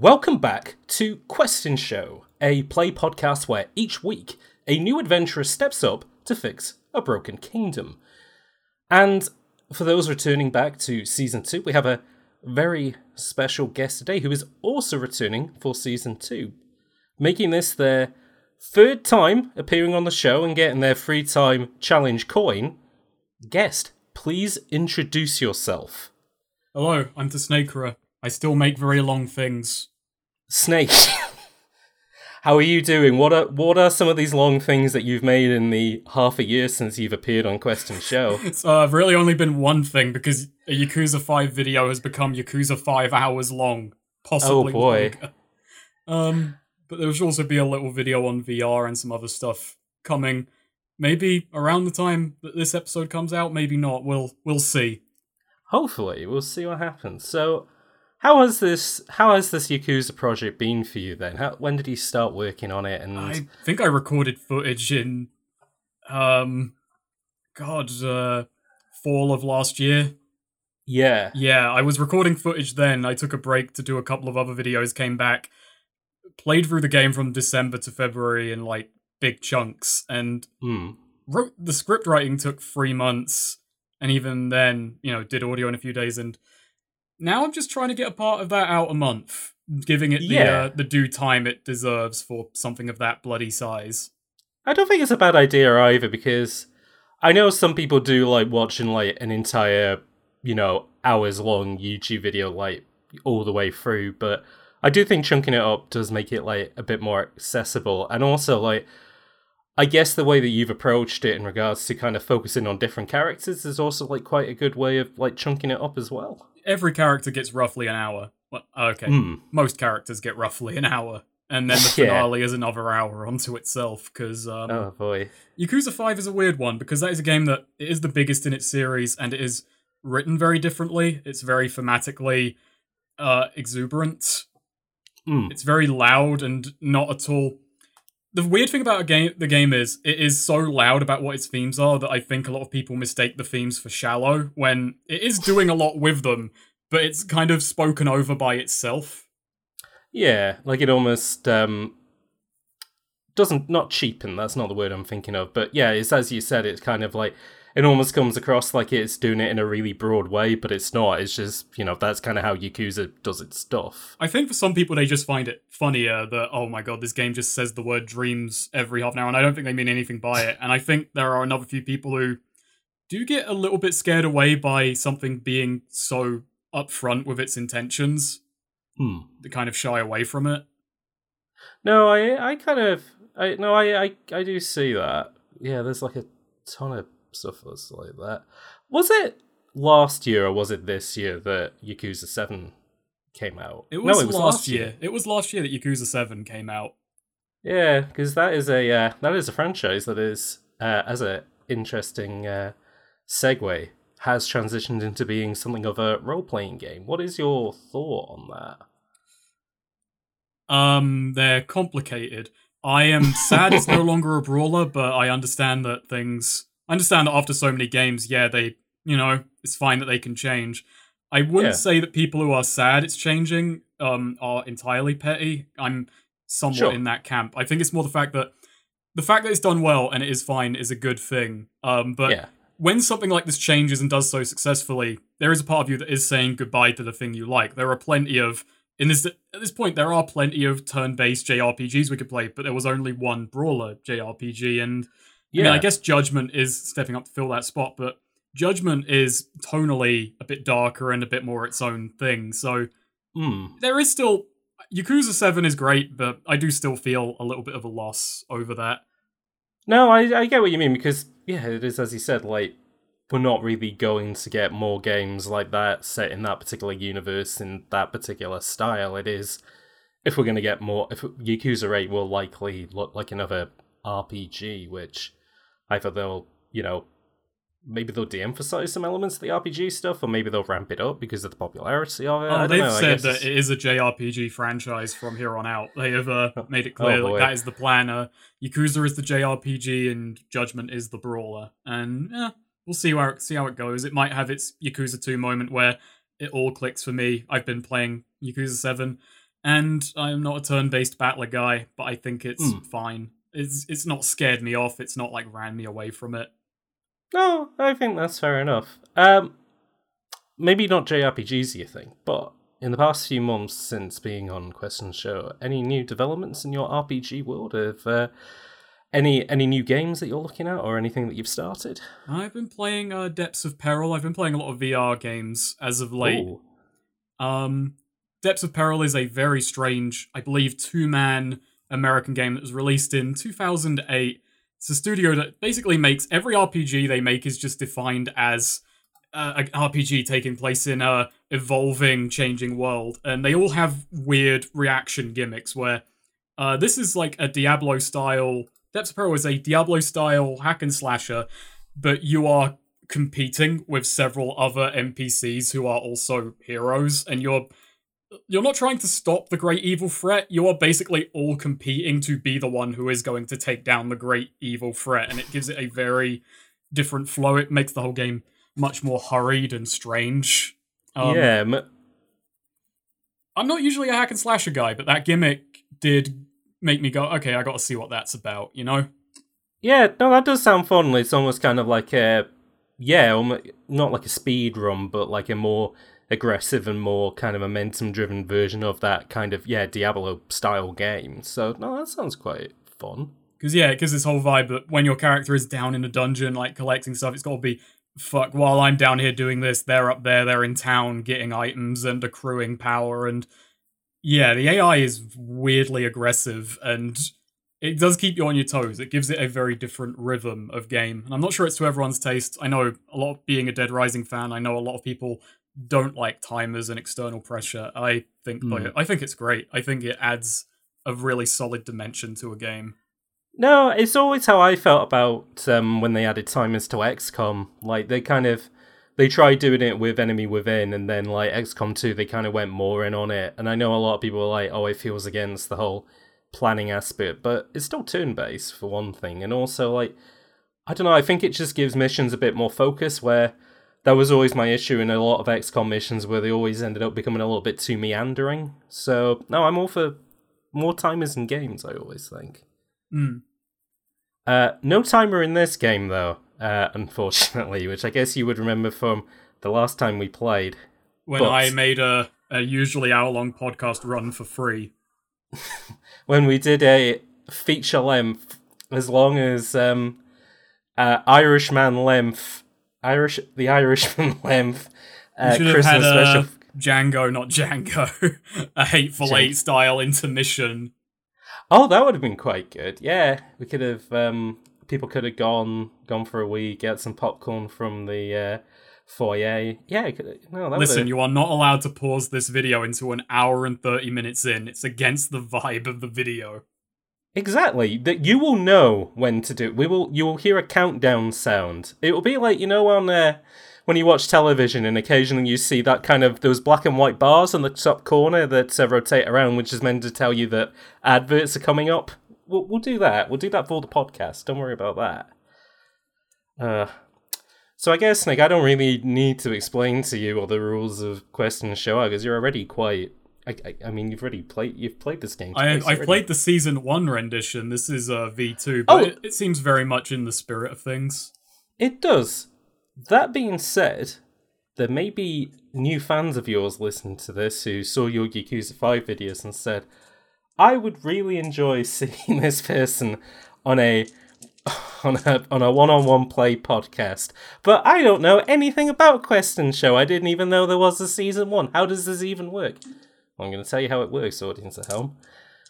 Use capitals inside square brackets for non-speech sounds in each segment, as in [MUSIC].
Welcome back to Quest In Show, a play podcast where each week a new adventurer steps up to fix a broken kingdom. And for those returning back to season two, we have a very special guest today who is also returning for season two, making this their third time appearing on the show and getting their free time challenge coin. Guest, please introduce yourself. Hello, I'm the Snakerer. I still make very long things. Snake. [LAUGHS] How are you doing? What are what are some of these long things that you've made in the half a year since you've appeared on Quest In Show? [LAUGHS] It's uh, really only been one thing because a Yakuza 5 video has become Yakuza 5 hours long. Possibly Oh, boy. longer. [LAUGHS] Um, but there should also be a little video on VR and some other stuff coming. Maybe around the time that this episode comes out, maybe not. We'll we'll see. Hopefully, we'll see what happens. So, how has this how has this Yakuza project been for you then? How, when did you start working on it? And I think I recorded footage in um God, uh fall of last year. yeah, Yeah, I was recording footage then. I took a break to do a couple of other videos, came back, played through the game from December to February in like big chunks, and hmm. wrote the script writing took three months, and even then, you know, did audio in a few days. And now I'm just trying to get a part of that out a month, giving it the Yeah. uh, the due time it deserves for something of that bloody size. I don't think it's a bad idea either because I know some people do like watching like an entire, you know, hours long YouTube video like all the way through, but I do think chunking it up does make it like a bit more accessible and also like I guess the way that you've approached it in regards to kind of focusing on different characters is also like quite a good way of like chunking it up as well. Every character gets roughly an hour. Well, okay, Hmm. most characters get roughly an hour. And then the [LAUGHS] Yeah. finale is another hour onto itself because um, Oh boy. Yakuza 5 is a weird one because that is a game that it is the biggest in its series and it is written very differently. It's very thematically uh, exuberant. Hmm. It's very loud and not at all. The weird thing about game, the game is it is so loud about what its themes are that I think a lot of people mistake the themes for shallow when it is doing a lot with them, but it's kind of spoken over by itself. Yeah, like it almost um doesn't not cheapen, that's not the word I'm thinking of, but yeah, it's as you said, it's kind of like it almost comes across like it's doing it in a really broad way, but it's not. It's just, you know, that's kind of how Yakuza does its stuff. I think for some people they just find it funnier that oh my god this game just says the word dreams every half an hour and I don't think they mean anything by it and I think there are another few people who do get a little bit scared away by something being so upfront with its intentions Hmm. they kind of shy away from it No, I I kind of I no, I I I do see that. Yeah, there's like a ton of stuff that's like that. Was it last year or was it this year that Yakuza 7 came out? it was, no, it was last year. it was last year that Yakuza 7 came out Yeah, because that is a uh, that is a franchise that is uh, as a interesting uh, segue has transitioned into being something of a role playing game. What is your thought on that? Um, they're complicated. I am sad it's no [LAUGHS] longer a brawler, but I understand that things. I understand that after so many games, yeah, they, you know, it's fine that they can change. I wouldn't Yeah. say that people who are sad it's changing um are entirely petty. I'm somewhat Sure. in that camp. I think it's more the fact that the fact that it's done well and it is fine is a good thing. Um, but yeah, when something like this changes and does so successfully, there is a part of you that is saying goodbye to the thing you like. There are plenty of in this at this point there are plenty of turn-based JRPGs we could play, but there was only one brawler JRPG, and yeah, I mean I guess Judgment is stepping up to fill that spot, but Judgment is tonally a bit darker and a bit more its own thing. So Hmm. there is still Yakuza Seven is great, but I do still feel a little bit of a loss over that. No, I I get what you mean because yeah, it is as you said. Like we're not really going to get more games like that set in that particular universe in that particular style. It is if we're going to get more. If Yakuza Eight will likely look like another RPG, which either they'll you know maybe they'll de-emphasize some elements of the RPG stuff, or maybe they'll ramp it up because of the popularity of it. I Oh, don't they've know, said that it's- it is a JRPG franchise from here on out. They have uh, made it Oh, clear boy. that that is the plan. Uh, Yakuza is the JRPG and Judgment is the brawler. And yeah, we'll see how see how it goes. It might have its Yakuza 2 moment where it all clicks for me. I've been playing Yakuza 7, and I'm not a turn-based battler guy, but I think it's Hmm. fine. It's it's not scared me off. It's not like ran me away from it. No, I think that's fair enough. Um, maybe not JRPGs, you think, but in the past few months since being on Quest In Show, any new developments in your RPG world? Of uh, any any new games that you're looking at, or anything that you've started? I've been playing uh, Depths of Peril. I've been playing a lot of VR games as of late. Ooh. Um, Depths of Peril is a very strange, I believe, two-man American game that was released in 2008. It's a studio that basically makes every RPG they make is just defined as uh, an RPG taking place in a evolving, changing world, and they all have weird reaction gimmicks. Where uh, this is like a Diablo style. Depths of Peril is a Diablo style hack and slasher, but you are competing with several other NPCs who are also heroes, and you're you're not trying to stop the great evil threat. You are basically all competing to be the one who is going to take down the great evil threat, and it gives it a very different flow. It makes the whole game much more hurried and strange. Um, yeah, m- I'm not usually a hack and slasher guy, but that gimmick did make me go, okay, I got to see what that's about. You know? yeah. No, that does sound fun. It's almost kind of like a yeah, not like a speed run, but like a more aggressive and more kind of momentum driven version of that kind of yeah Diablo style game. So no, that sounds quite fun. Because yeah, because this whole vibe that when your character is down in a dungeon, like collecting stuff, it's got to be fuck. While I'm down here doing this, they're up there, they're in town getting items and accruing power, and yeah, the AI is weirdly aggressive and it does keep you on your toes. It gives it a very different rhythm of game, and I'm not sure it's to everyone's taste. I know a lot of being a Dead Rising fan, I know a lot of people don't like timers and external pressure. I think Hmm. I think it's great. I think it adds a really solid dimension to a game. No, it's always how I felt about um, when they added timers to XCOM. Like they kind of they tried doing it with Enemy Within, and then like XCOM two, they kind of went more in on it. And I know a lot of people are like, "Oh, it feels against the whole planning aspect," but it's still turn based for one thing, and also like I don't know. I think it just gives missions a bit more focus. Where that was always my issue in a lot of XCOM missions, where they always ended up becoming a little bit too meandering. So no, I'm all for more timers in games. I always think. Mm. Uh, no timer in this game, though, uh, unfortunately, which I guess you would remember from the last time we played. when But- I made a, a usually hour long podcast run for free. [LAUGHS] When we did a feature length, as long as um, uh, Irishman length, Irish the Irishman [LAUGHS] length, uh, have Christmas had a special. Django, not Django, [LAUGHS] a Hateful Eight style intermission. Oh, that would have been quite good. Yeah, we could have. Um, people could have gone gone for a wee, get some popcorn from the uh, foyer. Yeah, could, no, that Listen, would you are not allowed to pause this video into an hour and 30 minutes in. It's against the vibe of the video. Exactly. That you will know when to do. We will. You will hear a countdown sound. It will be like you know on uh, when you watch television and occasionally you see that kind of those black and white bars in the top corner that uh, rotate around, which is meant to tell you that adverts are coming up. We'll, we'll do that. We'll do that for the podcast. Don't worry about that. Uh, so I guess Nick, I don't really need to explain to you all the rules of Quest In Show because you're already quite. I, I, I mean, you've already played. You've played this game. I, I've played the season one rendition. This is uh, V2, but Oh. it, it seems very much in the spirit of things. It does. That being said, there may be new fans of yours listening to this who saw your Yakuza 5 videos and said, I would really enjoy [LAUGHS] seeing this person on a on a on a one-on-one play podcast. But I don't know anything about Quest In Show. I didn't even know there was a season 1. How does this even work? I'm going to tell you how it works, audience at home.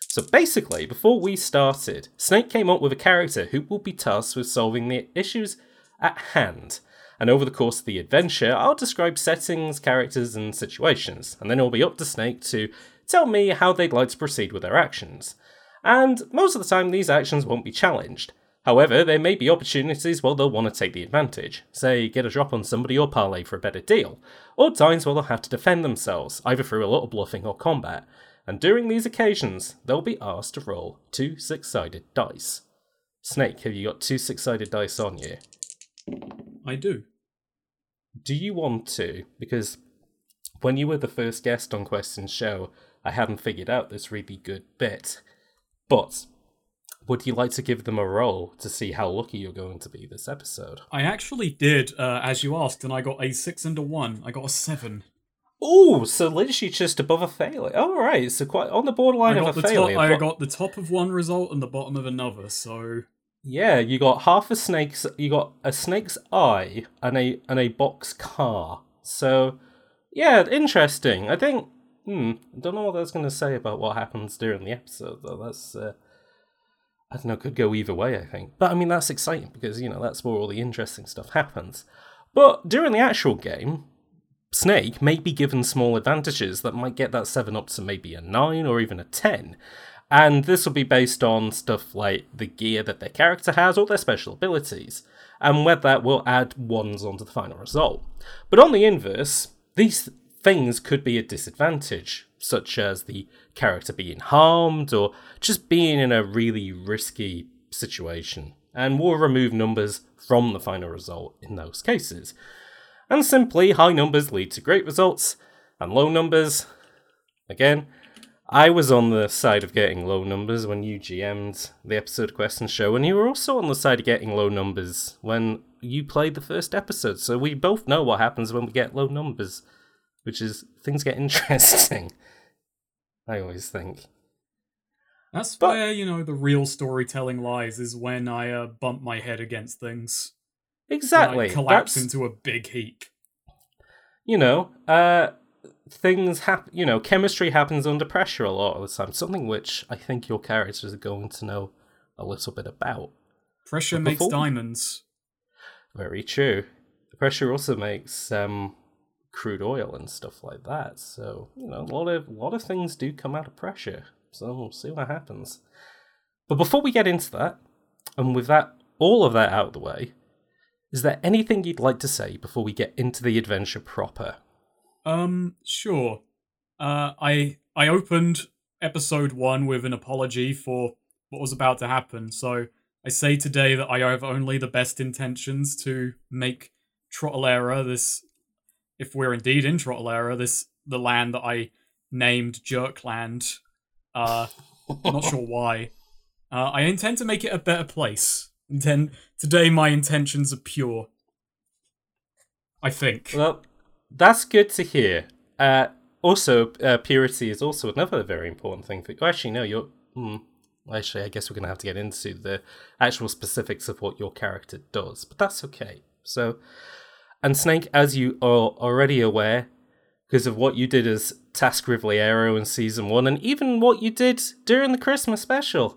So basically, before we started, Snake came up with a character who will be tasked with solving the issues at hand. And over the course of the adventure, I'll describe settings, characters, and situations, and then it'll be up to Snake to tell me how they'd like to proceed with their actions. And most of the time, these actions won't be challenged. However, there may be opportunities where they'll want to take the advantage, say, get a drop on somebody or parlay for a better deal, or times where they'll have to defend themselves, either through a little bluffing or combat. And during these occasions, they'll be asked to roll two six sided dice. Snake, have you got two six sided dice on you? I do. Do you want to? Because when you were the first guest on Quest In Show, I hadn't figured out this really good bit. But would you like to give them a roll to see how lucky you're going to be this episode? I actually did, uh, as you asked, and I got a six and a one. I got a seven. Oh, so literally just above a failure. All right, so quite on the borderline of a the failure. top. I got the top of one result and the bottom of another. So Yeah, you got half a snake's. You got a snake's eye and a and a box car. So, yeah, interesting. I think. Hmm. I don't know what that's going to say about what happens during the episode, though. That's. Uh, I don't know. Could go either way. I think, but I mean that's exciting because you know that's where all the interesting stuff happens. But during the actual game, Snake may be given small advantages that might get that 7 up to maybe a 9 or even a 10. And this will be based on stuff like the gear that their character has or their special abilities, and whether that will add ones onto the final result. But on the inverse, these things could be a disadvantage, such as the character being harmed or just being in a really risky situation, and will remove numbers from the final result in those cases. And simply, high numbers lead to great results, and low numbers, again, I was on the side of getting low numbers when you GM'd the episode Quest In Show, and you were also on the side of getting low numbers when you played the first episode. So we both know what happens when we get low numbers, which is things get [LAUGHS] interesting. I always think. that's But- where you know the real storytelling lies. Is when I uh, bump my head against things. Exactly. I collapse That's- into a big heap. you know, uh, things happen. You know, chemistry happens under pressure a lot of the time. Something which I think your characters are going to know a little bit about. Pressure makes diamonds. Very true. Pressure also makes um, crude oil and stuff like that. So you know, a lot of a lot of things do come out of pressure. So we'll see what happens. But before we get into that, and with that all of that out of the way, is there anything you'd like to say before we get into the adventure proper? Um, sure. Uh, I I opened episode one with an apology for what was about to happen. So I say today that I have only the best intentions to make Trottelera this, if we're indeed in Trottelera, this the land that I named Jerkland. Uh, I'm not sure [LAUGHS] why. Uh, I intend to make it a better place. Intend today my intentions are pure. I think. Well, that's good to hear. Uh, also, uh, purity is also another very important thing. For oh, actually, no, you're. Hmm, actually, I guess we're going to have to get into the actual specifics of what your character does, but that's okay. So, and Snake, as you are already aware, because of what you did as Task Rivliero in season one, and even what you did during the Christmas special,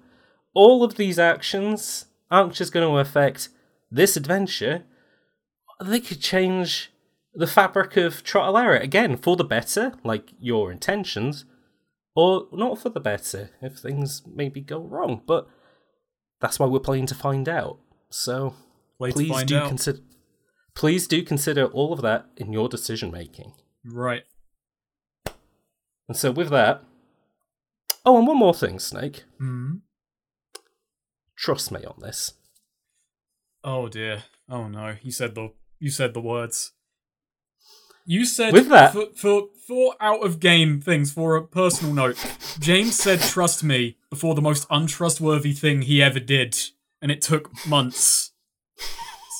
all of these actions aren't just going to affect this adventure. They could change the fabric of Trottelera again for the better, like your intentions, or not for the better if things maybe go wrong. But that's why we're playing to find out. So to please do consider. Please do consider all of that in your decision making. Right. And so with that, oh, and one more thing, Snake. Hmm. Trust me on this. Oh dear. Oh no. You said the you said the words. You said With that- for, for for out of game things for a personal note. James said trust me before the most untrustworthy thing he ever did, and it took months.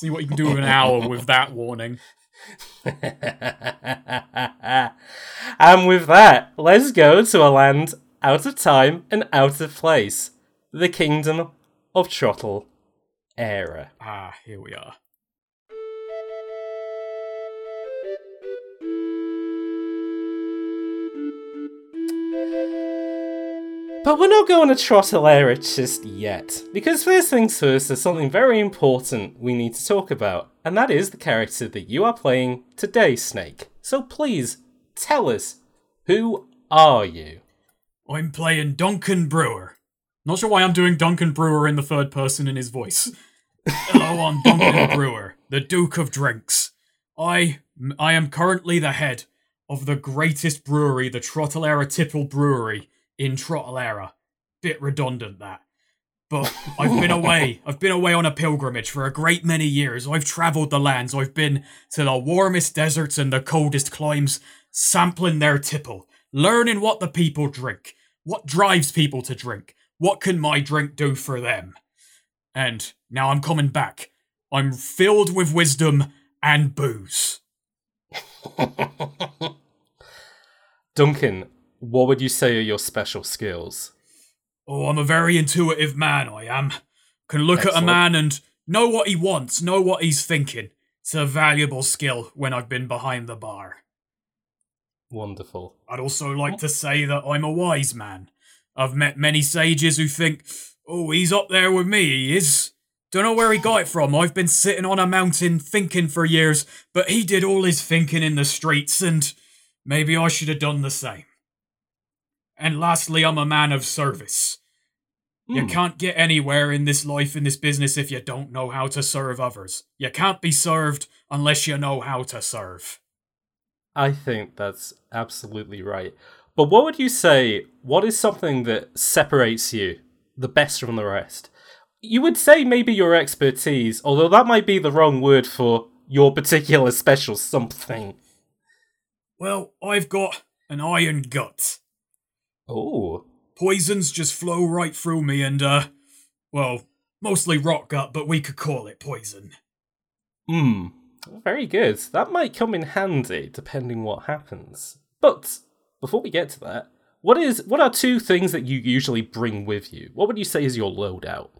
See what you can do in an hour with that warning. [LAUGHS] and with that, let's go to a land out of time and out of place. The kingdom of Trottle Era. Ah, here we are. But we're not going to Trottle Era just yet. Because first things first, there's something very important we need to talk about. And that is the character that you are playing today, Snake. So please, tell us, who are you? I'm playing Duncan Brewer. Not sure why I'm doing Duncan Brewer in the third person in his voice. Hello, I'm Duncan [LAUGHS] Brewer, the Duke of Drinks. I I am currently the head of the greatest brewery, the Trottelera Tipple Brewery in Trottelera. Bit redundant that. But I've been away. [LAUGHS] I've been away on a pilgrimage for a great many years. I've travelled the lands. I've been to the warmest deserts and the coldest climes, sampling their tipple, learning what the people drink, what drives people to drink, what can my drink do for them. And now I'm coming back. I'm filled with wisdom and booze. [LAUGHS] Duncan, what would you say are your special skills? Oh, I'm a very intuitive man, I am. Can look Excellent. at a man and know what he wants, know what he's thinking. It's a valuable skill when I've been behind the bar. Wonderful. I'd also like to say that I'm a wise man. I've met many sages who think, oh, he's up there with me, he is. Don't know where he got it from. I've been sitting on a mountain thinking for years, but he did all his thinking in the streets, and maybe I should have done the same. And lastly, I'm a man of service. You Hmm. can't get anywhere in this life, in this business, if you don't know how to serve others. You can't be served unless you know how to serve. I think that's absolutely right. But what would you say? What is something that separates you the best from the rest? You would say maybe your expertise, although that might be the wrong word for your particular [LAUGHS] special something. Well, I've got an iron gut. Oh, Poisons just flow right through me and, uh, well, mostly rot gut, but we could call it poison. hmm. Very good. That might come in handy depending what happens. But before we get to that, what is what are two things that you usually bring with you? What would you say is your loadout?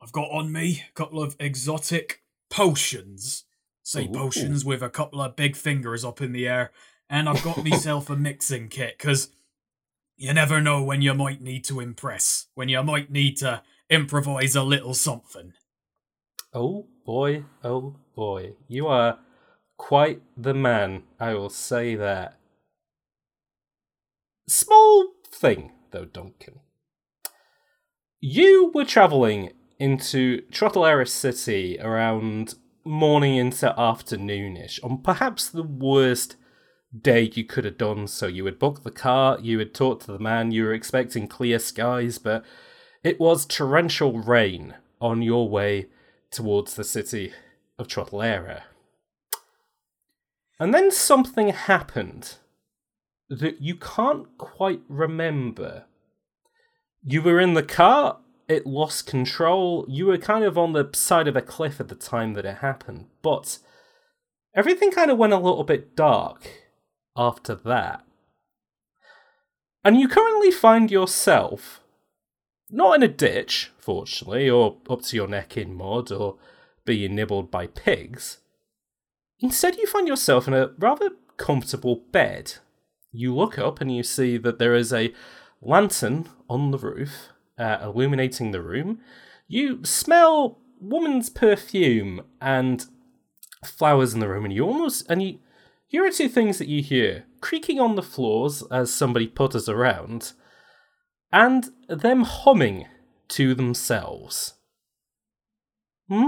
I've got on me a couple of exotic potions. Say Ooh. potions with a couple of big fingers up in the air. And I've got [LAUGHS] myself a mixing kit, because you never know when you might need to impress, when you might need to improvise a little something. Oh boy, oh boy. You are quite the man, I will say that. Small thing, though, Duncan. You were travelling into Trottlearis City around morning into afternoonish on perhaps the worst day you could have done so. You had booked the car, you had talked to the man, you were expecting clear skies, but it was torrential rain on your way towards the city of Trotlera. And then something happened that you can't quite remember. You were in the car, it lost control, you were kind of on the side of a cliff at the time that it happened, but everything kind of went a little bit dark after that. And you currently find yourself not in a ditch, fortunately, or up to your neck in mud, or being nibbled by pigs. Instead, you find yourself in a rather comfortable bed. You look up and you see that there is a lantern on the roof, uh, illuminating the room. You smell woman's perfume and flowers in the room, and you almost and you here are two things that you hear creaking on the floors as somebody putters around, and them humming to themselves. It's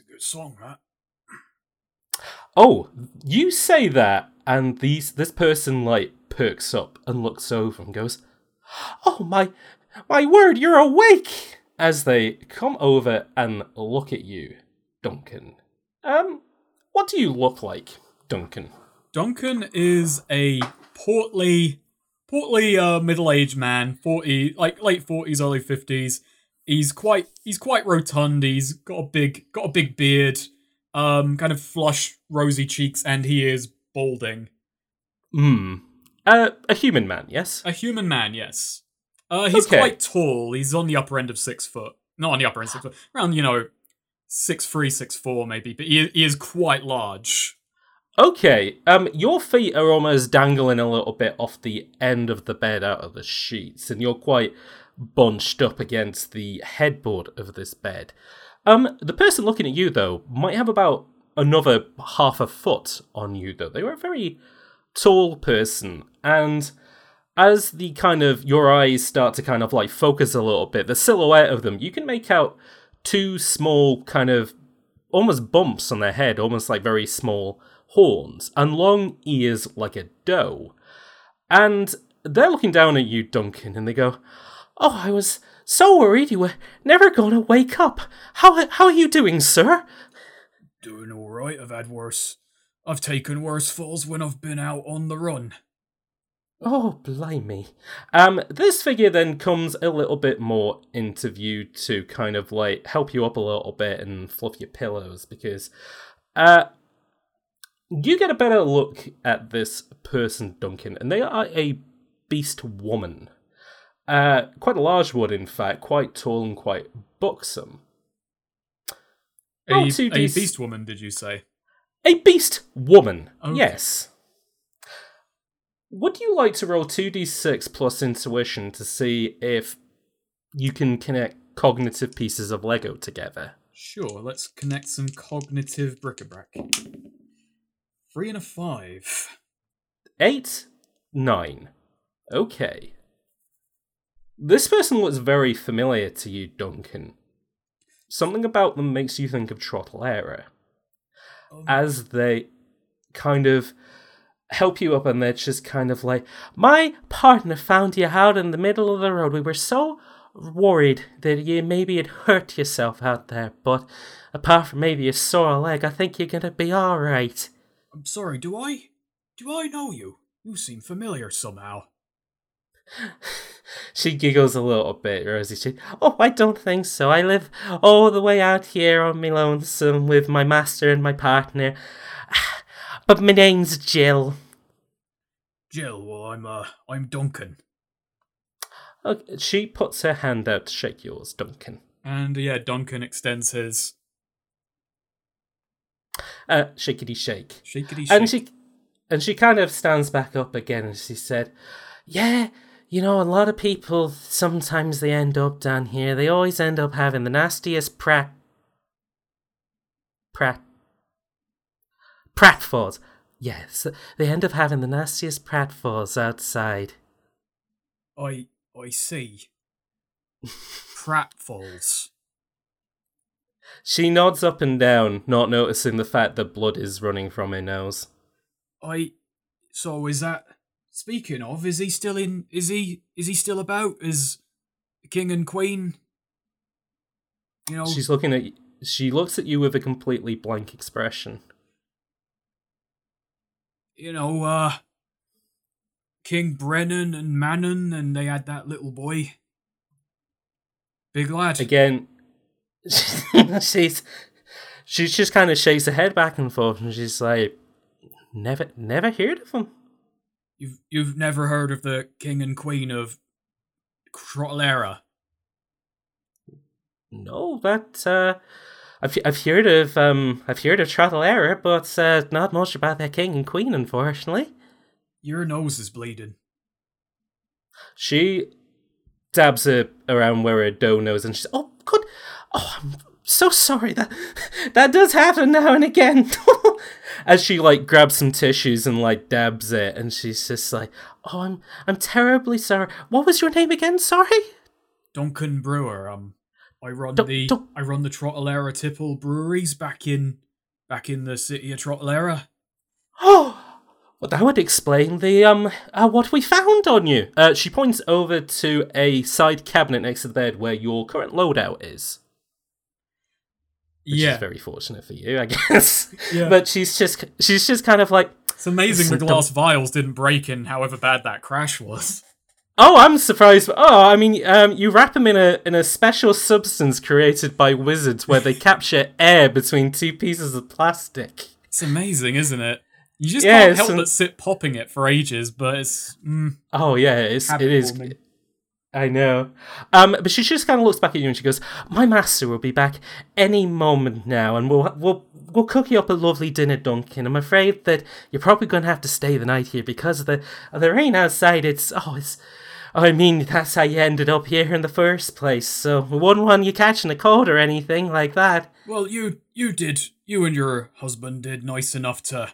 a good song, that. Oh, you say that, and these this person like perks up and looks over and goes, "Oh my, my word, you're awake!" As they come over and look at you, Duncan. Um, what do you look like, Duncan? Duncan is a portly, portly uh, middle-aged man, forty, like late forties, early fifties. He's quite, he's quite rotund. He's got a big, got a big beard, um, kind of flush, rosy cheeks, and he is balding. Hmm. Uh, a human man, yes. A human man, yes. Uh, he's Okay. quite tall. He's on the upper end of six foot. Not on the upper end, six foot. Around, you know, six three, six four, maybe. But he, he is quite large. Okay, um, your feet are almost dangling a little bit off the end of the bed out of the sheets, and you're quite bunched up against the headboard of this bed. Um, the person looking at you, though, might have about another half a foot on you, though. They were a very tall person, and as the kind of your eyes start to kind of like focus a little bit, the silhouette of them, you can make out two small kind of almost bumps on their head, almost like very small horns, and long ears like a doe. And they're looking down at you, Duncan, and they go, Oh, I was so worried you were never gonna wake up. How how are you doing, sir? Doing alright, I've had worse. I've taken worse falls when I've been out on the run. Oh, blimey. Um, this figure then comes a little bit more into view to kind of like help you up a little bit and fluff your pillows because uh you get a better look at this person, Duncan, and they are a beast woman. Uh, quite a large one, in fact, quite tall and quite buxom. A, a 2d beast woman, did you say? A beast woman, Okay. yes. Would you like to roll 2d6 plus intuition to see if you can connect cognitive pieces of Lego together? Sure, let's connect some cognitive bric-a-brac. Three and a five. Eight, nine. Okay. This person looks very familiar to you, Duncan. Something about them makes you think of Trottlera, Um, as they kind of help you up and they're just kind of like, My partner found you out in the middle of the road. We were so worried that you maybe had hurt yourself out there, but apart from maybe a sore leg, I think you're gonna be alright. I'm sorry, do I? Do I know you? You seem familiar somehow. [SIGHS] She giggles a little bit, Rosie. She, oh, I don't think so. I live all the way out here on me lonesome with my master and my partner. But my name's Jill. Jill, well, I'm, uh, I'm Duncan. Okay, she puts her hand out to shake yours, Duncan. And, uh, yeah, Duncan extends his Uh, shakety shake. shakety shake. And she, and she kind of stands back up again, and she said, "Yeah, you know, a lot of people sometimes they end up down here. They always end up having the nastiest prat, prat, pratfalls. Yes, they end up having the nastiest pratfalls outside. I, I see. Pratfalls. She nods up and down, not noticing the fact that blood is running from her nose. I. So is that? Speaking of, is he still in? Is he? Is he still about? Is king and queen? You know, She's looking at. She looks at you with a completely blank expression. You know, uh, King Brennan and Manon, and they had that little boy. Big lad. again [LAUGHS] she's she just kind of shakes her head back and forth and she's like never never heard of him You've you've never heard of the king and queen of Trotlera? no that uh I've, I've heard of um I've heard of Trottlera, but uh, not much about their king and queen, unfortunately. Your nose is bleeding. She dabs it around where her dough nose, and she's oh good, oh I'm so sorry that that does happen now and again. [LAUGHS] As she like grabs some tissues and like dabs it, and she's just like, oh I'm I'm terribly sorry. What was your name again? Sorry. Duncan Brewer. Um, I run the I run the Trotlera Tipple breweries back in back in the city of Trotlera. Oh, [GASPS] well, that would explain the um uh, what we found on you. Uh, she points over to a side cabinet next to the bed where your current loadout is. Which yeah, is very fortunate for you, I [LAUGHS] guess. Yeah. But she's just she's just kind of like, it's amazing the glass vials didn't break in, however bad that crash was. Oh, I'm surprised. Oh, I mean, um, you wrap them in a in a special substance created by wizards where they [LAUGHS] capture air between two pieces of plastic. It's amazing, isn't it? You just Yeah, can't help but sit popping it for ages, but it's mm, Oh yeah, it's it is. I know. Um, but she just kind of looks back at you and she goes, "My master will be back any moment now, and we'll we'll we'll cook you up a lovely dinner, Duncan. I'm afraid that you're probably going to have to stay the night here because of the the rain outside. It's oh, it's. I mean, that's how you ended up here in the first place. So we wouldn't want you catching a cold or anything like that. Well, you you did you and your husband did nice enough to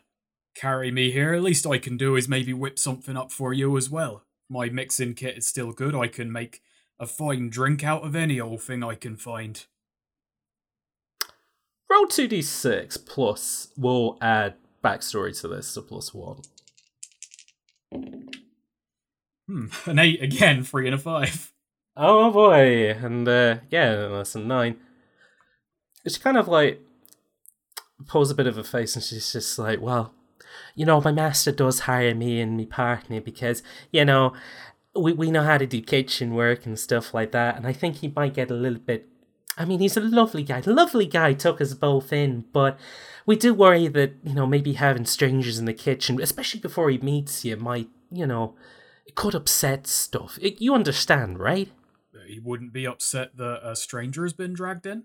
carry me here. At least I can do is maybe whip something up for you as well. My mixing kit is still good. I can make a fine drink out of any old thing I can find. Roll two d six plus. We'll add backstory to this, so plus one. Hmm, [LAUGHS] an eight again, three and a five. Oh boy, and uh, yeah, lesson nine. She kind of like pulls a bit of a face, and she's just like, "Well, you know, my master does hire me and me partner because you know we we know how to do kitchen work and stuff like that, and I think he might get a little bit. I mean, he's a lovely guy. Lovely guy took us both in, but we do worry that you know maybe having strangers in the kitchen, especially before he meets you, might you know it could upset stuff. It, you understand, right? He wouldn't be upset that a stranger has been dragged in.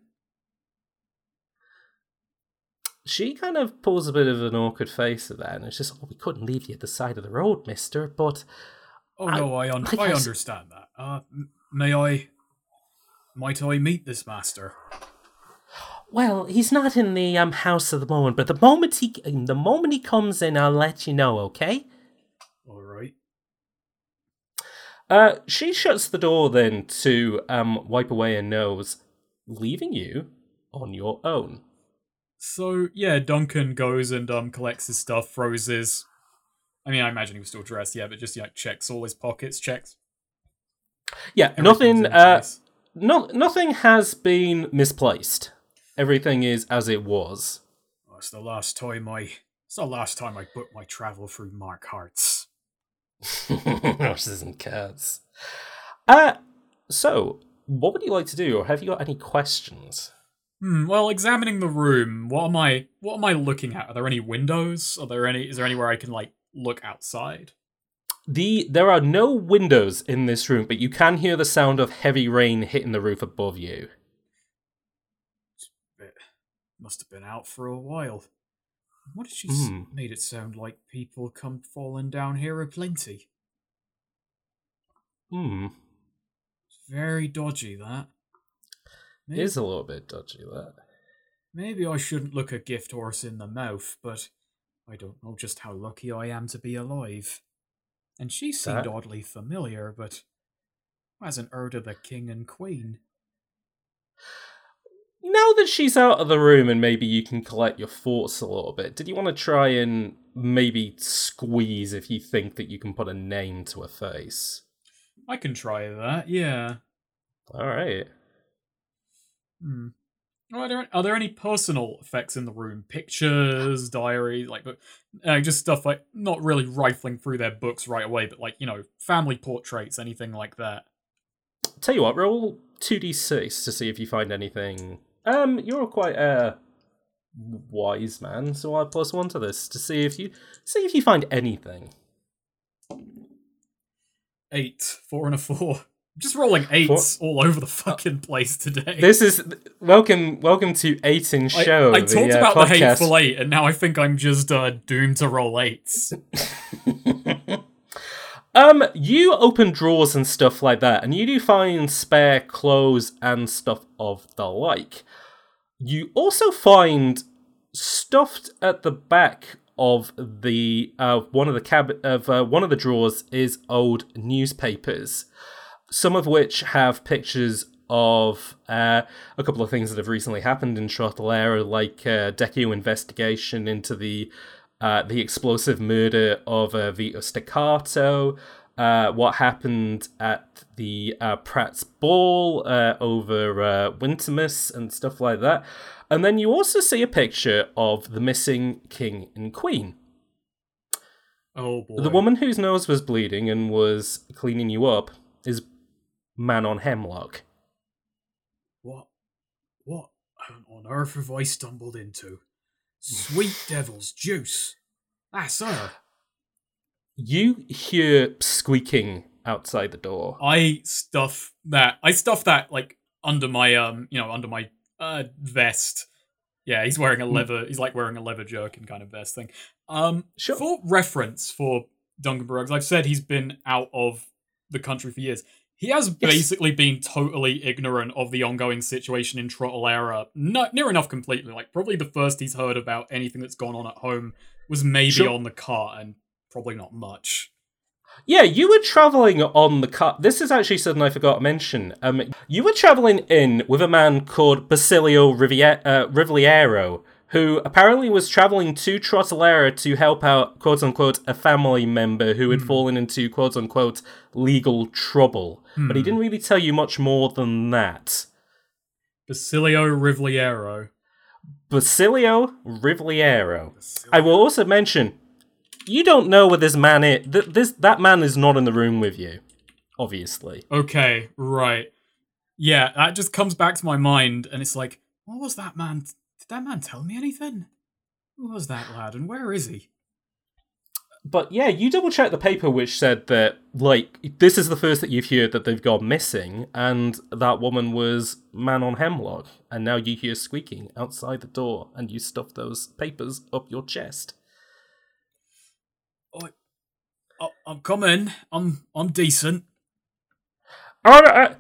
She kind of pulls a bit of an awkward face at that, and it's just, oh, we couldn't leave you at the side of the road, mister, but. Oh, no, I, un- I, I understand that. Uh, may I. Might I meet this master? Well, he's not in the um house at the moment, but the moment he the moment he comes in, I'll let you know. Okay. All right. Uh, she shuts the door then to um wipe away her nose, leaving you on your own. So yeah, Duncan goes and um collects his stuff, throws his. I mean, I imagine he was still dressed, yeah, but just yeah, checks all his pockets, checks. Yeah, nothing. Uh, no, nothing has been misplaced. Everything is as it was. Oh, it's the last time I. It's the last time I booked my travel through Mark Hart's. [LAUGHS] Horses and cats. Uh, so, what would you like to do, or have you got any questions? Hmm, well, examining the room, what am I what am I looking at? Are there any windows? Are there any is there anywhere I can like look outside? The there are no windows in this room, but you can hear the sound of heavy rain hitting the roof above you. It must have been out for a while. What did she Hmm. s- made it sound like people come falling down here aplenty? Hmm. It's very dodgy that. It Maybe, is a little bit dodgy, that. maybe I shouldn't look a gift horse in the mouth, but I don't know just how lucky I am to be alive. And she seemed That- oddly familiar, but hasn't heard of the king and queen. Now that she's out of the room and maybe you can collect your thoughts a little bit, did you want to try and maybe squeeze if you think that you can put a name to a face? I can try that, yeah. Alright. Hmm. Are there are there any personal effects in the room? Pictures, diaries, like, uh, just stuff like not really rifling through their books right away, but like you know, family portraits, anything like that. Tell you what, roll 2d6 to see if you find anything. Um, you're quite a wise man, so I plus one to this to see if you see if you find anything. Eight, four, and a four. Just rolling eights all over the fucking place today. This is welcome welcome to Eight in Show. I the, talked uh, about the podcast. hateful eight, and now I think I'm just uh, doomed to roll eights. [LAUGHS] um, you open drawers and stuff like that, and you do find spare clothes and stuff of the like. You also find stuffed at the back of the uh, one of the cab of uh, one of the drawers is old newspapers, some of which have pictures of uh, a couple of things that have recently happened in Châtelet, like uh, Deku investigation into the uh, the explosive murder of uh, Vito Staccato, uh, what happened at the uh, Pratt's Ball uh, over uh, Wintermas and stuff like that. And then you also see a picture of the missing king and queen. Oh boy. The woman whose nose was bleeding and was cleaning you up is Manon Hemlock. What? What on earth have I stumbled into? Sweet [SIGHS] devil's juice. That's her. You hear squeaking outside the door. I stuff that. I stuff that like under my um, you know, under my uh vest. Yeah, he's wearing a leather. He's like wearing a leather jerkin kind of vest thing. Um, Sure. for reference for Duncan Burroughs, I've said he's been out of the country for years. He has Yes. basically been totally ignorant of the ongoing situation in Trottelera. Not near enough completely. Like probably the first he's heard about anything that's gone on at home was maybe Sure. on the cart, and probably not much. Yeah, you were traveling on the car. This is actually something I forgot to mention. Um, you were traveling in with a man called Basilio Rivier- uh, Rivliero, who apparently was traveling to Trottelera to help out, quote unquote, a family member who had fallen into, quote unquote, legal trouble. But he didn't really tell you much more than that. Basilio Rivliero. Basilio Rivliero. I will also mention, you don't know where this man is. Th- this that man is not in the room with you, obviously. Okay, right. Yeah, that just comes back to my mind, and it's like, what was that man? Did that man tell me anything? Who was that lad, and where is he? But yeah, you double check the paper which said that like this is the first that you've heard that they've gone missing, and that woman was Manon Hemlock, and now you hear squeaking outside the door, and you stuff those papers up your chest. Oh, I'm coming. I'm I'm decent. Alright,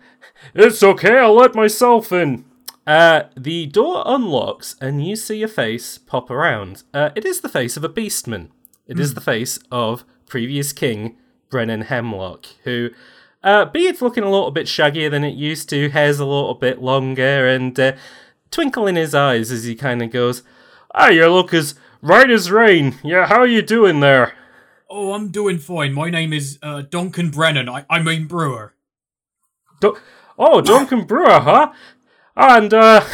it's okay. I'll let myself in. Uh, the door unlocks, and you see a face pop around. Uh, it is the face of a beastman. It is the face of previous king Brennan Hemlock, who, uh, beard's looking a little bit shaggier than it used to, hair's a little bit longer, and uh, twinkle in his eyes as he kind of goes, "Ah, you look as right as rain. Yeah, how are you doing there?" Oh, I'm doing fine. My name is uh, Duncan Brennan. I I mean Brewer. Oh, Duncan Brewer, huh? And uh,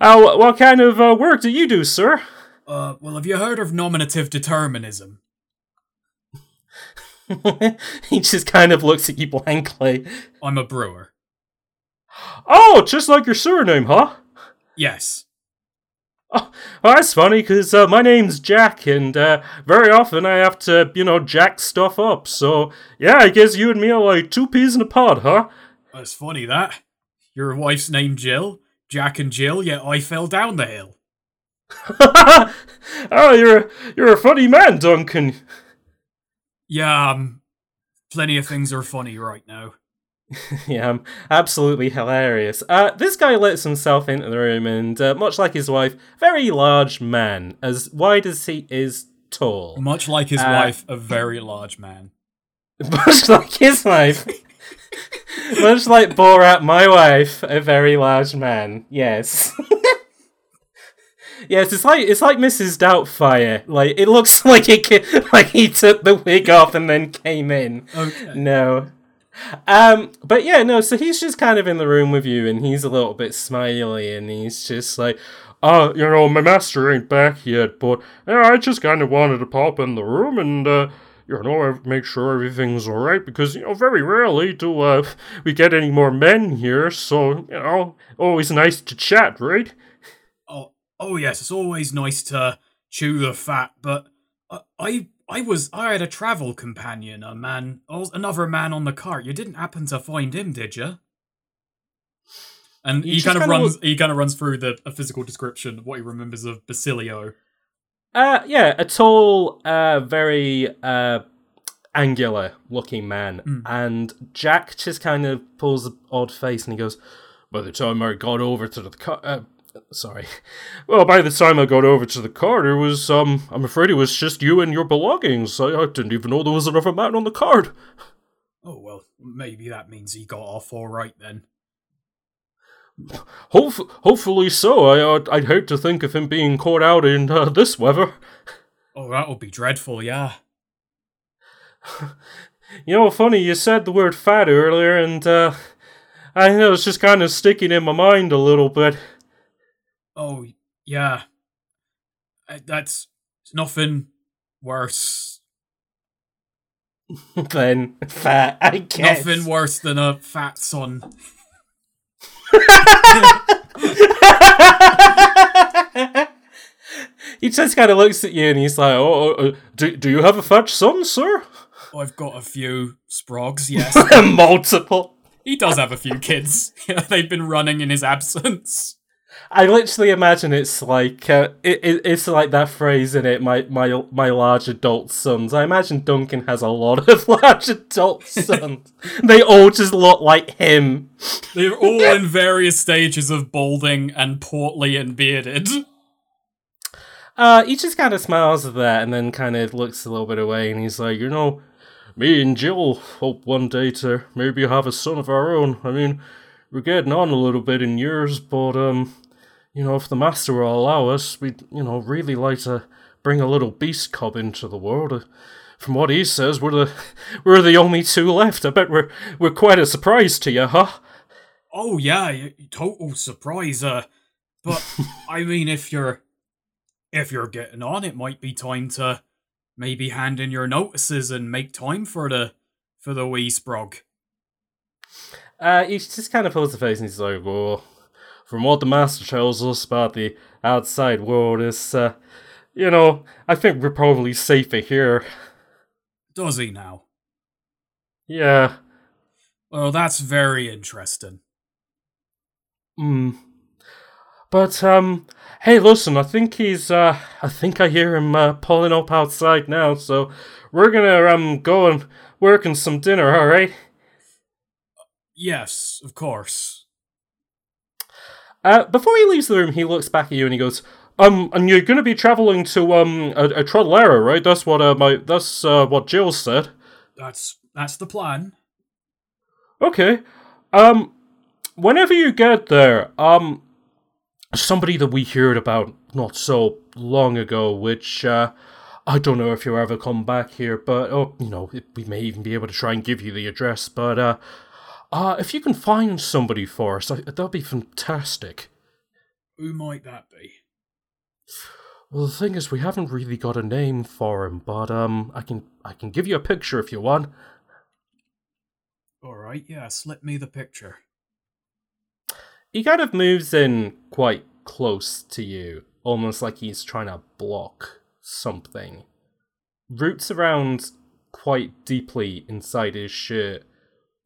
uh, what kind of uh, work do you do, sir? Uh, well, have you heard of nominative determinism? [LAUGHS] he just kind of looks at you blankly. I'm a brewer. Oh, just like your surname, huh? Yes. [LAUGHS] Oh, well, that's funny because uh, my name's Jack, and uh, very often I have to, you know, jack stuff up. So yeah, I guess you and me are like two peas in a pod, huh? That's funny that. Your wife's name Jill, Jack and Jill, yet I fell down the hill. [LAUGHS] oh, you're a, you're a funny man, Duncan. Yeah, um, plenty of things are funny right now. [LAUGHS] yeah, um, absolutely hilarious. Uh, this guy lets himself into the room, and uh, much like his wife, very large man, as wide as he is tall. Much like his Uh, wife, a very large man. [LAUGHS] Much like his wife. [LAUGHS] Much like Borat, my wife, a very large man. Yes. yes, it's like it's like Mrs. Doubtfire. Like it looks like it like he took the wig off and then came in. Okay. No. Um, but yeah, no, so he's just kind of in the room with you and he's a little bit smiley and he's just like, Oh, you know, my master ain't back yet, but yeah, I just kind of wanted to pop in the room and, uh, you know, make sure everything's alright because, you know, very rarely do, uh, [LAUGHS] we get any more men here, so, you know, always nice to chat, right? Oh, oh yes, it's always nice to chew the fat, but uh, I, I was, I had a travel companion, a man, another man on the cart. You didn't happen to find him, did you? And You he kind of kinda runs, he kind of runs through the a physical description of what he remembers of Basilio. Uh, yeah, a tall, uh, very, uh, angular looking man. Mm. And Jack just kind of pulls an odd face and he goes, By the time I got over to the car, uh, sorry. [LAUGHS] Well, by the time I got over to the card, it was, um, I'm afraid it was just you and your belongings. I, I didn't even know there was another man on the card. Oh well, maybe that means he got off all right then. [LAUGHS] Hope- hopefully so. I, I'd, I'd hate to think of him being caught out in uh, this weather. Oh, that would be dreadful, yeah. [LAUGHS] You know, funny, you said the word fat earlier, and uh, I know it's just kind of sticking in my mind a little bit. Oh, yeah. That's nothing worse. [LAUGHS] than fat, I guess. Nothing worse than a fat son. [LAUGHS] he just kind of looks at you and he's like, "Oh, uh, do do you have a fat son, sir?" I've got a few sprogs, [LAUGHS] yes. Multiple. he does have a few kids. They've been running in his absence. I literally imagine it's like uh, it, it, it's like that phrase in it. My my my large adult sons. I imagine Duncan has a lot of [LAUGHS] large adult sons. they all just look like him. They're all in various stages of balding and portly and bearded. Uh, he just kind of smiles at that and then kind of looks a little bit away and he's like, you know, me and Jill hope one day to maybe have a son of our own. I mean, we're getting on a little bit in years, but um, you know, if the master will allow us, we'd, you know, really like to bring a little beast cub into the world. Uh, from what he says, we're the [LAUGHS] we're the only two left. I bet we're we're quite a surprise to you, huh? Oh yeah, total surprise. Uh, but [LAUGHS] I mean, if you're if you're getting on, it might be time to maybe hand in your notices and make time for the for the wee sprog. Uh, he just kind of pulls the face and he's like, "Well, from what the master tells us about the outside world, is, uh, you know, I think we're probably safer here." Does he now? Yeah. Well, that's very interesting. Hmm. But um, hey, listen, I think he's uh, I think I hear him uh, pulling up outside now. So we're gonna um go and work on some dinner. All right. Yes, of course. Uh, before he leaves the room, he looks back at you and he goes, "Um, and you're gonna be traveling to um a, a right? That's what uh my that's uh what Jill said." That's that's the plan. Okay. Um, whenever you get there, um, somebody that we heard about not so long ago, which uh, I don't know if you'll ever come back here, but oh, you know, we may even be able to try and give you the address. But uh, uh, if you can find somebody for us, that'd be fantastic. Who might that be? Well, the thing is, we haven't really got a name for him, but um, I can I can give you a picture if you want. All right, yeah, slip me the picture. He kind of moves in quite close to you, almost like he's trying to block something. Roots around quite deeply inside his shirt,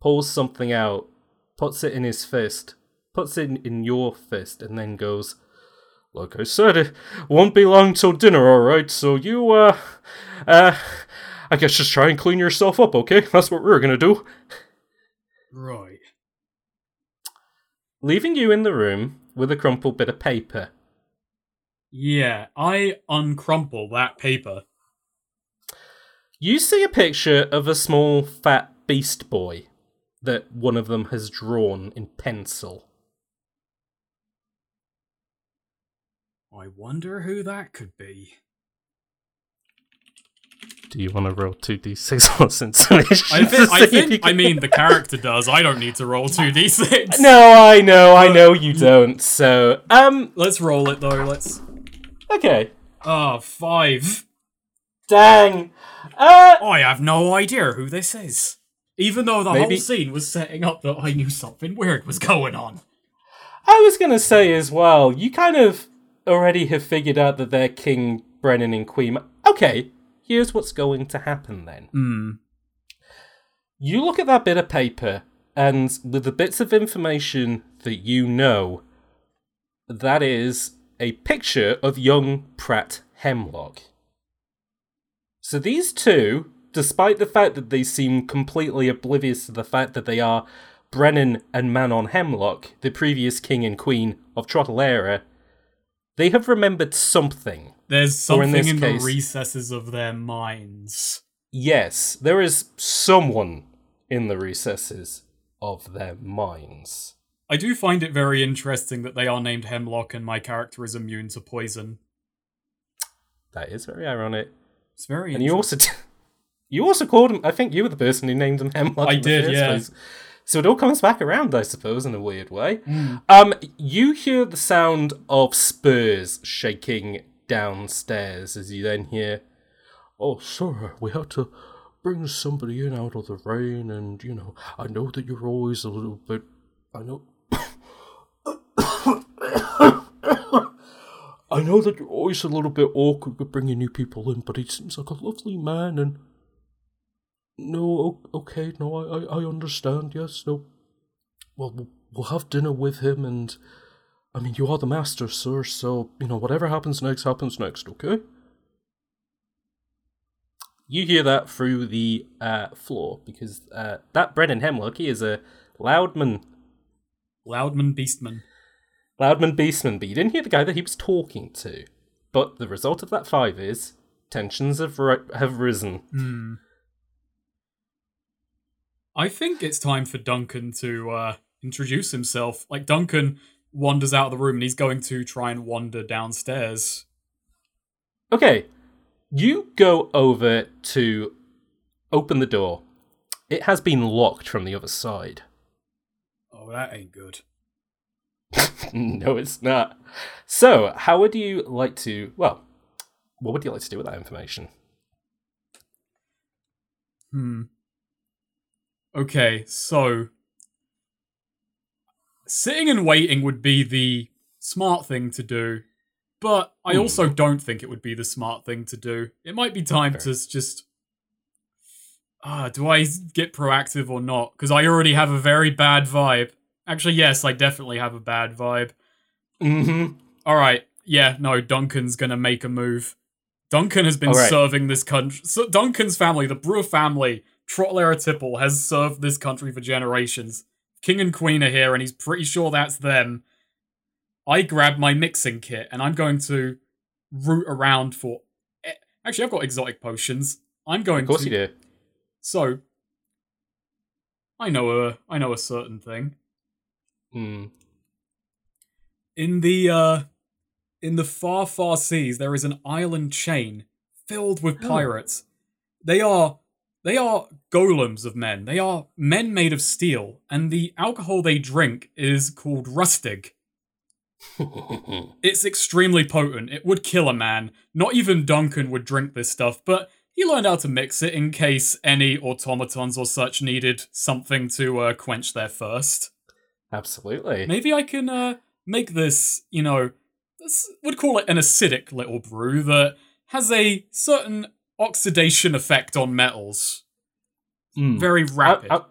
pulls something out, puts it in his fist, puts it in, in your fist, and then goes, Like I said, it won't be long till dinner, alright? So you, uh, uh, I guess just try and clean yourself up, okay? That's what we're gonna do. Right. Leaving you in the room with a crumpled bit of paper. Yeah, I uncrumple that paper. You see a picture of a small fat beast boy that one of them has drawn in pencil. I wonder who that could be. Do you want [LAUGHS] to roll 2d6 or intimidation? I, thi- I think. I mean, the character [LAUGHS] does. I don't need to roll two d six. No, I know, I know you don't. So, um, Let's roll it though. Let's. okay. Ah, five. Dang. Uh, I have no idea who this is. Even though the Maybe- whole scene was setting up that I knew something weird was going on. I was gonna say as well, you kind of already have figured out that they're King Brennan and Queen. Okay, here's what's going to happen then. Hmm. You look at that bit of paper, and with the bits of information that you know, that is a picture of young Pratt Hemlock. So these two, despite the fact that they seem completely oblivious to the fact that they are Brennan and Manon Hemlock, the previous king and queen of Trottelera, they have remembered something. There's Or in something in, case- the recesses of their minds. Yes, there is someone in the recesses of their minds. I do find it very interesting that they are named Hemlock and my character is immune to poison. That is very ironic. It's very And you also, you also called him. I think you were the person who named him Hemlock. I did, yeah. place. So it all comes back around, I suppose, in a weird way. Mm. Um, you hear the sound of spurs shaking downstairs as you then hear, "Oh, sir, we had to bring somebody in out of the rain, and you know, I know that you're always a little bit. I know." [COUGHS] I know that you're always a little bit awkward with bringing new people in, but he seems like a lovely man, and no, okay, no, I, I, I understand. Yes, no. Well, we'll- have dinner with him, and I mean, you are the master, sir. So you know, whatever happens next happens next. Okay. You hear that through the uh, floor because uh, that Brennan Hemlock, he is a loudman, Loudman Beastman. loudman beastman, but you didn't hear the guy that he was talking to. But the result of that five is tensions have ri- have risen. Hmm. I think it's time for Duncan to uh, introduce himself. Like Duncan, wanders out of the room and he's going to try and wander downstairs. Okay, you go over to open the door. It has been locked from the other side. Oh, that ain't good. [LAUGHS] no, it's not. So, how would you like to? Well, what would you like to do with that information? Hmm. Okay, so sitting and waiting would be the smart thing to do, but I Hmm. also don't think it would be the smart thing to do. It might be time Fair. to just. Ah, do I get proactive or not? Because I already have a very bad vibe. Actually, yes, I definitely have a bad vibe. Mm-hmm. All right, yeah, no, Duncan's gonna make a move. Duncan has been right. serving this country. So Duncan's family, the Brewer family, Trottler Tipple, has served this country for generations. King and Queen are here, and he's pretty sure that's them. I grab my mixing kit, and I'm going to root around for. Actually, I've got exotic potions. I'm going to Of course to. you do. So, I know a I know a certain thing Hmm. in the uh in the far far seas there is an island chain filled with Oh. pirates they are they are golems of men. They are men made of steel and the alcohol they drink is called rustig. [LAUGHS] It's extremely potent. It would kill a man. Not even duncan would drink this stuff but he learned how to mix it in case any automatons or such needed something to uh, quench their thirst. Absolutely. Maybe I can uh, make this, you know, this would call it an acidic little brew that has a certain oxidation effect on metals. Hmm. Very rapid. I,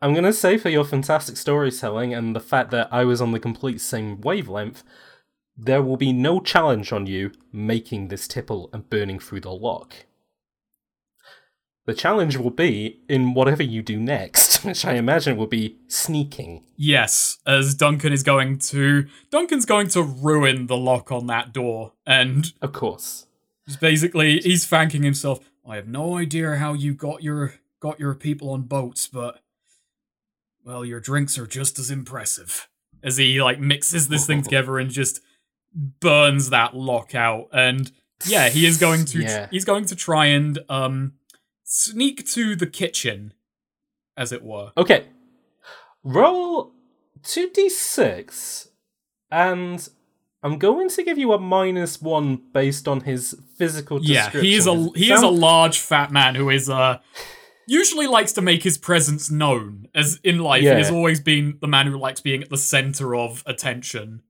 am going to say for your fantastic storytelling and the fact that I was on the complete same wavelength, there will be no challenge on you making this tipple and burning through the lock. The challenge will be in whatever you do next, [LAUGHS] which I imagine will be sneaking. yes, as Duncan is going to Duncan's going to ruin the lock on that door and Of course. Just basically he's thanking himself. I have no idea how you got your got your people on boats, but well, your drinks are just as impressive. As he like mixes this thing [LAUGHS] together and just burns that lock out. And yeah, he is going to Yeah. he's going to try and um sneak to the kitchen, as it were. Okay. Roll 2d6, and I'm going to give you a minus one based on his physical Yeah, he is a Does it he is a large fat man who is uh usually likes to make his presence known as in life he Yeah. has always been the man who likes being at the center of attention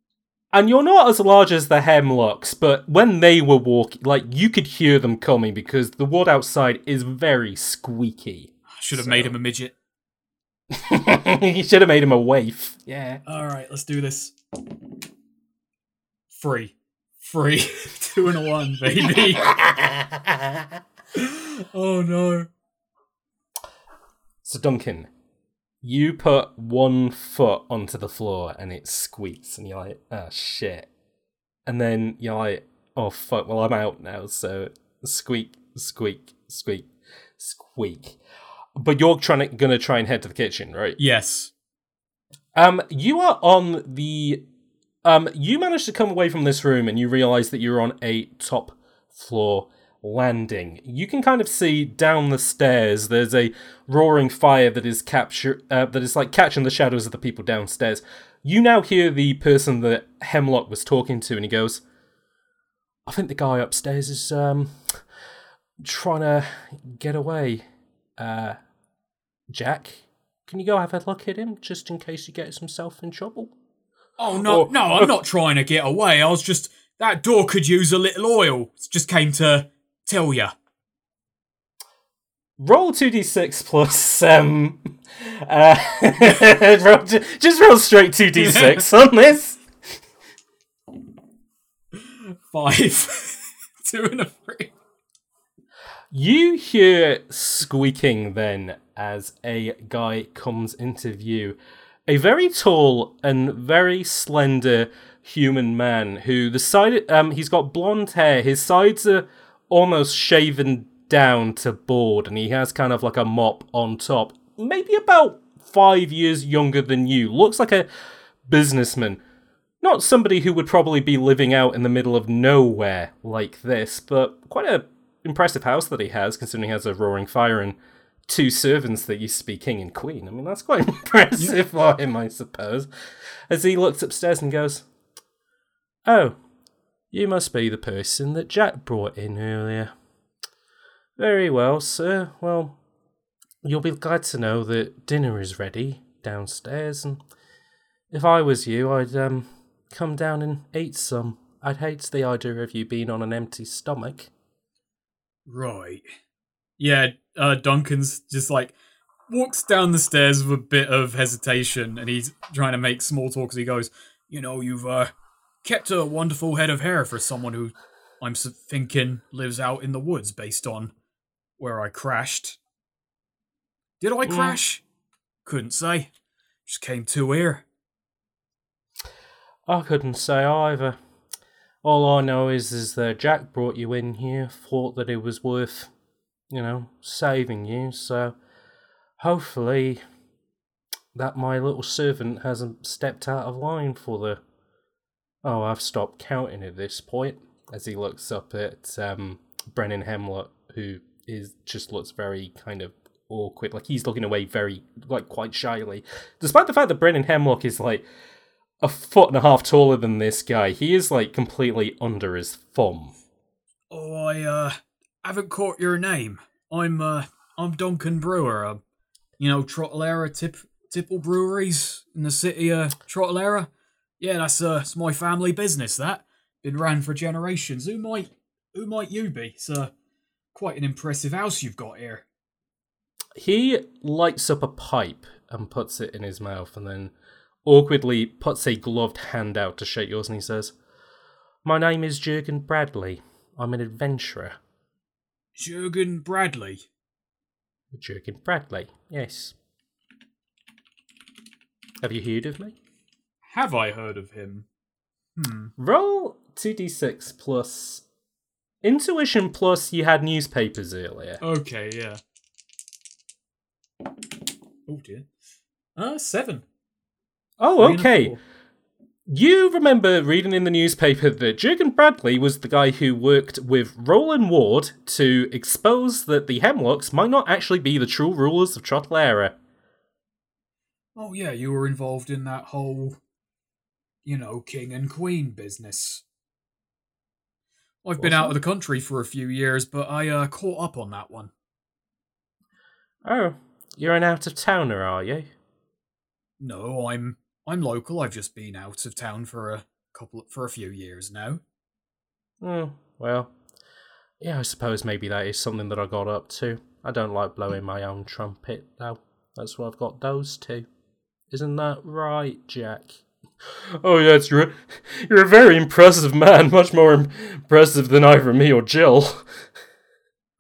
And you're not as large as the Hemlocks, but when they were walking, like, you could hear them coming because the wood outside is very squeaky. I should have So- made him a midget [LAUGHS] you should have made him a waif. Yeah. all right let's do this free free [LAUGHS] two and a one baby [LAUGHS] oh no So, Duncan, you put one foot onto the floor and it squeaks, and you're like, oh shit. And then you're like, oh fuck, well, I'm out now, so squeak, squeak, squeak, squeak. But you're trying to, gonna try and head to the kitchen, right? yes Um, you are on the. Um, you managed to come away from this room and you realize that you're on a top floor landing. You can kind of see down the stairs. There's a roaring fire that is capture uh, that is like catching the shadows of the people downstairs. You now hear the person that Hemlock was talking to, and he goes, "I think the guy upstairs is um trying to get away. Uh, Jack, can you go have a look at him just in case he gets himself in trouble?" Oh no Oh, no i'm not trying to get away. I was just that door could use a little oil. Just came to tell you Roll two d six plus um, [LAUGHS] uh, [LAUGHS] roll, just roll straight two d six [LAUGHS] on this. five. Two and a three. You hear squeaking then as a guy comes into view. A very tall and very slender human man who the side um he's got blonde hair. His sides are almost shaven down to bald and he has kind of like a mop on top. Maybe about 5 years younger than you. Looks like a businessman. not somebody who would probably be living out in the middle of nowhere like this, but quite a impressive house that he has, considering he has a roaring fire and two servants that used to be king and queen. I mean, that's quite [LAUGHS] impressive for him, I suppose. As he looks upstairs and goes, Oh, you must be the person that Jack brought in earlier. Very well, sir. Well, you'll be glad to know that dinner is ready downstairs, and if I was you, I'd um come down and eat some. I'd hate the idea of you being on an empty stomach. Right. Yeah, uh, Duncan's just like walks down the stairs with a bit of hesitation and he's trying to make small talk as he goes, You know, you've uh, kept a wonderful head of hair for someone who I'm thinking lives out in the woods based on where I crashed. Did I crash? Couldn't say. Just came to here. I couldn't say either. All I know is is that Jack brought you in here, thought that it was worth, you know, saving you, so hopefully that my little servant hasn't stepped out of line for the Oh, I've stopped counting at this point as he looks up at um, Brennan Hemlock, who is just looks very kind of awkward, like he's looking away very like quite shyly, despite the fact that Brennan Hemlock is like a foot and a half taller than this guy. He is like completely under his thumb. Oh, I uh haven't caught your name. I'm uh I'm Duncan Brewer. Uh, you know Trottelera Tip Tipple Breweries in the city of uh, Yeah, that's uh it's my family business. That been ran for generations. Who might who might you be? It's uh, quite an impressive house you've got here. He lights up a pipe and puts it in his mouth, and then awkwardly puts a gloved hand out to shake yours, and he says, "My name is Jurgen Bradley. I'm an adventurer." Jurgen Bradley. Jurgen Bradley. Yes. Have you heard of me? Have I heard of him? Hmm. Roll 2d6 plus intuition plus you had newspapers earlier. Okay, yeah. Oh dear. Uh, seven. Oh, okay. You remember reading in the newspaper that Jurgen Bradley was the guy who worked with Roland Ward to expose that the Hemlocks might not actually be the true rulers of Trottelera. Oh yeah, you were involved in that whole, you know, king and queen business. I've been out of the country for a few years, but I uh, caught up on that one. Oh, you're an out of towner, are you? No, I'm I'm local. I've just been out of town for a couple for a few years now. Hmm. Well, yeah, I suppose maybe that is something that I got up to. I don't like blowing my own trumpet, though. That's why I've got those two. Isn't that right, Jack? [LAUGHS] Oh yes, you're you're a very impressive man, much more impressive than either me or Jill. [LAUGHS]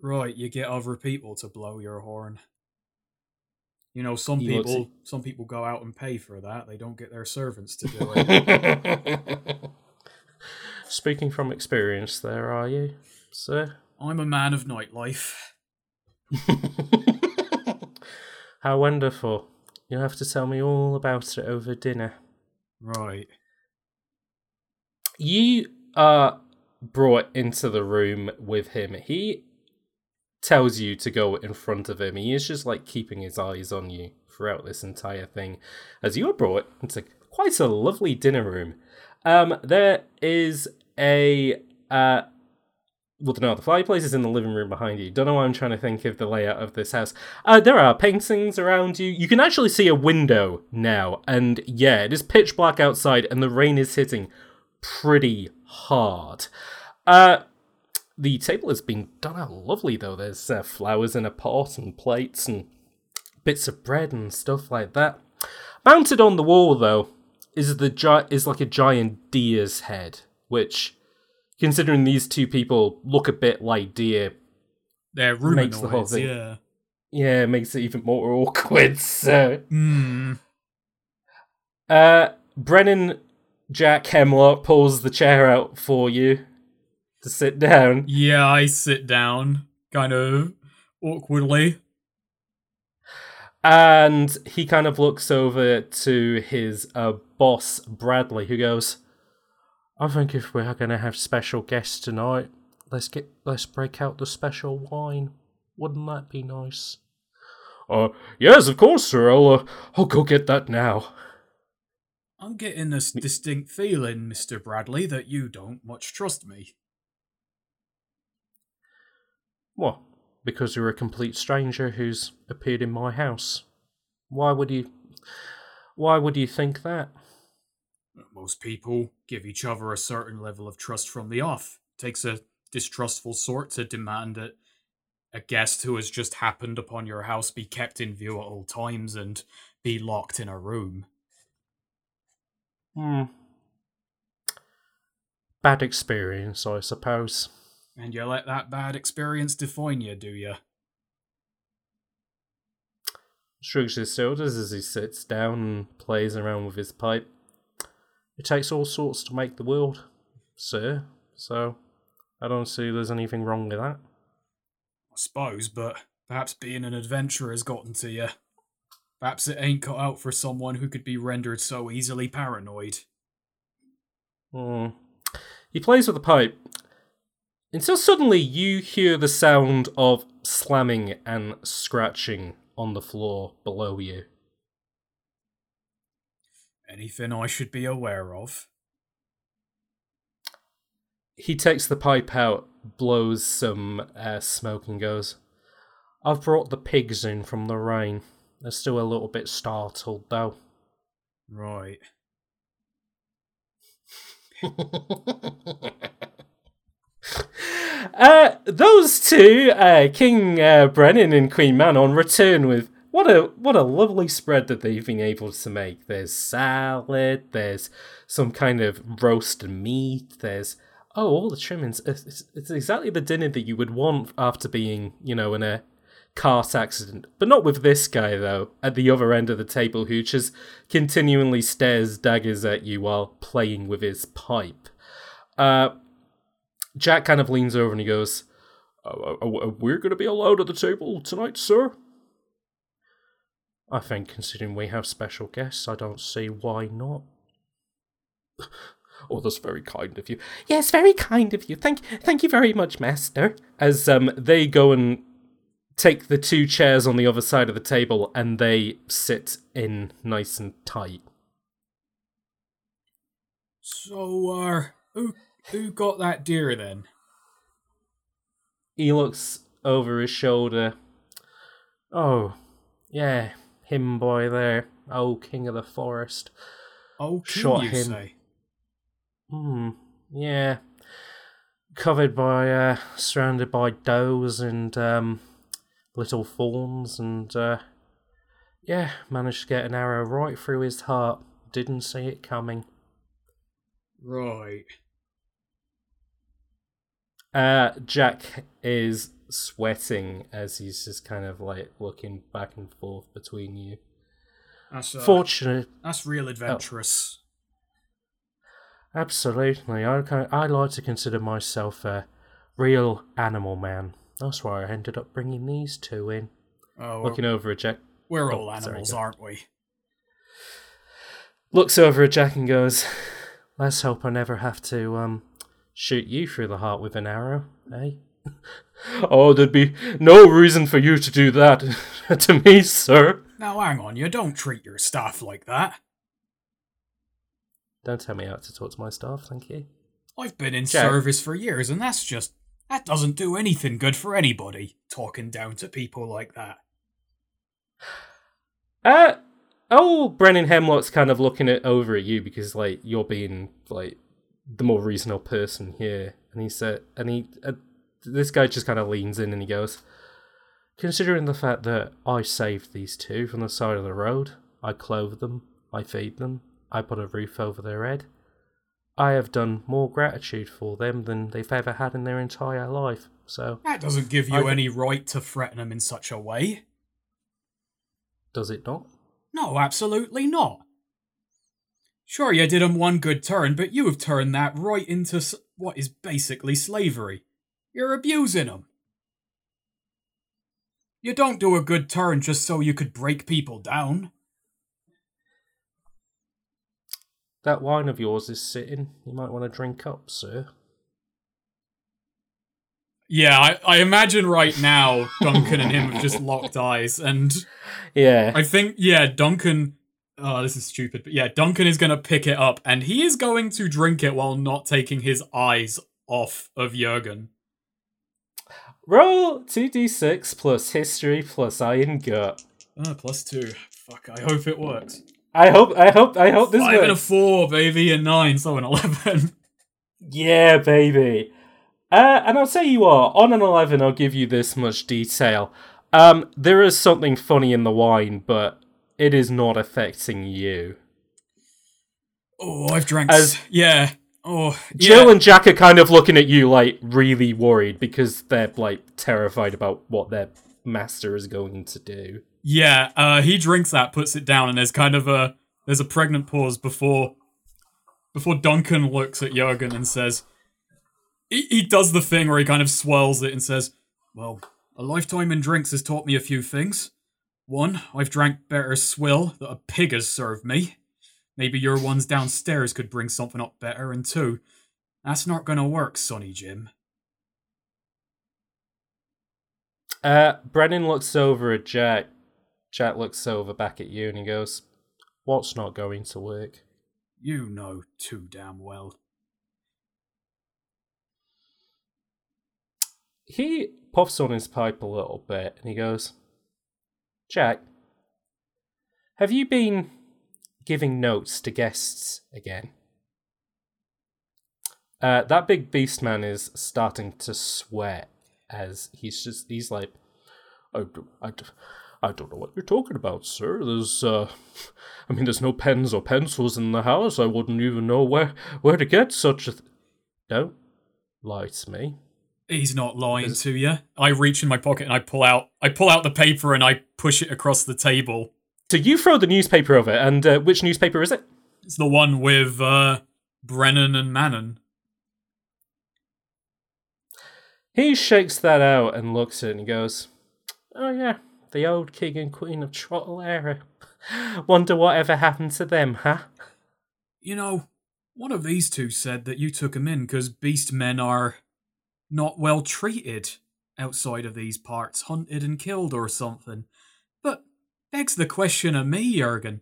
Right, you get other people to blow your horn. You know, some He people looks- some people go out and pay for that. They don't get their servants to do it. [LAUGHS] Speaking from experience, there are you, sir? I'm a man of nightlife. [LAUGHS] How wonderful! You'll have to tell me all about it over dinner. Right. you are brought into the room with him. He tells you to go in front of him. He is just like keeping his eyes on you throughout this entire thing. As you are brought into quite a lovely dinner room. Um, there is a uh well, no, the fireplace is in the living room behind you. Don't know why I'm trying to think of the layout of this house. Uh, there are paintings around you. You can actually see a window now, and yeah, it is pitch black outside, and the rain is hitting pretty hard. Uh, the table has been done out lovely though. There's uh, flowers in a pot and plates and bits of bread and stuff like that. Mounted on the wall though is the gi- is like a giant deer's head, which, considering these two people look a bit like deer, They're Makes the whole thing- yeah. yeah, makes it even more [LAUGHS] awkward. So, Hmm. uh, Brennan Jack Hemlock pulls the chair out for you to sit down. Yeah, I sit down, kind of awkwardly. And he kind of looks over to his uh, boss, Bradley, who goes, I think if we're gonna have special guests tonight, let's get let's break out the special wine. Wouldn't that be nice? Uh, yes, of course, sir. I'll uh, I'll go get that now. I'm getting this distinct feeling, Mr. Bradley, that you don't much trust me. What? Because you're a complete stranger who's appeared in my house. Why would you why would you think that? Most people give each other a certain level of trust from the off. It takes a distrustful sort to demand that a guest who has just happened upon your house be kept in view at all times and be locked in a room. Hmm. Bad experience, I suppose. And you let that bad experience define you, do you? Shrugs his shoulders as he sits down and plays around with his pipe. It takes all sorts to make the world, sir, so I don't see there's anything wrong with that. I suppose, but perhaps being an adventurer has gotten to you. Perhaps it ain't cut out for someone who could be rendered so easily paranoid. Hmm. He plays with the pipe until suddenly you hear the sound of slamming and scratching on the floor below you. Anything I should be aware of? He takes the pipe out, blows some uh, smoke, and goes, I've brought the pigs in from the rain. They're still a little bit startled, though. Right. [LAUGHS] [LAUGHS] uh, those two, uh, King uh, Brennan and Queen Manon, return with what a what a lovely spread that they've been able to make. There's salad. There's some kind of roast meat. There's oh, all the trimmings. It's, it's exactly the dinner that you would want after being, you know, in a car accident. But not with this guy though, at the other end of the table, who just continually stares daggers at you while playing with his pipe. Uh, Jack kind of leans over and he goes, uh, "We're going to be allowed at the table tonight, sir." I think, considering we have special guests, I don't see why not. [LAUGHS] oh, that's very kind of you. Yes, very kind of you. Thank, thank you very much, Master. As um, they go and take the two chairs on the other side of the table, and they sit in nice and tight. So, uh, who got that deer then? He looks over his shoulder. Oh, yeah, him boy there. Oh, king of the forest. Oh, king, shot him. Say? Hmm. Yeah. Covered by, uh, surrounded by does and um, little fawns, and uh, yeah, managed to get an arrow right through his heart. Didn't see it coming. Right. Uh, Jack is sweating as he's just kind of like looking back and forth between you. That's uh, fortunate. That's real adventurous. Oh. Absolutely, I I like to consider myself a real animal man. That's why I ended up bringing these two in. Oh, looking over at Jack. We're oh, all animals, sorry, aren't we? Looks over at Jack and goes, "Let's hope I never have to um shoot you through the heart with an arrow, eh?" [LAUGHS] oh, there'd be no reason for you to do that [LAUGHS] to me, sir. Now, hang on, you don't treat your staff like that. Don't tell me how to talk to my staff, thank you. I've been in Jack. service for years, and that's just. That doesn't do anything good for anybody, talking down to people like that. Uh, oh, Brennan Hemlock's kind of looking it over at you because, like, you're being, like, the more reasonable person here. And he said, and he, uh, this guy just kind of leans in and he goes, Considering the fact that I saved these two from the side of the road, I clothe them, I feed them, I put a roof over their head, I have done more gratitude for them than they've ever had in their entire life. So that doesn't give you I... any right to threaten them in such a way. Does it not? No, absolutely not. Sure, you did them one good turn, but you have turned that right into what is basically slavery. You're abusing them. You don't do a good turn just so you could break people down. that wine of yours is sitting. You might want to drink up, sir. Yeah, I, I imagine right now Duncan and him have just locked eyes, and [LAUGHS] Yeah. I think yeah, Duncan. Oh, this is stupid, but yeah, Duncan is gonna pick it up, and he is going to drink it while not taking his eyes off of Jurgen. Roll 2d6 plus history plus iron gut. Uh, plus two. Fuck, I hope it works. I hope I hope I hope this Five and a four, baby, and nine, so an eleven. [LAUGHS] Yeah, baby. Uh, and I'll tell you what, on an 11, I'll give you this much detail. Um, there is something funny in the wine, but it is not affecting you. Oh, I've drank. As- yeah. Oh, Jill yeah. and Jack are kind of looking at you like really worried because they're like terrified about what their master is going to do. Yeah, uh, he drinks that, puts it down, and there's kind of a there's a pregnant pause before before Duncan looks at Jurgen and says he, he does the thing where he kind of swirls it and says, "Well, a lifetime in drinks has taught me a few things. One, I've drank better swill that a pig has served me. Maybe your ones downstairs could bring something up better. And two, that's not gonna work, Sonny Jim." Uh, Brennan looks over at Jack. Jack looks over back at you and he goes, What's not going to work? You know too damn well. He puffs on his pipe a little bit and he goes, Jack, have you been giving notes to guests again? Uh, that big beast man is starting to sweat as he's just, he's like, "I, I don't know what you're talking about, sir. There's, uh, [LAUGHS] I mean, there's no pens or pencils in the house. I wouldn't even know where, where to get such a. Th- don't lie to me. He's not lying to you. I reach in my pocket and I pull out I pull out the paper and I push it across the table. So you throw the newspaper over, and uh, which newspaper is it? It's the one with uh Brennan and Manon. He shakes that out and looks at it and he goes, Oh, yeah, the old king and queen of Trottelera. [LAUGHS] Wonder whatever happened to them, huh? You know, one of these two said that you took him in because beast men are not well treated outside of these parts, hunted and killed or something. But begs the question of me, Jurgen.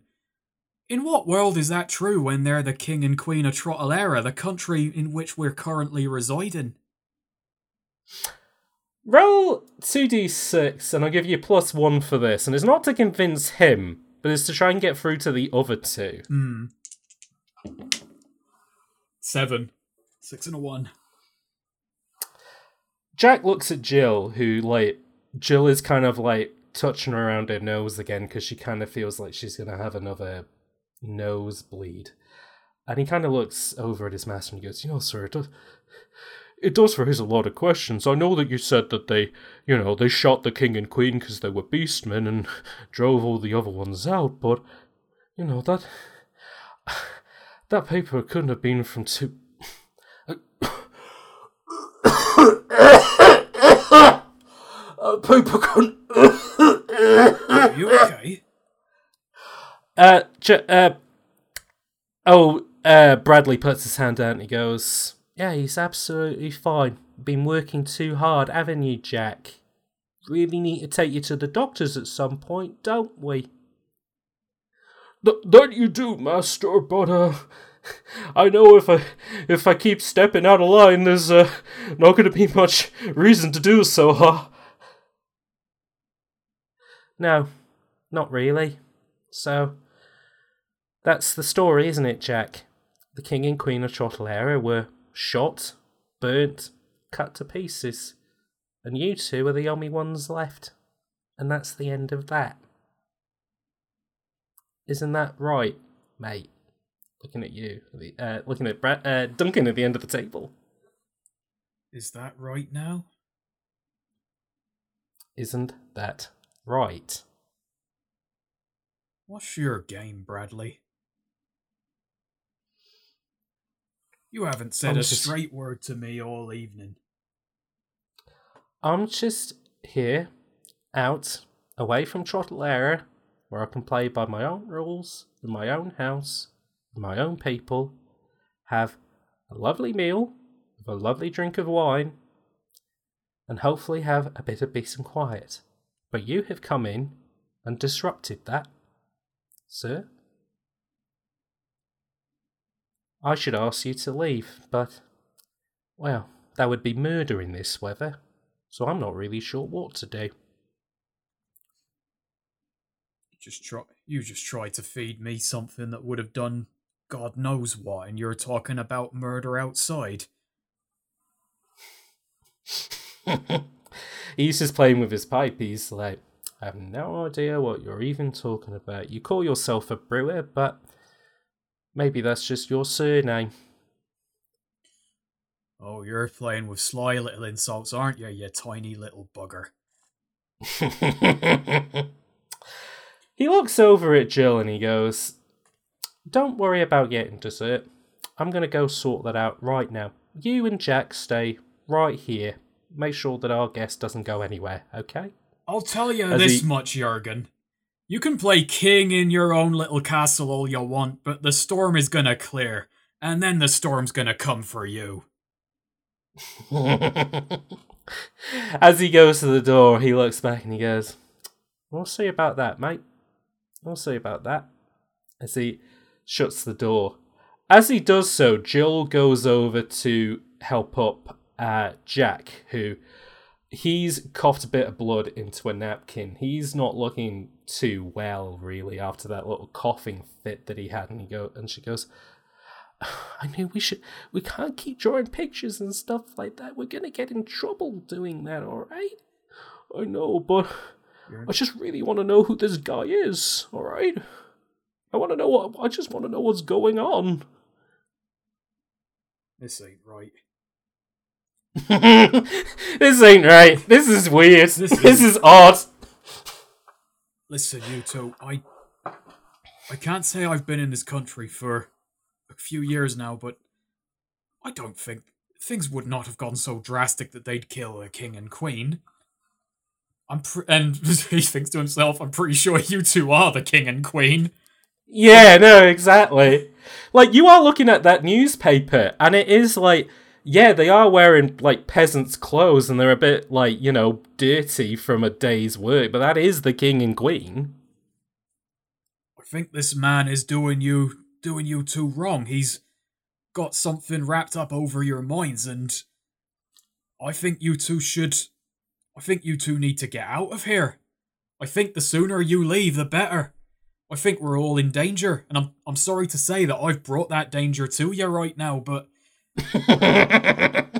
In what world is that true when they're the king and queen of Trottelera, the country in which we're currently residing? Roll 2d6, and I'll give you plus one for this. And it's not to convince him, but it's to try and get through to the other two. Hmm. Seven. Six and a one. Jack looks at Jill, who, like, Jill is kind of like touching around her nose again because she kind of feels like she's going to have another nosebleed. And he kind of looks over at his master and he goes, You know, sir, it does, it does raise a lot of questions. I know that you said that they, you know, they shot the king and queen because they were beastmen and drove all the other ones out, but, you know, that. That paper couldn't have been from two. Paper couldn't. Are you okay? Uh, J- uh, oh, uh, Bradley puts his hand out and he goes, Yeah, he's absolutely fine. Been working too hard, haven't you, Jack? Really need to take you to the doctors at some point, don't we? Th- that you do, Master, but, uh, I know if I if I keep stepping out of line, there's uh, not going to be much reason to do so, huh? No, not really. So, that's the story, isn't it, Jack? The king and queen of Trottle Trottelera were shot, burnt, cut to pieces, and you two are the only ones left. And that's the end of that. Isn't that right, mate? Looking at you, uh, looking at Brad, uh, Duncan at the end of the table. Is that right now? Isn't that right? What's your game, Bradley? You haven't said I'm a just- straight word to me all evening. I'm just here, out, away from Trottelera, where I can play by my own rules in my own house with my own people, have a lovely meal with a lovely drink of wine, and hopefully have a bit of peace and quiet. But you have come in and disrupted that, sir. I should ask you to leave, but, well, that would be murder in this weather, so I'm not really sure what to do. You just try. You just tried to feed me something that would have done God knows what, and you're talking about murder outside. [LAUGHS] he's just playing with his pipe. He's like, I have no idea what you're even talking about. You call yourself a brewer, but Maybe that's just your surname. Oh, you're playing with sly little insults, aren't you, you tiny little bugger? [LAUGHS] he looks over at Jill and he goes, Don't worry about getting dessert. I'm going to go sort that out right now. You and Jack stay right here. Make sure that our guest doesn't go anywhere, okay? I'll tell you As this he... much, Jurgen. You can play king in your own little castle all you want, but the storm is gonna clear, and then the storm's gonna come for you. [LAUGHS] As he goes to the door, he looks back and he goes, We'll see about that, mate. We'll see about that. As he shuts the door. As he does so, Jill goes over to help up uh, Jack, who he's coughed a bit of blood into a napkin. He's not looking too well, really, after that little coughing fit that he had. And he go and she goes, I mean, we should, we can't keep drawing pictures and stuff like that. We're gonna get in trouble doing that, all right? I know, but I just really want to know who this guy is, all right? I want to know what. I just want to know what's going on. This ain't right. [LAUGHS] this ain't right. This is weird. This, this is, is odd. Listen, you two, I I can't say I've been in this country for a few years now, but I don't think things would not have gone so drastic that they'd kill a king and queen. I'm pre- and [LAUGHS] he thinks to himself, I'm pretty sure you two are the king and queen. Yeah, no, exactly. Like you are looking at that newspaper and it is like yeah, they are wearing like peasants' clothes and they're a bit like, you know, dirty from a day's work, but that is the king and queen. I think this man is doing you doing you too wrong. He's got something wrapped up over your minds and I think you two should I think you two need to get out of here. I think the sooner you leave the better. I think we're all in danger, and I'm I'm sorry to say that I've brought that danger to you right now, but that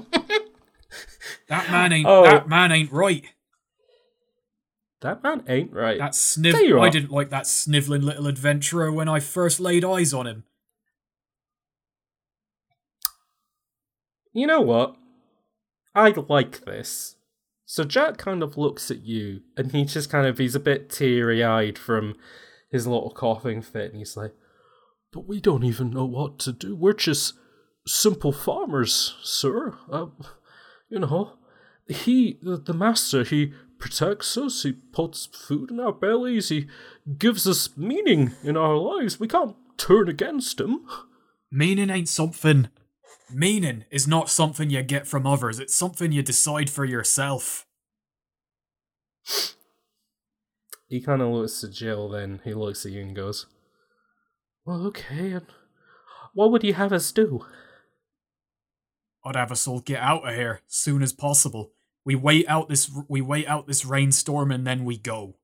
man ain't oh. that man ain't right. That man ain't right. That sniv I didn't like that snivelling little adventurer when I first laid eyes on him. You know what? I like this. So Jack kind of looks at you and he just kind of he's a bit teary eyed from his little coughing fit and he's like, But we don't even know what to do. We're just simple farmers, sir. Uh, you know, he, the, the master, he protects us, he puts food in our bellies, he gives us meaning in our lives. We can't turn against him. Meaning ain't something. Meaning is not something you get from others, it's something you decide for yourself. He kind of looks at Jill, then he looks at you and goes, Well, okay, and what would you have us do? I'd have us all get out of here soon as possible. We wait out this we wait out this rainstorm and then we go.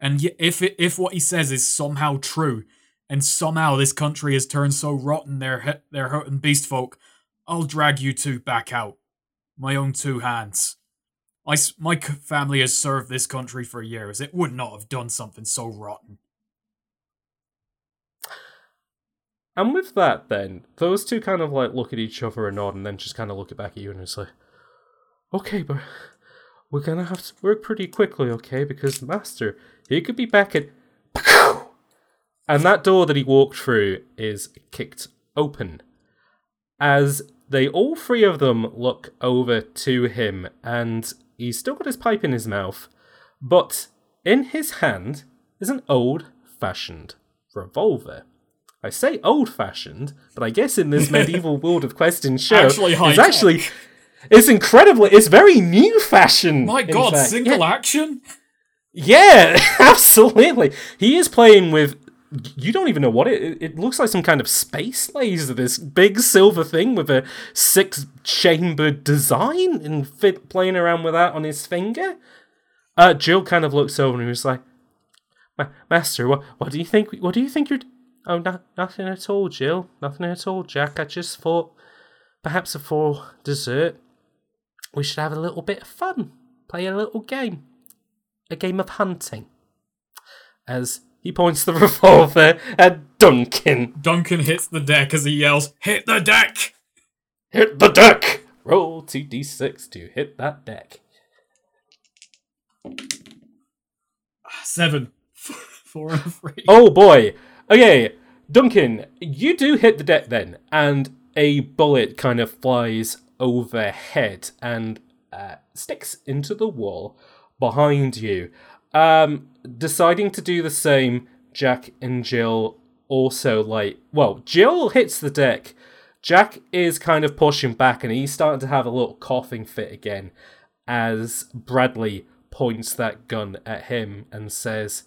And if it, if what he says is somehow true, and somehow this country has turned so rotten they're they're hurting beast folk, I'll drag you two back out, my own two hands. I, my family has served this country for years. It would not have done something so rotten. And with that, then those two kind of like look at each other and nod, and then just kind of look at back at you and it's like, "Okay, but we're gonna have to work pretty quickly, okay? Because Master, he could be back at." [LAUGHS] And that door that he walked through is kicked open. As they all three of them look over to him, and he's still got his pipe in his mouth, but in his hand is an old fashioned revolver I say old fashioned, but I guess in this [LAUGHS] medieval world of Quest In Show, Actually it's actually it's incredibly it's very new fashioned. My god, fact. single Yeah, action? yeah, [LAUGHS] absolutely. He is playing with. You don't even know what it. it- looks like some kind of space laser. This big silver thing with a six-chambered design, and fit playing around with that on his finger. Uh, Jill kind of looks over and was like, "Ma- "Master, what what do you think? What do you think you're?" D-" Oh, no, nothing at all, Jill. Nothing at all, Jack. I just thought perhaps before dessert we should have a little bit of fun, play a little game a game of hunting. As he points the [LAUGHS] revolver at Duncan. Duncan hits the deck as he yells, Hit the deck! Hit the deck! Roll 2d6 to hit that deck. Ah, seven. [LAUGHS] Four and three. Oh boy! Okay, Duncan, you do hit the deck then, and a bullet kind of flies overhead and uh, sticks into the wall behind you. Um, deciding to do the same, Jack and Jill also like. Well, Jill hits the deck. Jack is kind of pushing back, and he's starting to have a little coughing fit again as Bradley points that gun at him and says,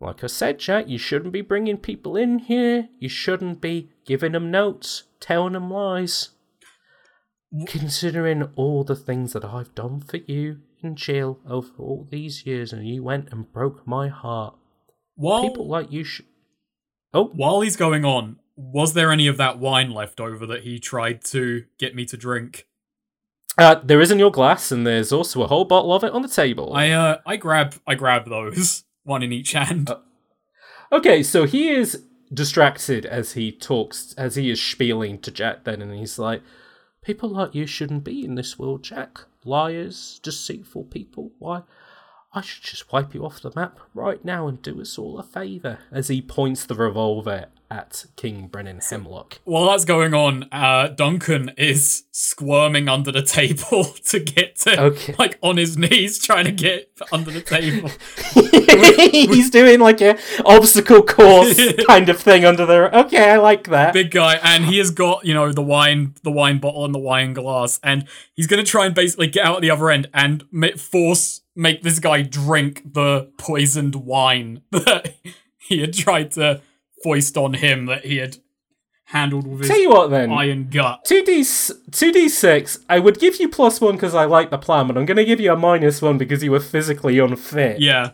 like I said, Jack, you shouldn't be bringing people in here. You shouldn't be giving them notes, telling them lies. Considering all the things that I've done for you and Jill over all these years, and you went and broke my heart. While, People like you should. Oh, while he's going on, was there any of that wine left over that he tried to get me to drink? uh, there is in your glass, and there's also a whole bottle of it on the table. I uh I grab I grab those, one in each hand. Uh, okay, so he is distracted as he talks, as he is spieling to Jack then, and he's like, People like you shouldn't be in this world, Jack. Liars, deceitful people. Why? I should just wipe you off the map right now and do us all a favour. As he points the revolver at King Brennan Hemlock. While that's going on, uh, Duncan is squirming under the table [LAUGHS] to get to, Okay. like, on his knees, trying to get under the table. [LAUGHS] he's doing like a obstacle course [LAUGHS] kind of thing under there. Okay, I like that. Big guy, and he has got, you know, the wine, the wine bottle and the wine glass, and he's gonna try and basically get out at the other end and force make this guy drink the poisoned wine that he had tried to foist on him that he had handled with his Tell you what then. iron gut. 2D, 2d6, I would give you plus one because I like the plan, but I'm going to give you a minus one because you were physically unfit. Yeah.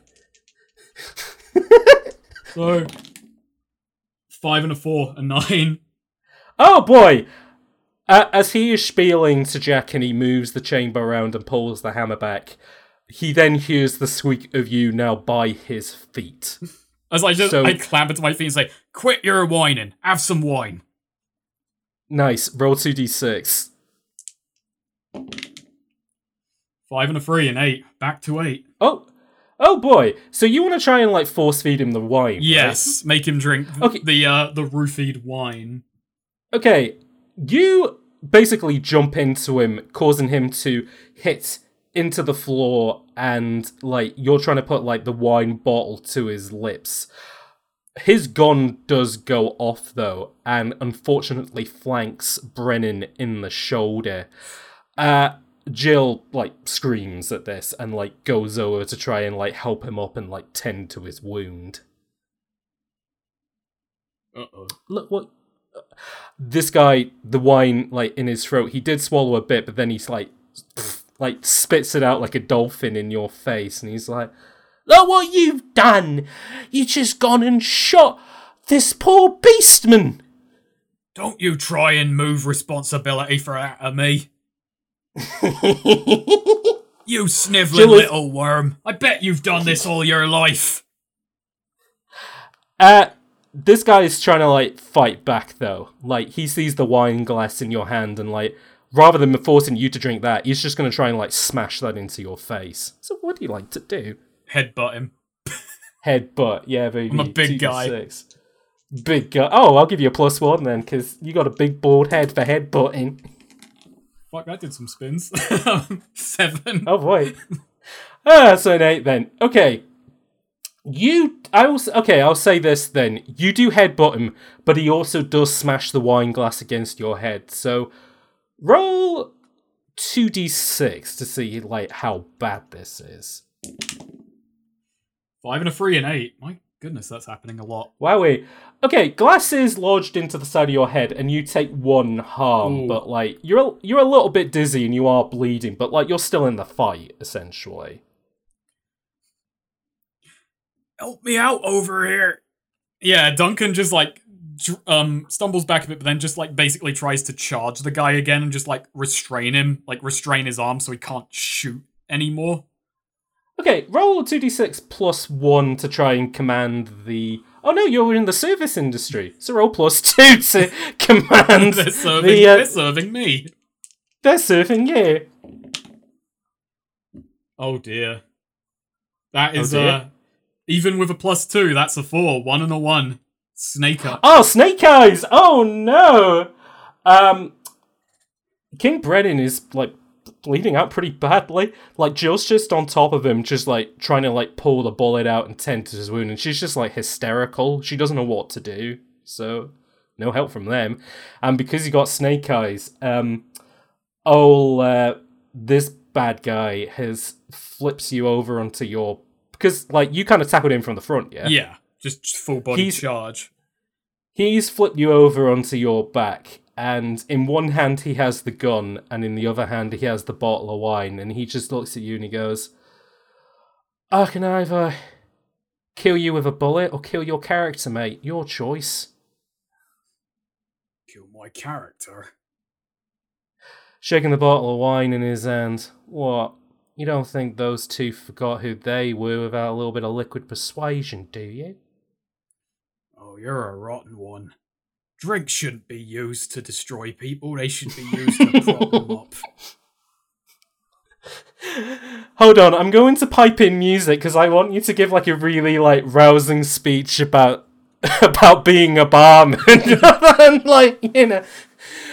[LAUGHS] so five and a four, a nine. Oh boy! Uh, as he is spieling to Jack and he moves the chamber around and pulls the hammer back, he then hears the squeak of you now by his feet. [LAUGHS] As I just So- I clamber to my feet and say, "Quit your whining. Have some wine." Nice. Roll 2d6. Five and a three and eight. Back to eight. Oh! Oh boy! So you want to try and like force feed him the wine? right? Yes, make him drink th- Okay. the uh the roofied wine. Okay, you basically jump into him, causing him to hit into the floor, and like you're trying to put like the wine bottle to his lips. His gun does go off though, and unfortunately flanks Brennan in the shoulder. Uh, Jill like screams at this and like goes over to try and like help him up and like tend to his wound. Uh oh. look what this guy the wine like in his throat he did swallow a bit but then he's like like spits it out like a dolphin in your face and he's like look what you've done you just gone and shot this poor beastman Don't you try and move responsibility for that of me. [LAUGHS] You sniveling Jill little worm. I bet you've done this all your life. uh this guy is trying to like fight back though like he sees the wine glass in your hand and like rather than forcing you to drink that he's just going to try and like smash that into your face so what do you like to do Headbutt him. Headbutt, yeah, baby. I'm a big guy. 2d6. Big guy. Oh, I'll give you a plus one then, because you got a big bald head for headbutting. Fuck, that did some spins. [LAUGHS] Seven. Oh boy. ah, so an eight then. Okay. You, I will. Okay, I'll say this then. You do headbutt him, but he also does smash the wine glass against your head. So, roll two d six to see like how bad this is. Five and a three and eight. My goodness, that's happening a lot. Wowie. Okay, glasses lodged into the side of your head, and you take one harm. Ooh. But like, you're a, you're a little bit dizzy, and you are bleeding. But like, you're still in the fight, essentially. Help me out over here. Yeah, Duncan just like um stumbles back a bit, but then just like basically tries to charge the guy again and just like restrain him, like restrain his arm so he can't shoot anymore. Okay, roll a 2d6 plus 1 to try and command the. Oh no, you're in the service industry. So roll plus [LAUGHS] 2 to command [LAUGHS] they're serving. the. Uh, they're serving me. they're serving you. Oh dear. That is, Oh, dear. uh even with a plus two, that's a four. One and a one. Snake up. Oh, Snake Eyes! Oh no! Um. King Brennan is, like, bleeding out pretty badly. Like, Jill's just on top of him, just, like, trying to, like, pull the bullet out and tend to his wound, and she's just, like, hysterical. She doesn't know what to do, so no help from them. And because you got Snake Eyes, um, oh, uh, this bad guy has flips you over onto your. Because, like, you kind of tackled him from the front, yeah? Yeah, just full body He's- charge. He's flipped you over onto your back, and in one hand he has the gun, and in the other hand he has the bottle of wine, and he just looks at you and he goes, I can either kill you with a bullet or kill your character, mate. Your choice. Kill my character. Shaking the bottle of wine in his hand. What? You don't think those two forgot who they were without a little bit of liquid persuasion, do you? Oh, you're a rotten one. Drinks shouldn't be used to destroy people. They should be used to prop them up. [LAUGHS] Hold on, I'm going to pipe in music because I want you to give like a really like rousing speech about [LAUGHS] about being a barman [LAUGHS] and like you know.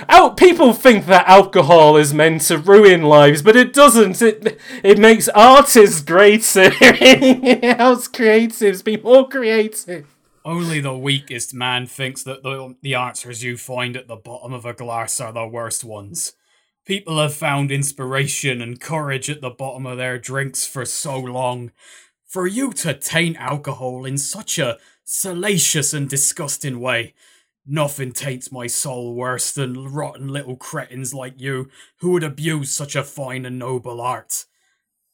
Out, people think that alcohol is meant to ruin lives, but it doesn't. It it makes artists greater. it helps creatives be more creative. Only the weakest man thinks that the, the answers you find at the bottom of a glass are the worst ones. People have found inspiration and courage at the bottom of their drinks for so long. For you to taint alcohol in such a salacious and disgusting way, nothing taints my soul worse than rotten little cretins like you who would abuse such a fine and noble art.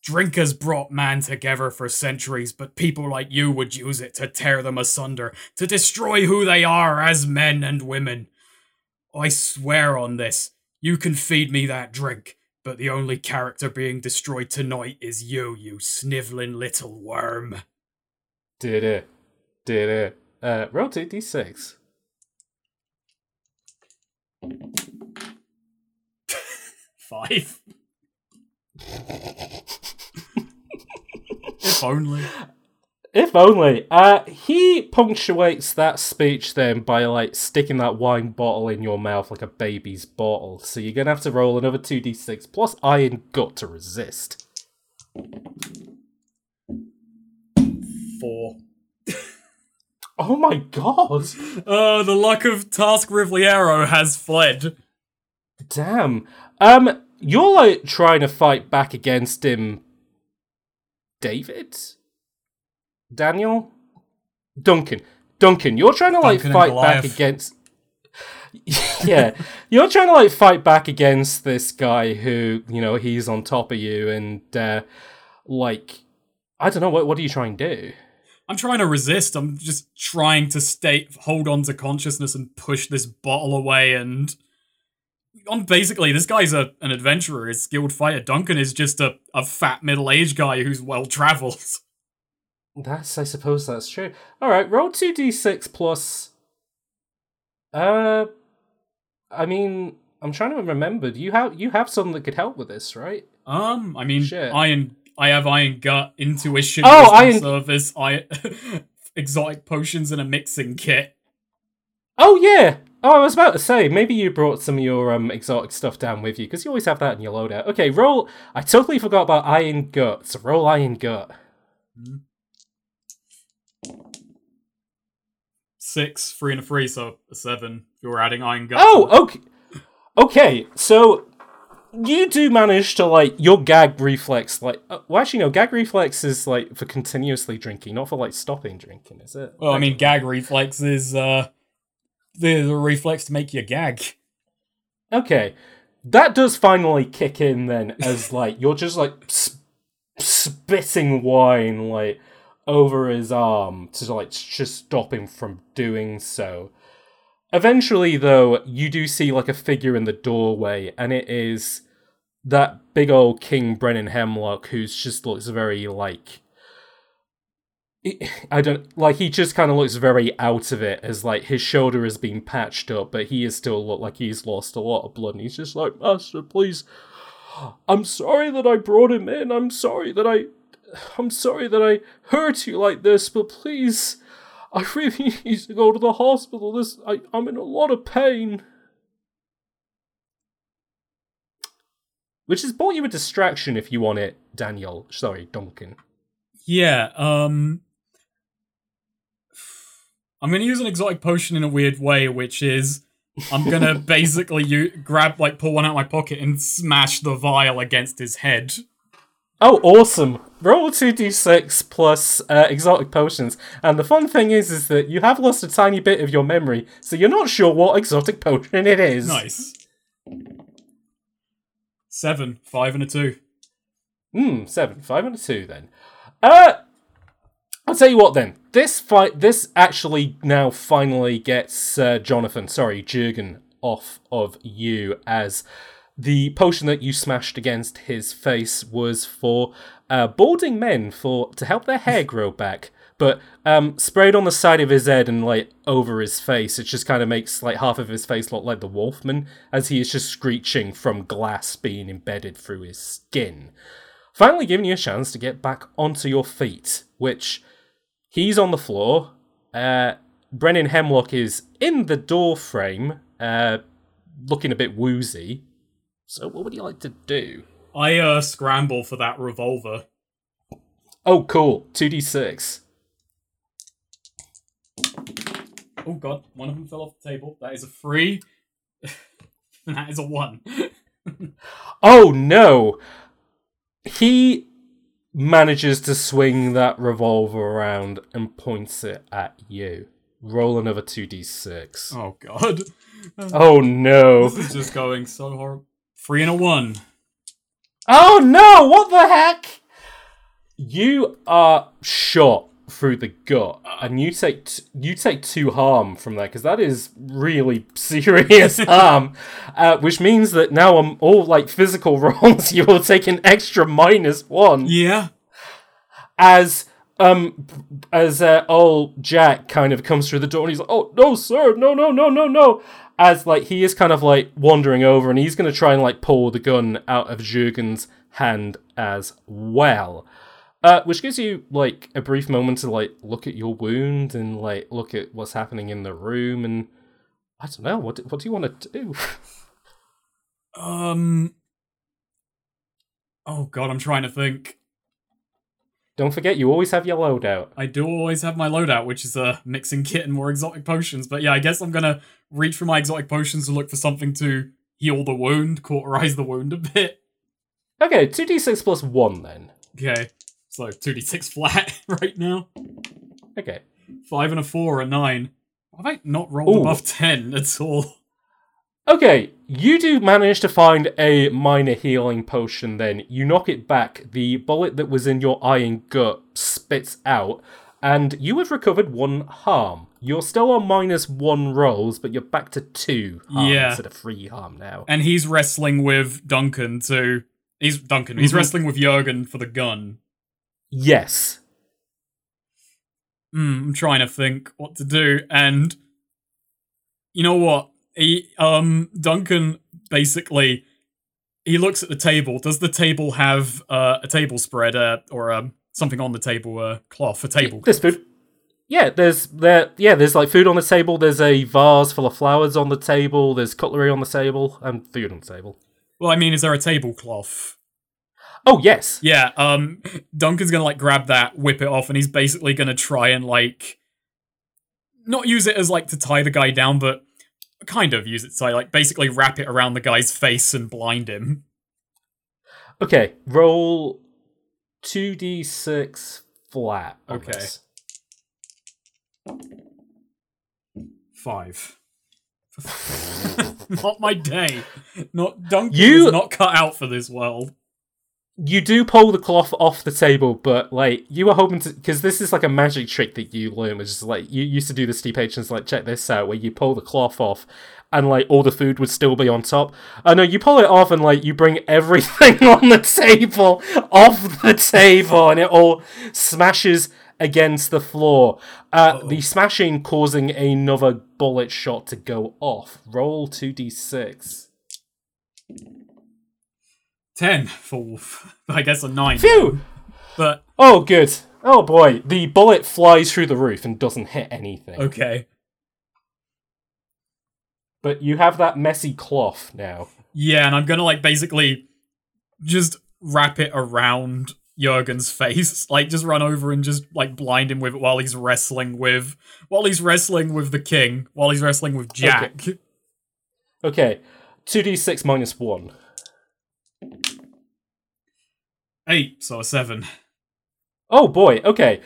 Drink has brought man together for centuries, but people like you would use it to tear them asunder, to destroy who they are as men and women. I swear on this, you can feed me that drink, but the only character being destroyed tonight is you, you snivelling little worm. Did it? Did it? Uh, roll two d6. [LAUGHS] Five. [LAUGHS] if only. If only. Uh, he punctuates that speech then by like sticking that wine bottle in your mouth like a baby's bottle. So you're gonna have to roll another two d six plus iron gut to resist. Four. Oh my god! Oh, the luck of Task Rivliero has fled. Damn. Um, you're like trying to fight back against him. David, Daniel, Duncan, Duncan. You're trying to like Duncan fight back against. [LAUGHS] yeah, you're trying to like fight back against this guy who you know he's on top of you, and uh, like I don't know what what are you trying to do? I'm trying to resist. I'm just trying to stay, hold on to consciousness and push this bottle away. And I'm basically, this guy's a, an adventurer, a skilled fighter. Duncan is just a, a fat middle aged guy who's well traveled. [LAUGHS] That's I suppose that's true. All right, roll two d six plus. Uh, I mean, I'm trying to remember. Do you have you have something that could help with this, right? Um, I mean, Shit. iron. I have iron gut, intuition, Oh, iron- service, I [LAUGHS] exotic potions, and a mixing kit. Oh yeah. Oh, I was about to say maybe you brought some of your um exotic stuff down with you because you always have that in your loadout. Okay, roll. I totally forgot about iron gut. So roll iron gut. six, three and a three, so a seven. You're adding Iron Gut. Oh, okay. Okay, so you do manage to like your gag reflex, like uh, well, actually no, gag reflex is like for continuously drinking, not for like stopping drinking, is it? Well, I mean, gag reflex is uh, the, the reflex to make you gag. Okay, that does finally kick in then, as [LAUGHS] like you're just like sp- spitting wine like over his arm to like just stop him from doing so. Eventually, though, you do see like a figure in the doorway, and it is that big old King Brennan Hemlock, who's just looks very like I don't like. He just kind of looks very out of it, as like his shoulder has been patched up, but he is still look like he's lost a lot of blood. And he's just like, Master, please, I'm sorry that I brought him in. I'm sorry that I, I'm sorry that I hurt you like this, but please, I really [LAUGHS] need to go to the hospital. This, I, I'm in a lot of pain. Which has bought you a distraction if you want it, Daniel. Sorry, Duncan. Yeah, um. I'm gonna use an exotic potion in a weird way, which is I'm gonna [LAUGHS] basically you grab like pull one out of my pocket and smash the vial against his head. Oh, awesome! Roll two d6 plus uh, exotic potions, and the fun thing is, is that you have lost a tiny bit of your memory, so you're not sure what exotic potion it is. Nice. Seven, five, and a two. Hmm, seven, five, and a two. Then, uh, I'll tell you what. Then this fight, this actually now finally gets uh, Jonathan, sorry, Jurgen, off of you as the potion that you smashed against his face was for uh, balding men for to help their hair [LAUGHS] grow back. But um, sprayed on the side of his head and like over his face, it just kind of makes like half of his face look like the Wolfman, as he is just screeching from glass being embedded through his skin. Finally, giving you a chance to get back onto your feet, which he's on the floor. Uh, Brennan Hemlock is in the door frame, uh, looking a bit woozy. So, what would you like to do? I uh scramble for that revolver. Oh, cool. 2d6. Oh god, one of them fell off the table. That is a three. [LAUGHS] that is a one. [LAUGHS] Oh, no. He manages to swing that revolver around and points it at you. Roll another 2d6. oh god. [LAUGHS] Oh, no. This is just going so horrible. Three and a one. Oh, no. What the heck? You are shot through the gut, and you take t- you take two harm from that because that is really [LAUGHS] serious [LAUGHS] harm, uh, which means that now I'm all like physical rolls, you will take an extra minus one Yeah. as um as uh, old Jack kind of comes through the door and he's like, "Oh no, sir, no, no, no, no, no." As like he is kind of like wandering over and he's gonna try and like pull the gun out of Jurgen's hand as well. Uh, which gives you like a brief moment to like look at your wound and like look at what's happening in the room and I don't know what what do you want to do? [LAUGHS] Um. Oh god, I'm trying to think. don't forget you always have your loadout. I do always have my loadout, which is a mixing kit and more exotic potions. But yeah, I guess I'm gonna reach for my exotic potions to look for something to heal the wound, cauterize the wound a bit. Okay, two d six plus one then. Okay, so two d six flat [LAUGHS] right now. Okay. Five and a four, a nine. Have I not rolled Ooh. above ten at all? Okay, you do manage to find a minor healing potion then. You knock it back, the bullet that was in your eye and gut spits out, and you have recovered one harm. You're still on minus one rolls, but you're back to two harm Yeah. instead of three harm now. And he's wrestling with Duncan to. He's Duncan. He's Mhm. wrestling with Jurgen for the gun. Yes. Hmm, I'm trying to think what to do, and you know what? He, um, Duncan basically he looks at the table. Does the table have uh, a table spread uh, or um, something on the table, uh, cloth, a table? There's food. Yeah, there's there. Yeah, there's like food on the table. There's a vase full of flowers on the table. There's cutlery on the table and food on the table. Well, I mean, is there a tablecloth? Oh yes. Yeah. Um, Duncan's gonna like grab that, whip it off, and he's basically gonna try and like not use it as like to tie the guy down, but kind of use it to tie, like basically wrap it around the guy's face and blind him. Okay, roll 2d6 flat. on Okay. this. Five. [LAUGHS] not my day. Not Duncan You- not cut out for this world. You do pull the cloth off the table, but like you were hoping to, because this is like a magic trick that you learned, which is like you used to do this to your patrons. Like, check this out, where you pull the cloth off, and like all the food would still be on top. Oh no, you pull it off, and like you bring everything [LAUGHS] on the table off the table, and it all smashes against the floor. Uh, the smashing causing another bullet shot to go off. Roll two d six. Ten for Wolf. [LAUGHS] I guess a nine. Phew. But Oh, good. Oh boy, the bullet flies through the roof and doesn't hit anything. okay. But you have that messy cloth now. Yeah, and I'm gonna like basically just wrap it around Jurgen's face. [LAUGHS] Like just run over and just like blind him with it while he's wrestling with while he's wrestling with the king, while he's wrestling with Jack. [LAUGHS] Okay, 2d6 minus 1. Eight, so a seven. Oh boy, okay.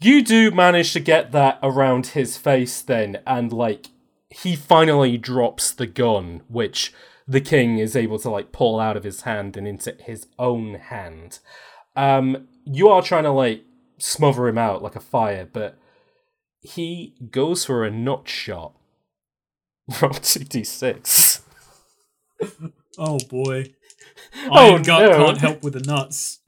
You do manage to get that around his face then, and like, he finally drops the gun, which the king is able to like pull out of his hand and into his own hand. Um, you are trying to like smother him out like a fire, but he goes for a nut shot. [LAUGHS] Roll 2d6. Oh boy. Oh, Iron Gut no. can't help with the nuts.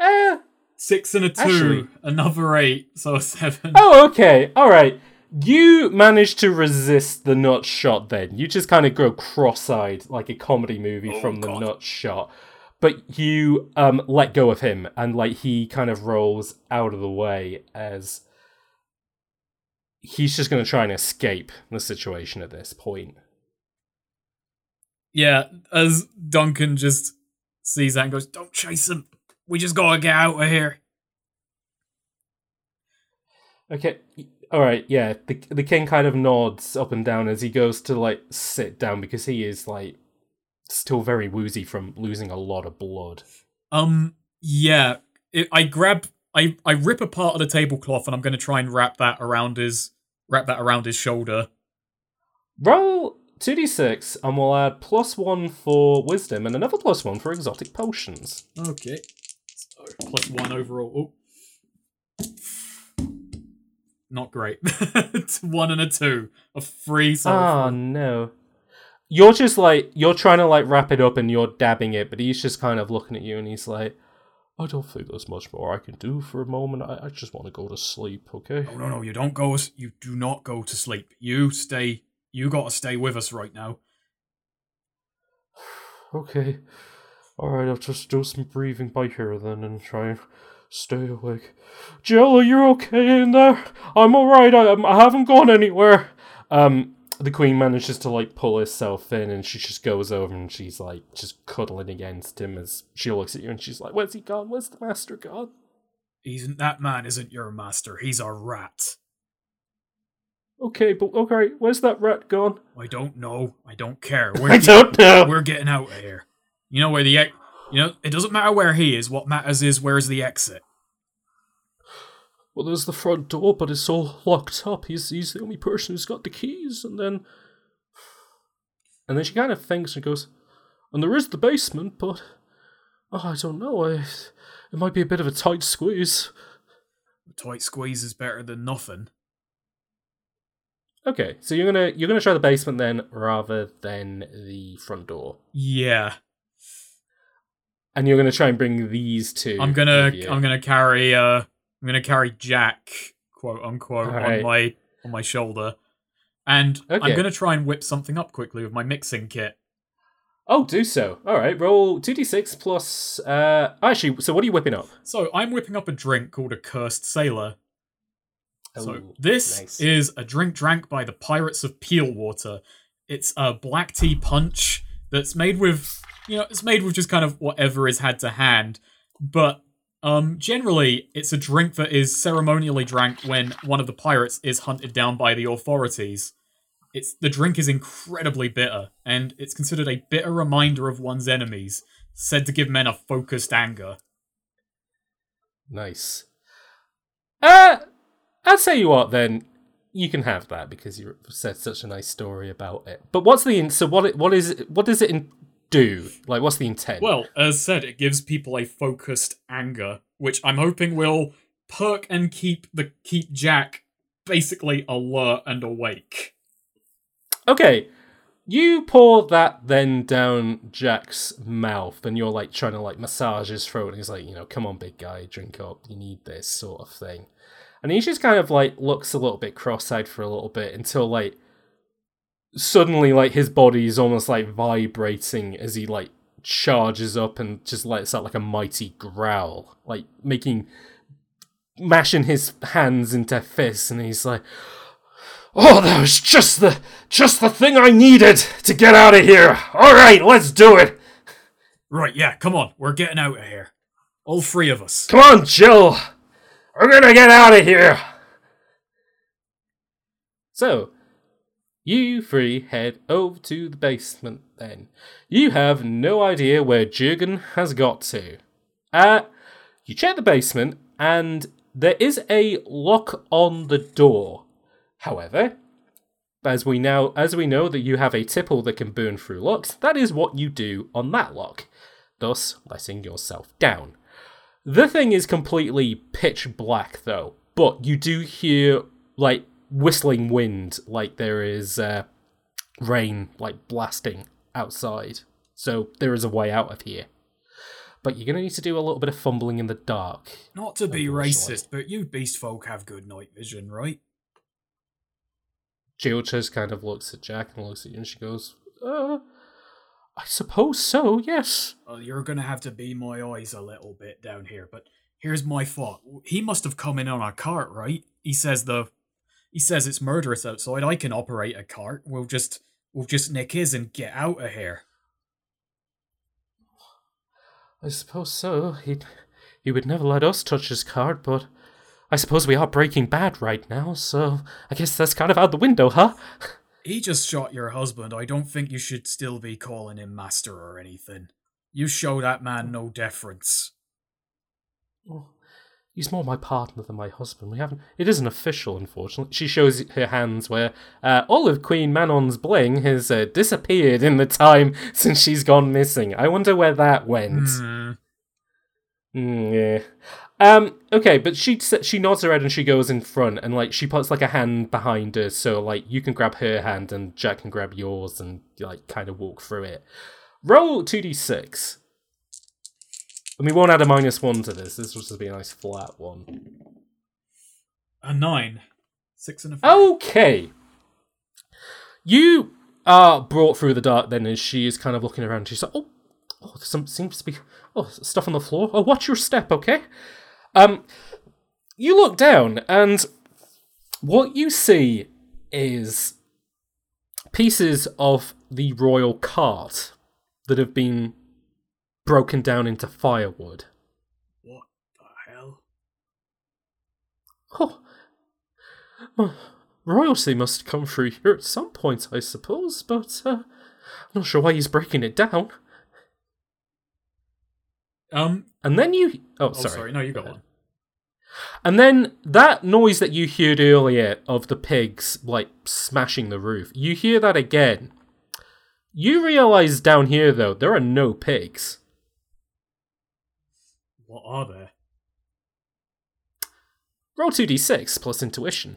Eh, Six and a two, Actually- another eight, so a seven. Oh, okay. All right. You manage to resist the nut shot then. You just kind of go cross eyed like a comedy movie Oh, from the nut shot. But you um, let go of him and like he kind of rolls out of the way as he's just going to try and escape the situation at this point. Yeah, as Duncan just sees that and goes, Don't chase him. We just gotta get out of here. Okay. All right. Yeah. The the king kind of nods up and down as he goes to like sit down because he is like still very woozy from losing a lot of blood. Um, yeah. It, I grab I, I rip a part of the tablecloth and I'm gonna try and wrap that around his wrap that around his shoulder. Roll 2d6 and we'll add plus one for wisdom and another plus one for exotic potions. Okay. So plus one overall. Oh. Not great. [LAUGHS] it's one and a two. A three, so Oh ah, no. You're just like, you're trying to like wrap it up and you're dabbing it, but he's just kind of looking at you and he's like, I don't think there's much more I can do for a moment. I, I just want to go to sleep, okay? No, no, no, you don't go. You do not go to sleep. You stay. You gotta stay with us right now. [SIGHS] Okay. Alright, I'll just do some breathing by here then and try and stay awake. Jill, are you okay in there? I'm alright, I, I haven't gone anywhere. Um, the queen manages to like pull herself in and she just goes over and she's like just cuddling against him as she looks at you and she's like, Where's he gone? Where's the master gone? He's that man isn't your master. He's a rat. Okay, but okay, where's that rat gone? I don't know. I don't care. [LAUGHS] I We're, don't know. we're getting out of here. You know where the ex- You know it doesn't matter where he is. What matters is where's the exit. Well, there's the front door, but it's all locked up. He's he's the only person who's got the keys, and then and then she kind of thinks and goes, and there is the basement, but oh, I don't know. I, it might be a bit of a tight squeeze. A tight squeeze is better than nothing. Okay, so you're gonna you're gonna try the basement then, rather than the front door, Yeah, and you're gonna try and bring these two. I'm gonna. I'm gonna carry uh I'm gonna carry Jack quote unquote on my on my shoulder, and Okay. I'm gonna try and whip something up quickly with my mixing kit. Oh, do so. All right, roll two d six plus. Uh, actually, so what are you whipping up? So I'm whipping up a drink called a Cursed Sailor. So this nice. is a drink drank by the Pirates of Peel Water. It's a black tea punch that's made with, you know, it's made with just kind of whatever is had to hand. But Um, generally, it's a drink that is ceremonially drank when one of the pirates is hunted down by the authorities. It's the drink is incredibly bitter, and it's considered a bitter reminder of one's enemies, said to give men a focused anger. Nice. Uh, I'll tell you what then. You can have that because you said such a nice story about it. But what's the in- so what it, what is it, what does it in- do? Like what's the intent? Well, as said, it gives people a focused anger, which I'm hoping will perk and keep the keep Jack basically alert and awake. Okay. You pour that then down Jack's mouth and you're like trying to like massage his throat and he's like, you know, come on big guy, drink up. You need this sort of thing. And he just kind of like looks a little bit cross-eyed for a little bit until like suddenly like his body is almost like vibrating as he like charges up and just lets out like a mighty growl, like making mashing his hands into fists and he's like Oh, that was just the just the thing I needed to get out of here. All right, let's do it. Right, yeah, come on, we're getting out of here. All three of us. Come on, Jill. We're gonna get out of here. So, you three head over to the basement then. You have no idea where Jurgen has got to. Uh, you check the basement, and there is a lock on the door. However, as we now as we know that you have a tipple that can burn through locks, that is what you do on that lock, thus letting yourself down. The thing is completely pitch black though, but you do hear like whistling wind, like there is uh, rain like blasting outside. So there is a way out of here. But you're gonna need to do a little bit of fumbling in the dark. Not to be racist, but you beast folk have good night vision, right? Just kind of looks at Jack and looks at you and she goes, uh, I suppose so, yes. Well, you're gonna have to be my eyes a little bit down here, but here's my thought. He must have come in on a cart, right? He says the he says it's murderous outside. I can operate a cart. We'll just we'll just nick his and get out of here. I suppose so. He'd, he would never let us touch his cart, but I suppose we are breaking bad right now, so I guess that's kind of out the window, huh? [LAUGHS] He just shot your husband. I don't think you should still be calling him master or anything. You show that man no deference. Well, he's more my partner than my husband. We haven't. It isn't official, unfortunately. She shows her hands where uh, all of Queen Manon's bling has uh, disappeared in the time [LAUGHS] since she's gone missing. I wonder where that went. Hmm. Mm, yeah. Um. Okay, but she she nods her head and she goes in front and like she puts like a hand behind her, so like you can grab her hand and Jack can grab yours and like kind of walk through it. Roll two d six. And we won't add a minus one to this. This will just be a nice flat one. A nine, six and a five. Okay. You are brought through the dark then and she is kind of looking around. She's like, oh, oh, there some, seems to be oh stuff on the floor. Oh, watch your step, okay? Um, you look down and what you see is pieces of the royal cart that have been broken down into firewood. What the hell? Oh, well, royalty must come through here at some point, I suppose, but uh, I'm not sure why he's breaking it down. Um. And then you. Oh, Oh, sorry. sorry. No, you got ahead. And then that noise that you heard earlier of the pigs, like, smashing the roof, you hear that again. You realize down here, though, there are no pigs. What are there? Roll 2d6 plus intuition.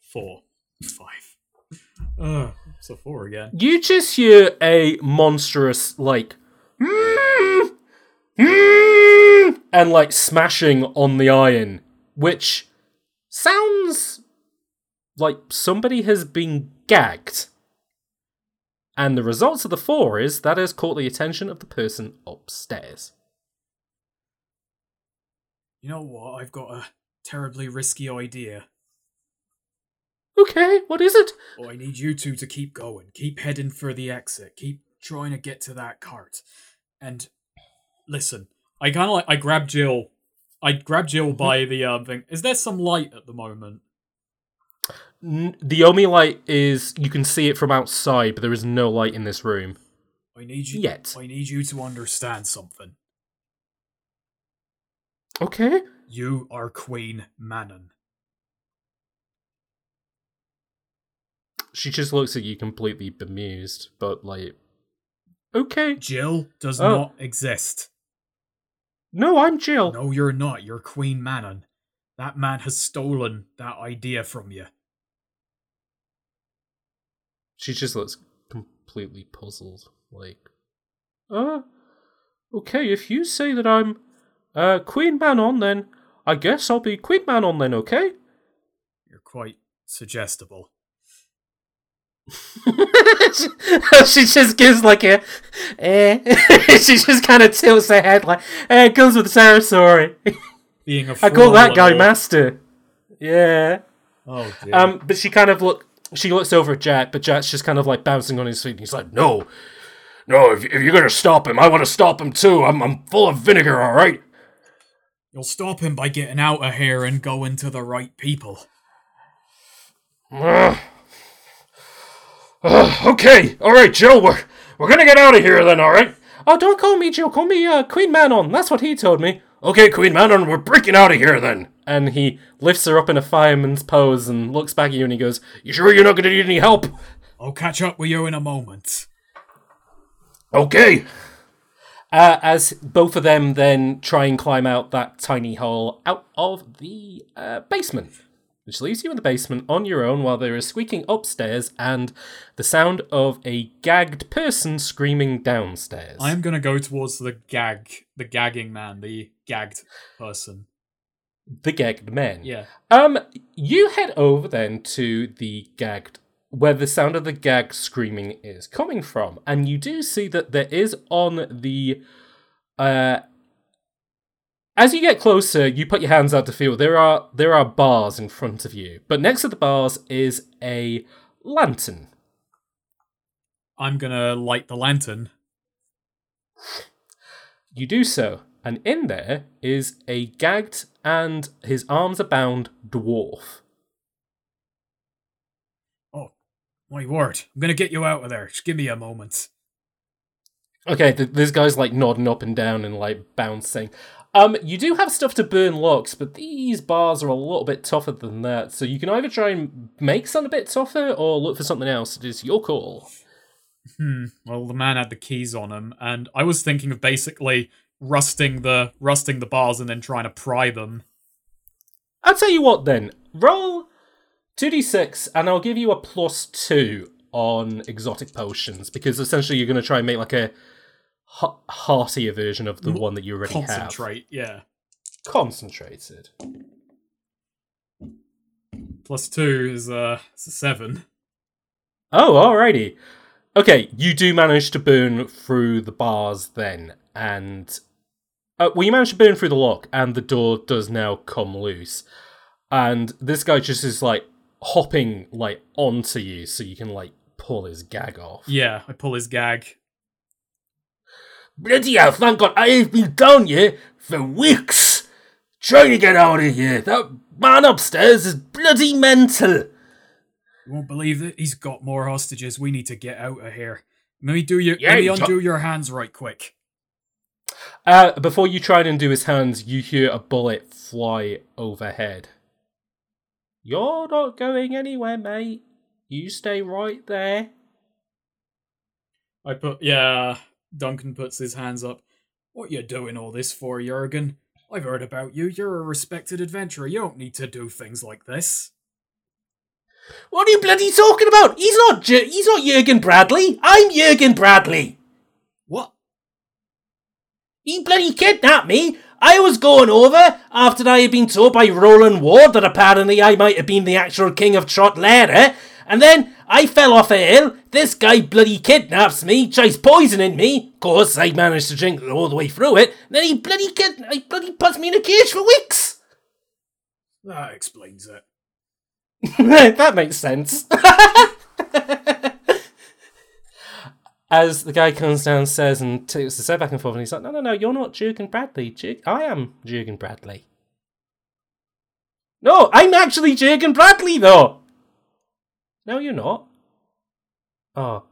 Four, five. Uh, it's a four again. You just hear a monstrous, like, "Mm, mm," and like smashing on the iron, which sounds like somebody has been gagged. And the results of the four is that has caught the attention of the person upstairs. You know what? I've got a terribly risky idea. Okay, what is it? Oh, I need you two to keep going. Keep heading for the exit. Keep trying to get to that cart. And listen, I kind of like I grab Jill. I grab Jill by the um thing. Is there some light at the moment? N- the only light is you can see it from outside, but there is no light in this room I need you. yet. I need you to understand something. Okay. You are Queen Manon. She just looks at you completely bemused, but like, okay. Jill does Oh. not exist. No, I'm Jill. No, you're not. You're Queen Manon. That man has stolen that idea from you. She just looks completely puzzled. Like, uh, okay, if you say that I'm uh, Queen Manon, then I guess I'll be Queen Manon then, okay? You're quite suggestible. [LAUGHS] she just gives like a, eh. [LAUGHS] she just kind of tilts her head like, eh, it comes with territory. Being a [LAUGHS] I call that guy master. Yeah. Oh dear. Um, but she kind of look. She looks over at Jack, but Jack's just kind of like bouncing on his feet. And he's like, "No, no! If, if you're gonna stop him, I want to stop him too. I'm I'm full of vinegar, all right." You'll stop him by getting out of here and going to the right people. Ugh. Ugh, okay, all right, Jill. We're we're gonna get out of here then, all right? Oh, don't call me Jill. Call me uh, Queen Manon. That's what he told me. Okay, Queen Manon, we're breaking out of here then. And he lifts her up in a fireman's pose and looks back at you and he goes, "You sure you're not gonna need any help?" I'll catch up with you in a moment. Okay. Uh, as both of them then try and climb out that tiny hole out of the uh, basement, which leaves you in the basement on your own while there is squeaking upstairs and the sound of a gagged person screaming downstairs. I'm gonna go towards the gag, the gagging man, the gagged person. the gagged men. Yeah. Um, you head over then to the gagged, where the sound of the gag screaming is coming from, and you do see that there is on the, uh, as you get closer, you put your hands out to feel there are there are bars in front of you, but next to the bars is a lantern. I'm gonna light the lantern. You do so, and in there is a gagged and his arms are bound dwarf. Oh, my word! I'm gonna get you out of there. Just give me a moment. Okay, th- this guy's like nodding up and down and like bouncing. Um, you do have stuff to burn locks, but these bars are a little bit tougher than that. So you can either try and make something a bit tougher or look for something else. It is your call. Hmm. Well, the man had the keys on him, and I was thinking of basically rusting the rusting the bars and then trying to pry them. I'll tell you what then. Roll 2d6 and I'll give you a plus 2 on exotic potions because essentially you're going to try and make like a ha- heartier version of the one that you already have. Concentrate. Yeah. Concentrated. Plus two is uh is a seven. Oh, alrighty. Okay, you do manage to burn through the bars then, and uh, well, you manage to burn through the lock, and the door does now come loose. And this guy just is like hopping like onto you, so you can like pull his gag off. Yeah, I pull his gag. Bloody hell! Thank God I have been down here for weeks trying to get out of here. That man upstairs is bloody mental. You won't believe it. He's got more hostages. We need to get out of here. Let me do your Yeah, let me undo your hands right quick. Uh, before you try and undo his hands, you hear a bullet fly overhead. You're not going anywhere, mate. You stay right there. I put yeah. Duncan puts his hands up. What you doing all this for, Jurgen? I've heard about you. You're a respected adventurer. You don't need to do things like this. What are you bloody talking about? He's not. Jer- he's not Jurgen Bradley. I'm Jurgen Bradley. What? He bloody kidnapped me. I was going over after I had been told by Roland Ward that apparently I might have been the actual king of Trotlera, eh? And then I fell off a hill. This guy bloody kidnaps me, tries poisoning me. Of course, I managed to drink all the way through it. Then he bloody kid, he bloody puts me in a cage for weeks. That explains it. [LAUGHS] that makes sense. [LAUGHS] as the guy comes downstairs and takes the step back and forth, and he's like, "No, no, no, you're not Jurgen Bradley. Jurg- I am Jurgen Bradley." No, I'm actually Jurgen Bradley, though. No, you're not. Oh,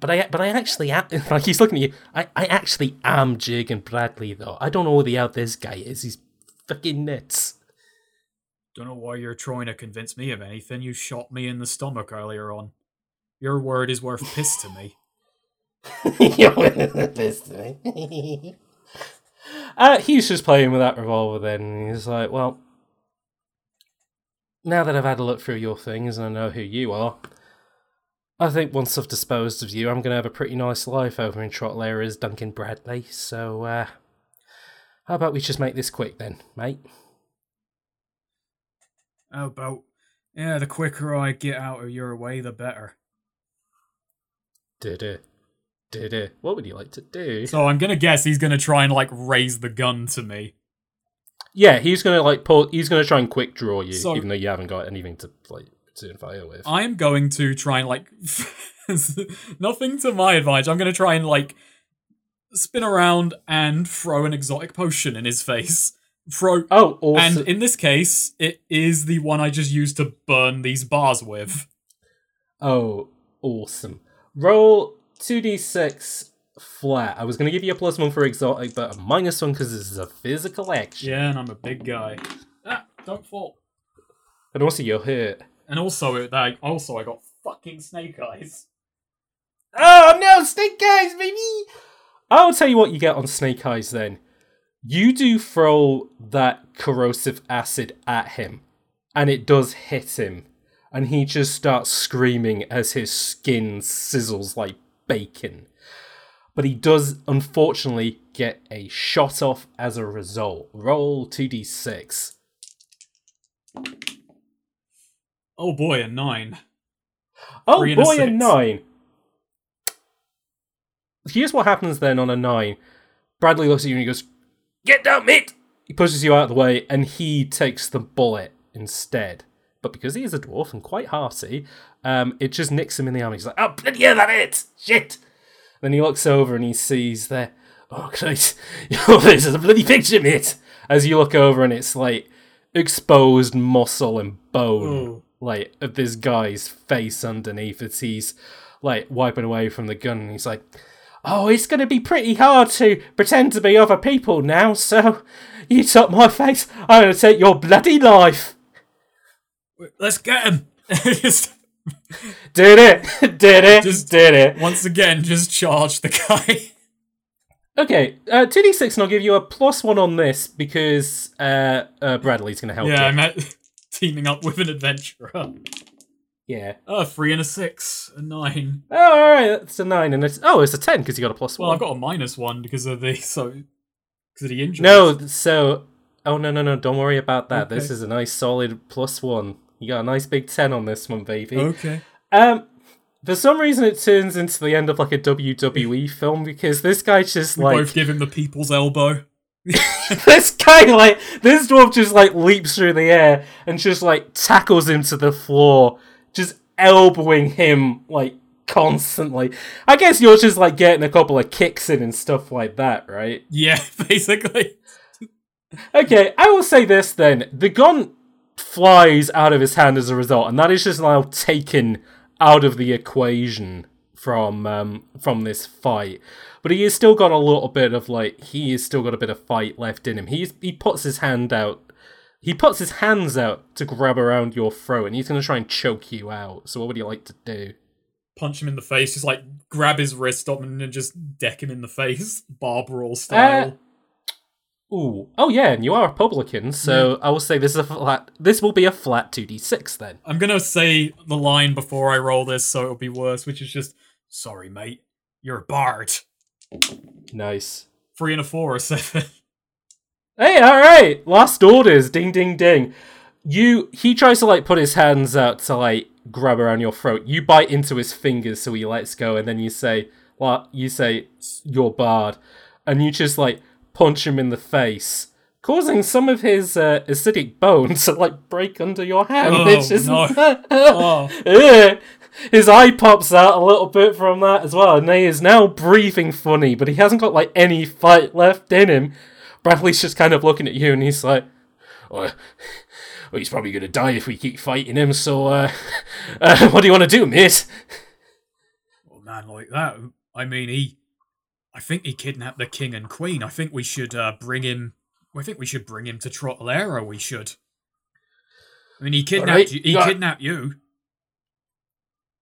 but I, but I actually am. Like [LAUGHS] he's looking at you. I, I actually am Jurgen Bradley, though. I don't know who the hell this guy is. He's fucking nuts. Don't know why you're trying to convince me of anything. You shot me in the stomach earlier on. Your word is worth piss to me. [LAUGHS] You're pissed to me. [LAUGHS] uh, he's just playing with that revolver then, and he's like, well, now that I've had a look through your things and I know who you are, I think once I've disposed of you, I'm going to have a pretty nice life over in Trotlair as Duncan Bradley, so, uh, how about we just make this quick then, mate? How about, yeah, the quicker I get out of your way, the better. Do-do. Do-do. What would you like to do? So I'm gonna guess he's gonna try and like raise the gun to me. Yeah, he's gonna like pull. He's gonna try and quick draw you, So- even though you haven't got anything to like to fire with. I'm going to try and like [LAUGHS] nothing to my advantage. I'm gonna try and like spin around and throw an exotic potion in his face. Throw oh, also, and in this case, it is the one I just used to burn these bars with. oh, awesome. Roll two d six flat. I was gonna give you a plus one for exotic, but a minus one because this is a physical action. Yeah, and I'm a big guy. Ah, don't fall. And also, you're hurt. And also, it- I also I got fucking snake eyes. Oh no, snake eyes, baby! I'll tell you what you get on snake eyes then. You do throw that corrosive acid at him, and it does hit him, and he just starts screaming as his skin sizzles like bacon. But he does unfortunately get a shot off as a result. Roll 2d6. Oh boy, a nine. Oh Three and a boy, a, nine. Here's what happens then on a nine. Bradley looks at you and he goes, Get down, mate! He pushes you out of the way and he takes the bullet instead. But because he is a dwarf and quite hearty, um, it just nicks him in the arm. He's like, Oh, bloody hell, that it! Shit! Then he looks over and he sees there, Oh, Christ, [LAUGHS] oh, this is a bloody picture, mate! As you look over and it's like exposed muscle and bone Oh. like of this guy's face underneath as he's like wiping away from the gun and he's like oh it's going to be pretty hard to pretend to be other people now so you took my face i'm going to take your bloody life Let's get him. [LAUGHS] just did it did it Just- did it once again, just charge the guy. okay uh 2d6 and i'll give you a plus one on this because uh, uh bradley's going to help yeah, you I'm at, [LAUGHS] teaming up with an adventurer. yeah Oh, three and a six, a nine. oh all right that's a nine and it's oh it's a 10 because you got a plus Well, one I've got a minus one because of the so because of the injury. No, so oh no no no, don't worry about that. This is a nice solid plus one. You got a nice big ten on this one, baby. Okay. Um, for some reason it turns into the end of like a WWE film because this guy just We like both give him the people's elbow. [LAUGHS] this guy like this dwarf just like leaps through the air and just like tackles him to the floor, just elbowing him like constantly. I guess you're just like getting a couple of kicks in and stuff like that, right? Yeah, [LAUGHS] basically. Okay, I will say this then. The gun flies out of his hand as a result, and that is just now taken out of the equation from um, from this fight. But he has still got a little bit of like he has still got a bit of fight left in him. He's he puts his hand out. He puts his hands out to grab around your throat, and he's going to try and choke you out. So, what would you like to do? Punch him in the face, just like grab his wrist up and then just deck him in the face, [LAUGHS] bar brawl style. Ooh, oh yeah, and you are a Republican, so hmm. I will say this is a flat. This will be a flat two d six then. I'm gonna say the line before I roll this, so it'll be worse, which is just, "Sorry, mate, you're a bard." Nice. Three and a four [LAUGHS] or seven. Hey, all right. Last orders. Ding, ding, ding. You. He tries to like put his hands out to like grab around your throat. You bite into his fingers, so he lets go, and then you say, "Well, you say you're barred," and you just like punch him in the face, causing some of his uh, acidic bones [LAUGHS] to like break under your hand. Oh, it's just no. [LAUGHS] Oh. His eye pops out a little bit from that as well, and he is now breathing funny, but he hasn't got like any fight left in him. Bradley's just kind of looking at you, and he's like, "Well, well he's probably gonna die if we keep fighting him. So, uh, [LAUGHS] uh, what do you want to do, mate?" Well, man like that. I mean, he. I think he kidnapped the king and queen. I think we should uh, bring him. I think we should bring him to Trottelera. We should. I mean, he kidnapped Alright, you. He kidnapped you.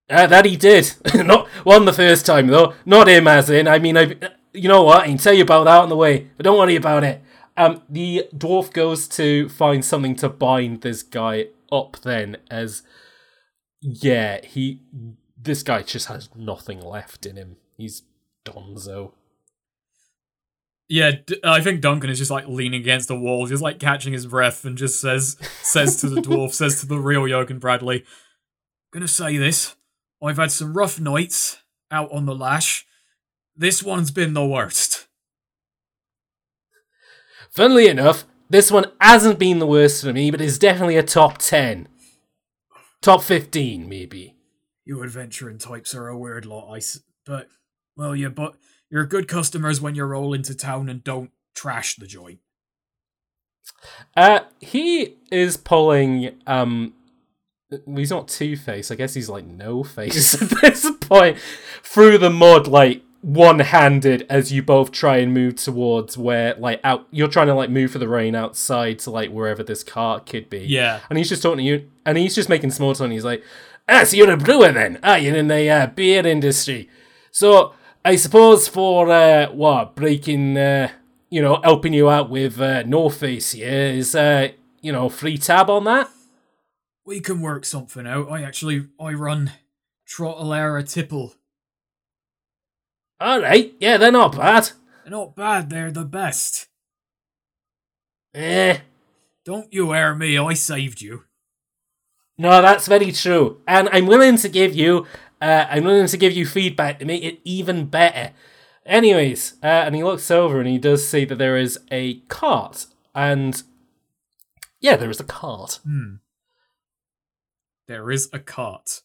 Uh, that he did. [LAUGHS] Not one the first time though. Not him, as in. I mean, I. You know what? I can tell you about that on the way, but don't worry about it. Um, the dwarf goes to find something to bind this guy up. Then, as yeah, he. This guy just has nothing left in him. He's Donzo. Yeah, I think Duncan is just like leaning against the wall, just like catching his breath, and just says says to the dwarf, says to the real Jurgen Bradley, "Gonna say this. I've had some rough nights out on the lash. This one's been the worst." Funnily enough, this one hasn't been the worst for me, but is definitely a top ten, top fifteen, maybe. You adventuring types are a weird lot, I s- but well, yeah, but you're good customers when you roll into town and don't trash the joint. Uh, he is pulling. Um, he's not Two Face. I guess he's like No Face [LAUGHS] at this point. Through the mud, like one handed, as you both try and move towards where, like, out. You're trying to like move for the rain outside to like wherever this car could be. Yeah, And he's just talking to you, and he's just making small talk. And he's like, "Ah, so you're a brewer then? Ah, you're in the uh, beer industry. So I suppose for uh, what breaking, uh, you know, helping you out with uh, No Face, yeah, is uh, you know, free tab on that. we can work something out. I actually I run Trottelera Tipple. All right, yeah, they're not bad. They're not bad. They're the best. Eh, Don't you air me. I saved you. no, that's very true, and I'm willing to give you, uh, I'm willing to give you feedback to make it even better. Anyways, uh, and he looks over and he does see that there is a cart, and yeah, there is a cart. Hmm. There is a cart.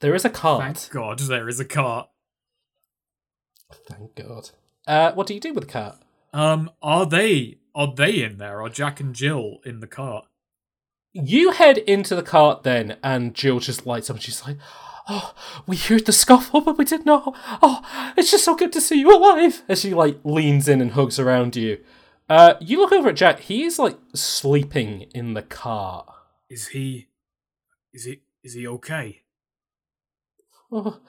There is a cart. Thank God there is a cart. Thank God. Uh, what do you do with the cart? Um, are they are they in there? Are Jack and Jill in the cart? You head into the cart then, and Jill just lights up and she's like, Oh, we heard the scuffle, but we didn't know. Oh, it's just so good to see you alive. As she like leans in and hugs around you. Uh, you look over at Jack. He is like sleeping in the car. Is he? Is he? Is he okay? Oh,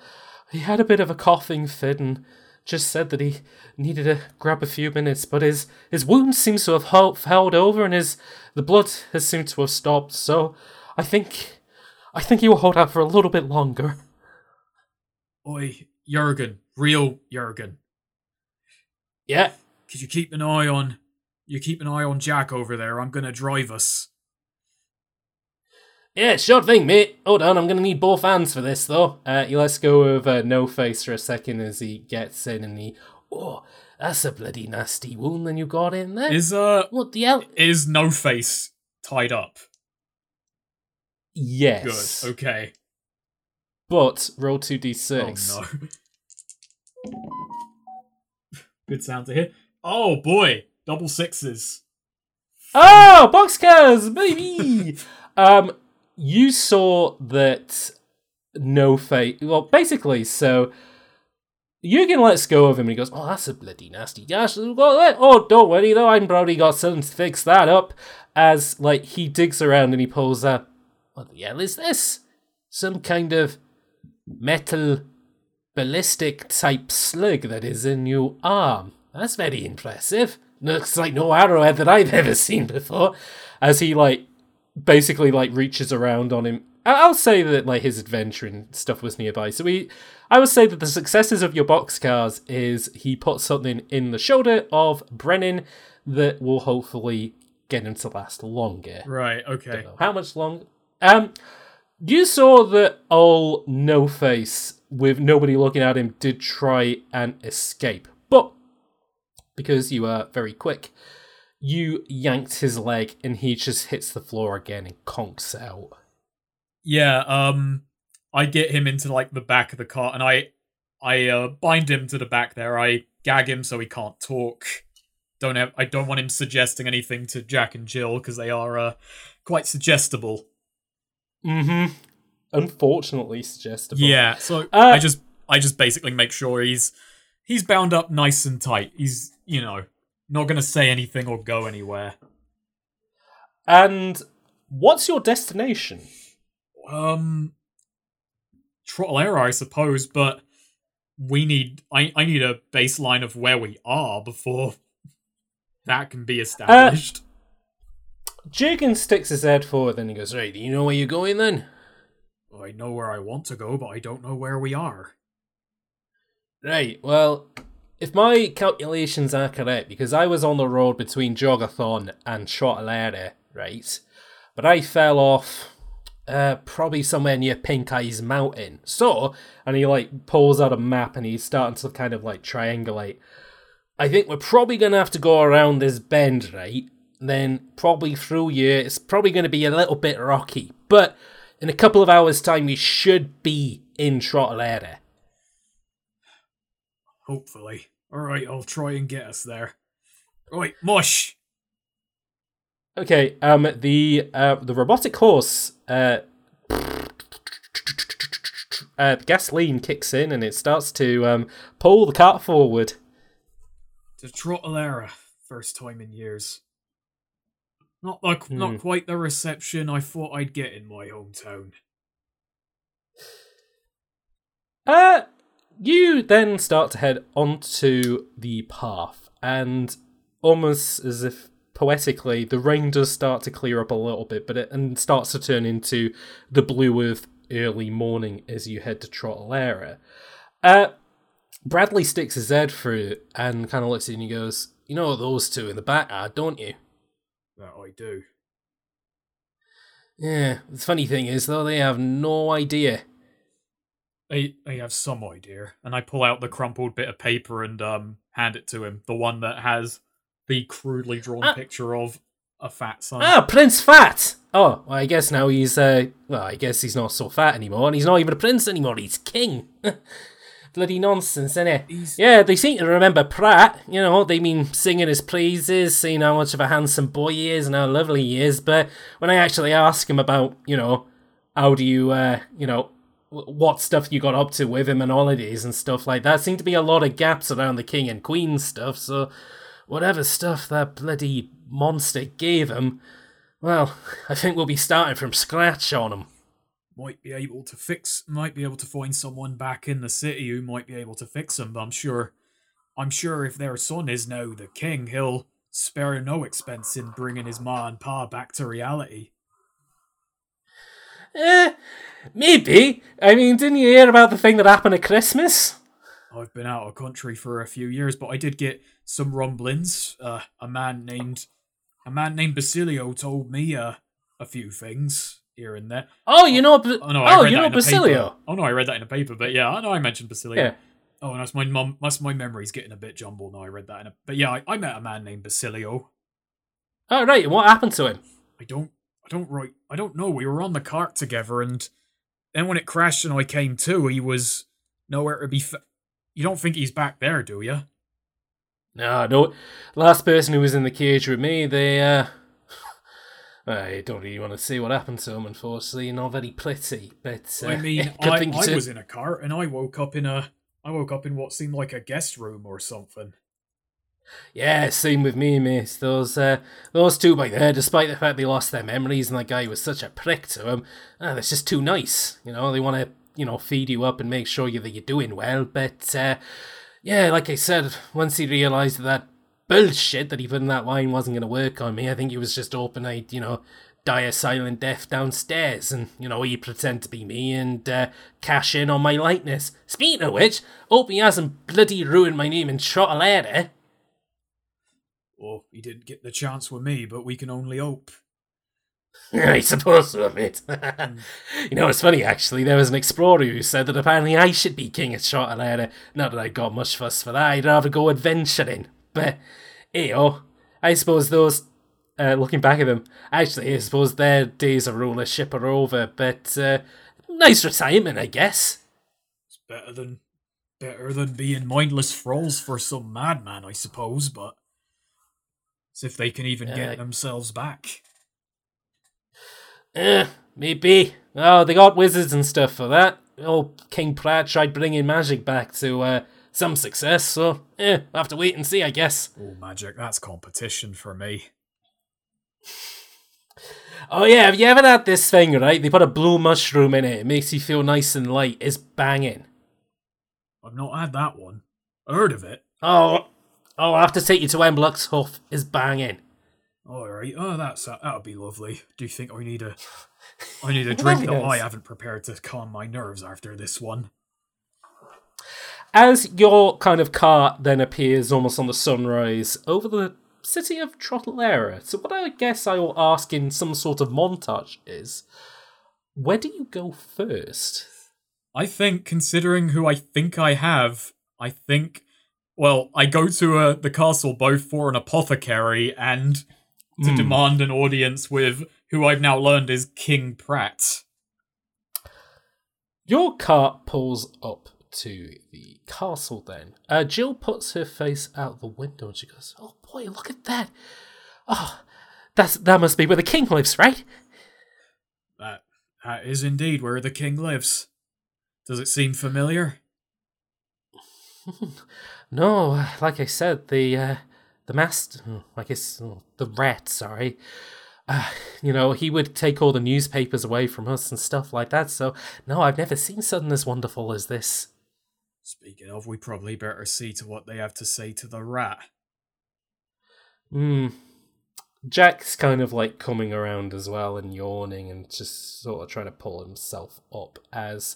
he had a bit of a coughing fit and just said that he needed to grab a few minutes, but his his wound seems to have held, held over and his the blood has seemed to have stopped. So I think I think he will hold out for a little bit longer. Oi, Jurgen, real Jurgen. Yeah, Could you keep an eye on? You keep an eye on Jack over there. I'm gonna drive us. yeah, sure thing, mate. Hold on, I'm gonna need both hands for this though. Uh, he lets go of uh, No Face for a second as he gets in and he. Oh, that's a bloody nasty wound that you got in there. Is uh what the hell? is No Face tied up? Yes. Good. Okay. But roll two d six. Oh no. [LAUGHS] Good sound to hear. Oh boy, double sixes. Oh, boxcars, baby! [LAUGHS] um, you saw that no face. Well, basically, so Jurgen lets go of him and he goes, "Oh, that's a bloody nasty gash." Oh, don't worry though, I'm probably got something to fix that up. As like he digs around and he pulls up. What the hell is this? Some kind of metal ballistic type slug that is in your arm. That's very impressive. Looks like no arrowhead that I've ever seen before. As he like basically like reaches around on him. I'll say that like his adventuring stuff was nearby. So we I would say that the successes of your boxcars is he put something in the shoulder of Brennan that will hopefully get him to last longer. Right. Okay. how much long. Um, you saw that old No Face with nobody looking at him did try and escape, but because you are very quick, you yanked his leg and he just hits the floor again and conks out. Yeah, um I get him into like the back of the car and I I uh, bind him to the back there. I gag him so he can't talk. Don't have I don't want him suggesting anything to Jack and Jill because they are uh, quite suggestible. Mm-hmm. Unfortunately suggestible. Yeah, so Uh, I just I just basically make sure he's he's bound up nice and tight. He's you know not gonna say anything or go anywhere. And what's your destination? Um, Trottelera, I suppose, but we need I I need a baseline of where we are before [LAUGHS] that can be established. Jurgen sticks his head forward and he goes, Right, do you know where you're going then? I know where I want to go, but I don't know where we are. Right, well, if my calculations are correct, because I was on the road between Jogathon and Trottelere, right? But I fell off uh, probably somewhere near Pink Eyes Mountain. So, and he like pulls out a map and he's starting to kind of like triangulate. I think we're probably going to have to go around this bend, right? Then probably through here. It's probably going to be a little bit rocky. But in a couple of hours' time, we should be in Trottelere. Hopefully. Alright, I'll try and get us there. Right, mush! Okay, um, the uh, the robotic horse, uh, uh, gasoline kicks in and it starts to um pull the cart forward. To Trottelera, first time in years. Not like Hmm. not quite the reception I thought I'd get in my hometown. Uh, you then start to head onto the path, and almost as if poetically, the rain does start to clear up a little bit, but it and starts to turn into the blue of early morning as you head to Trottelera. Uh, Bradley sticks his head through and kind of looks at you and he goes, "You know those two in the back are, don't you?" That I do. Yeah. The funny thing is, though, they have no idea. They they have some idea, and I pull out the crumpled bit of paper and um hand it to him. The one that has the crudely drawn Ah. picture of a fat son. Ah, Prince Fat. Oh, well, I guess now he's uh, well, I guess he's not so fat anymore, and he's not even a prince anymore. He's king. [LAUGHS] Bloody nonsense, innit? He's Yeah, they seem to remember Pratt. You know, they mean singing his praises, saying how much of a handsome boy he is and how lovely he is. But when I actually ask him about, you know, how do you, uh, you know, what stuff you got up to with him and holidays and stuff like that, seem to be a lot of gaps around the king and queen stuff. So, whatever stuff that bloody monster gave him, well, [LAUGHS] I think we'll be starting from scratch on him. Might be able to fix might be able to find someone back in the city who might be able to fix him, but I'm sure I'm sure if their son is now the king, he'll spare no expense in bringing his ma and pa back to reality. Eh, maybe. I mean, didn't you hear about the thing that happened at Christmas? I've been out of country for a few years, but I did get some rumblings. Uh, a man named a man named Basilio told me uh, a few things here and there. Oh, you know, Ba- Oh no, I oh, read you that know in a paper. Basilio. Oh no, I read that in a paper, but yeah, I know I mentioned Basilio. Yeah. Oh, and that's my mum. That's my memory's getting a bit jumbled now. I read that in a, but yeah, I, I met a man named Basilio. Oh, right. and What happened to him? I don't, I don't right, I don't know. We were on the cart together, and then when it crashed and I came to, he was nowhere to be. Fa- you don't think he's back there, do you? No, no. Last person who was in the cage with me, they, uh. I don't really want to see what happened to him, unfortunately. Not very pretty, but. Uh, I mean, [LAUGHS] I, I was in a cart, and I woke up in a, I woke up in what seemed like a guest room or something. Yeah, same with me, mate. Those uh, those two by there, despite the fact they lost their memories and that guy was such a prick to them, uh, that's just too nice. You know, they want to, you know, feed you up and make sure you that you're doing well. But uh, yeah, like I said, once he realised that bullshit that he put in that wine wasn't going to work on me, I think he was just hoping I'd, you know, die a silent death downstairs and, you know, he pretend to be me and uh, cash in on my likeness. Speaking of which, hope he hasn't bloody ruined my name in Trottelere. Well, he didn't get the chance with me, but we can only hope. [LAUGHS] I suppose so, mate. [LAUGHS] you know, it's funny actually. There was an explorer who said that apparently I should be king of Shortalera. Not that I got much fuss for that. I'd rather go adventuring. But, hey, oh, I suppose those, uh, looking back at them, actually, I suppose their days of rulership are over, but uh, nice retirement, I guess. It's better than better than being mindless thralls for some madman, I suppose, but as if they can even get Uh, themselves back. Eh, maybe. Oh, they got wizards and stuff for that. Old King Pratt tried bringing magic back to uh, some success, so eh, we'll have to wait and see, I guess. Oh, magic, that's competition for me. Oh yeah, have you ever had this thing, right? They put a blue mushroom in it. It makes you feel nice and light. It's banging. I've not had that one. I heard of it. Oh, oh, I have to take you to Emblux Huff. It's banging. All right. Oh, that's that'll be lovely. Do you think I need a I need a [LAUGHS] drink that I haven't prepared to calm my nerves after this one? As your kind of cart then appears almost on the sunrise over the city of Trottelera. So what I guess I will ask in some sort of montage is, where do you go first? I think, considering who I think I have, I think, well, I go to uh, the castle both for an apothecary and to Hmm. demand an audience with who I've now learned is King Pratt. Your cart pulls up to the castle then. Uh, Jill puts her face out the window and she goes, Oh boy, look at that. Oh, that's, that must be where the king lives, right? That that is indeed where the king lives. Does it seem familiar? [LAUGHS] No, like I said, the uh, the master, I guess oh, the rat. Sorry, uh, you know he would take all the newspapers away from us and stuff like that. So no, I've never seen something as wonderful as this. Speaking of, we probably better see to what they have to say to the rat. Hmm. Jack's kind of like coming around as well and yawning and just sort of trying to pull himself up as.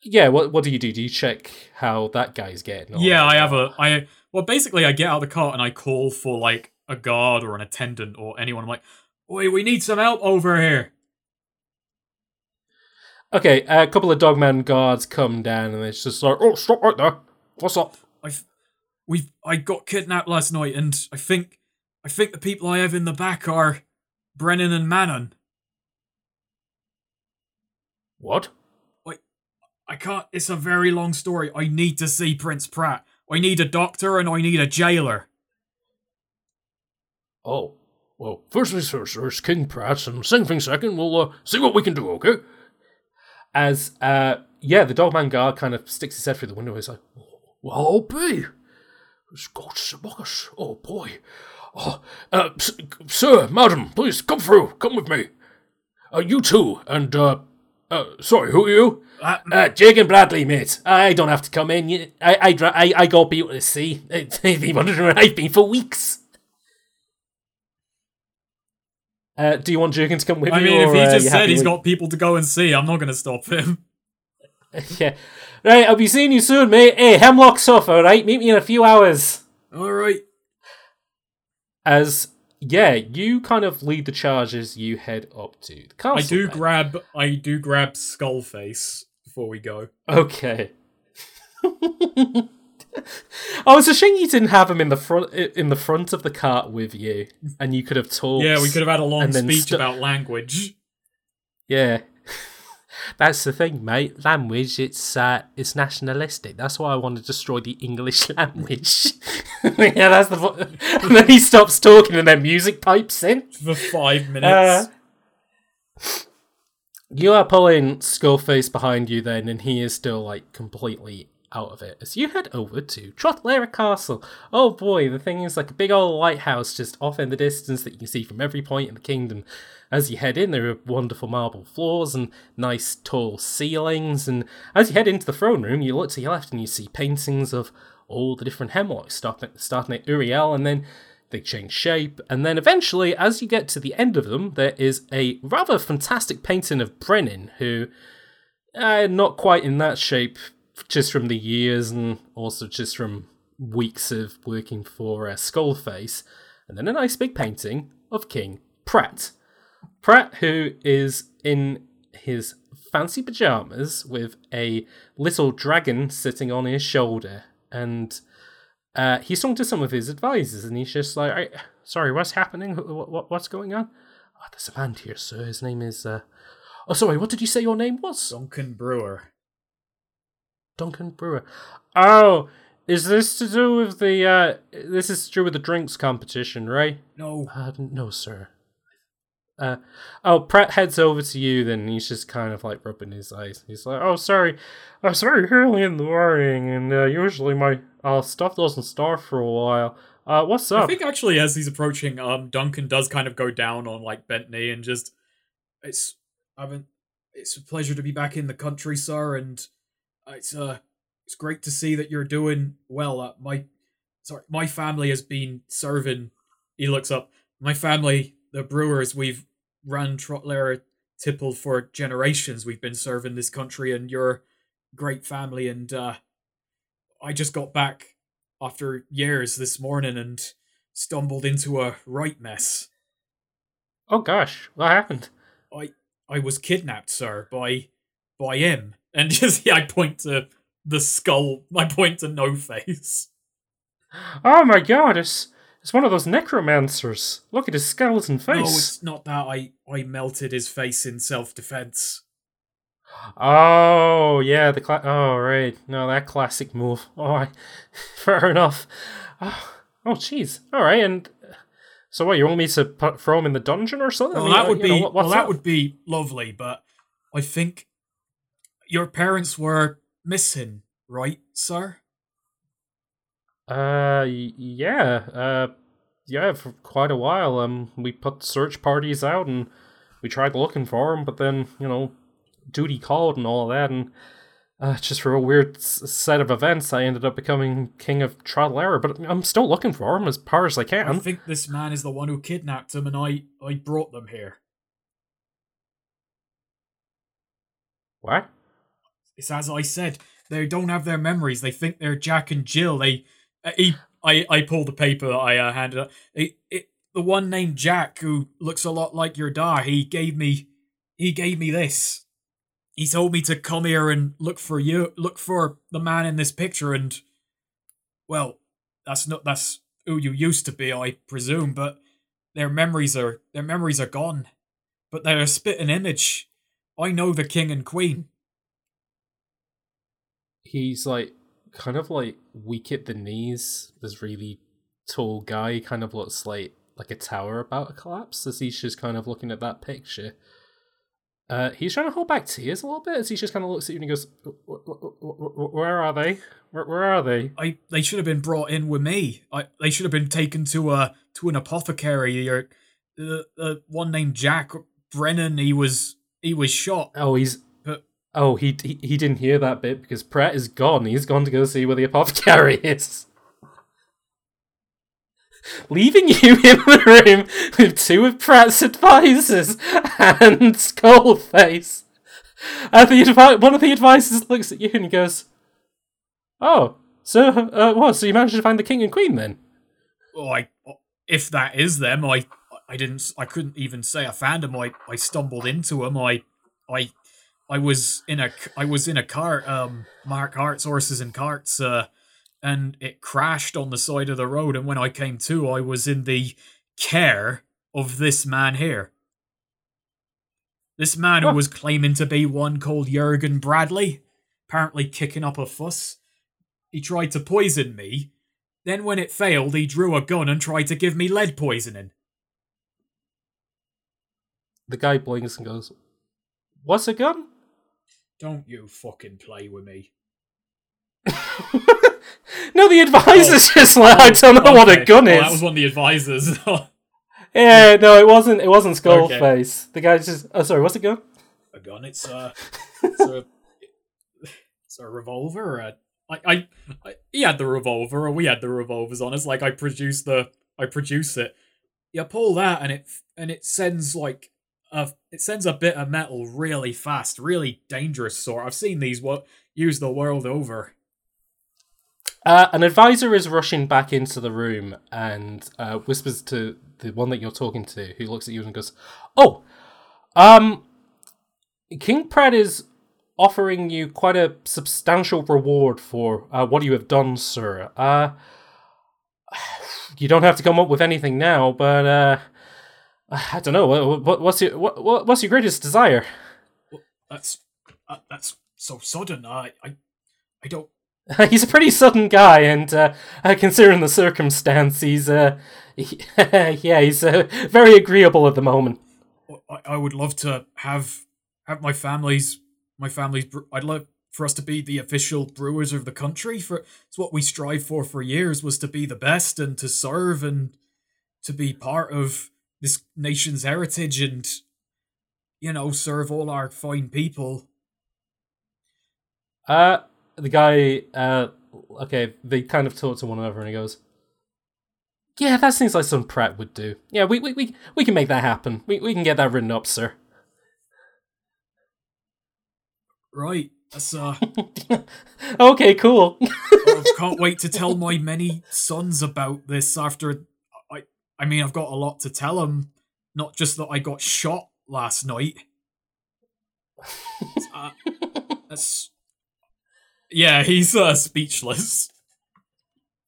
Yeah, what what do you do? Do you check how that guy's getting? on? Yeah, I have a I well basically I get out of the car and I call for like a guard or an attendant or anyone. I'm like, Oi, we need some help over here. Okay, a couple of dogman guards come down and it's just like, oh, stop right there. What's up? I've we've I got kidnapped last night and I think I think the people I have in the back are Brennan and Manon. What? I can't it's a very long story. I need to see Prince Pratt. I need a doctor and I need a jailer. Oh, well, first things first, there's King Pratt, and second thing second, we'll uh, see what we can do, okay? As, uh, yeah, the dogman guard kind of sticks his head through the window. He's like, well, I'll be. Scotch buckets. Oh, boy. Oh, uh, sir, madam, please come through. Come with me. Uh, you two, and, uh, uh, sorry, who are you? Uh, Uh, Jake and Bradley, mate. I don't have to come in. I, I, I, I got people to see. [LAUGHS] They've been wondering where I've been for weeks. Uh, do you want Jurgen to come with I you? I mean, if or, he uh, just you said he's with- got people to go and see, I'm not going to stop him. [LAUGHS] [LAUGHS] yeah. Right, I'll be seeing you soon, mate. Hey, Hemlock Sofa, alright? Meet me in a few hours. Alright. As, yeah, you kind of lead the charge as you head up to the castle. I do then. grab I do grab Skullface before we go. Okay. [LAUGHS] [LAUGHS] I was shame you didn't have him in the front in the front of the cart with you, and you could have talked. Yeah, we could have had a long speech about language. Yeah, [LAUGHS] that's the thing, mate. Language, it's uh, it's nationalistic. That's why I want to destroy the English [LAUGHS] language. yeah, that's the. vo- and then he stops talking, and then music pipes in. for five minutes. Uh, you are pulling Skullface behind you then, and he is still like completely out of it. As you head over to Trotlera Castle. Oh boy, the thing is like a big old lighthouse just off in the distance that you can see from every point in the kingdom. As you head in, there are wonderful marble floors and nice tall ceilings. And as you head into the throne room, you look to your left and you see paintings of all the different hemlocks, starting, starting at Uriel, and then they change shape, and then eventually, as you get to the end of them, there is a rather fantastic painting of Brennan, who, uh, not quite in that shape, just from the years and also just from weeks of working for uh, Skullface, and then a nice big painting of King Pratt. Pratt, who is in his fancy pajamas with a little dragon sitting on his shoulder, and uh, he's talking to some of his advisors, and he's just like, "I- "Sorry, what's happening? What, what, what's going on?" Oh, there's a man here, sir. His name is. Uh... Oh, sorry. What did you say your name was? Duncan Brewer. Duncan Brewer. Oh, is this to do with the? uh This is to do with the drinks competition, right? No, Uh, no, sir. Uh, oh, Pratt heads over to you. Then he's just kind of like rubbing his eyes. He's like, "Oh, sorry, I'm sorry, early in the morning, and uh, usually my uh, stuff doesn't start for a while. Uh, what's up?" I think actually, as he's approaching, um, Duncan does kind of go down on like bent knee and just it's I haven't. It's a pleasure to be back in the country, sir, and it's uh, it's great to see that you're doing well. Uh, my, sorry, my family has been serving. he looks up. My family, the Brewers, we've run Trotler Tipple for generations. We've been serving this country, and you're great family. And uh, I just got back after years this morning and stumbled into a right mess. oh gosh, what happened? I I was kidnapped, sir, by by him. And [LAUGHS] just yeah, I point to the skull. I point to No Face. Oh my god, it's it's one of those necromancers. Look at his skeleton face. Oh, it's not that. I I melted his face in self defense. Oh yeah, the cla- oh right, no that classic move. [LAUGHS] Oh, I- fair enough. Oh, oh jeez. All right, and so what? You want me to put, throw him in the dungeon or something? I Well, mean, that uh, would be know, what- well, that up? would be lovely. But I think your parents were missing, right, sir? Uh, yeah, uh, yeah, for quite a while. Um, we put search parties out and we tried looking for him, but then you know, duty called and all that, and uh, just for a weird s- set of events, I ended up becoming king of Trottelera. But I'm still looking for him as far as I can. I think this man is the one who kidnapped him, and I I brought them here. What? It's as I said. They don't have their memories. They think they're Jack and Jill. They, uh, he, I, I pulled the paper that I uh, handed up. It, it, the one named Jack who looks a lot like your dad. He gave me, he gave me this. He told me to come here and look for you, look for the man in this picture, and, well, that's not that's who you used to be, I presume. But their memories are their memories are gone. But they're a spitting image. I know the king and queen. He's like kind of like weak at the knees. This really tall guy kind of looks like like a tower about to collapse as he's just kind of looking at that picture. Uh, he's trying to hold back tears a little bit as he just kind of looks at you and he goes, "Wh- wh- wh- wh- "Where are they? Where, where are they?" I they should have been brought in with me. I they should have been taken to a to an apothecary or the uh, one named Jack Brennan. He was he was shot. Oh, he's oh he, he he didn't hear that bit because Pratt is gone. He's gone to go see where the apothecary [LAUGHS] is. Leaving you [LAUGHS] in the room with two of Pratt's advisors and Skullface. And the advi- one of the advisors looks at you and he goes, "Oh, so uh, what? So you managed to find the king and queen then?" Oh, I if that is them, I I didn't I couldn't even say I found them. I I stumbled into them. I I I was in a I was in a cart. Um, Mark Hart's horses and carts. Uh, and it crashed on the side of the road. And when I came to, I was in the care of this man here. This man who was claiming to be one called Jurgen Bradley, apparently kicking up a fuss. He tried to poison me. Then, when it failed, he drew a gun and tried to give me lead poisoning. The guy blinks and goes, "What's a gun?" Don't you fucking play with me. [LAUGHS] no, the advisor's oh, just like, oh, I don't know what a Okay. gun Oh, is. that was one of the advisors. [LAUGHS] Yeah, no, it wasn't. It wasn't Skullface. The guy just. Oh, sorry. What's a gun? A gun? It's a, it's a, it's a revolver. A, I, I, I, he had the revolver, or we had the revolvers on us. Like I produce the, I produce it. you pull that and it and it sends like it sends a bit of metal really fast, really dangerous sort. I've seen these what used the world over. Uh, an advisor is rushing back into the room and uh, whispers to the one that you're talking to, who looks at you and goes, "Oh, um, King Pratt is offering you quite a substantial reward for uh, what you have done, sir. Uh, [SIGHS] you don't have to come up with anything now, but uh, [SIGHS] I don't know. What, what, what's your what, what- what's your greatest desire? That's uh, that's so sudden. I I, I don't. [LAUGHS] he's a pretty sudden guy, and uh, uh, considering the circumstance, he's uh, [LAUGHS] he- [LAUGHS] yeah, he's uh, very agreeable at the moment. I, I would love to have have my family's my family's. I'd love for us to be the official brewers of the country. For it's what we strive for for years was to be the best and to serve and to be part of this nation's heritage and you know serve all our fine people. Uh, the guy, uh, okay, they kind of talk to one another, and he goes, "Yeah, that seems like some Pratt would do. Yeah, we we we, we can make that happen. We we can get that written up, sir." Right. That's uh. [LAUGHS] okay, cool. I [LAUGHS] can't wait to tell my many sons about this after I mean I've got a lot to tell him. not just that I got shot last night uh, [LAUGHS] that's yeah he's uh speechless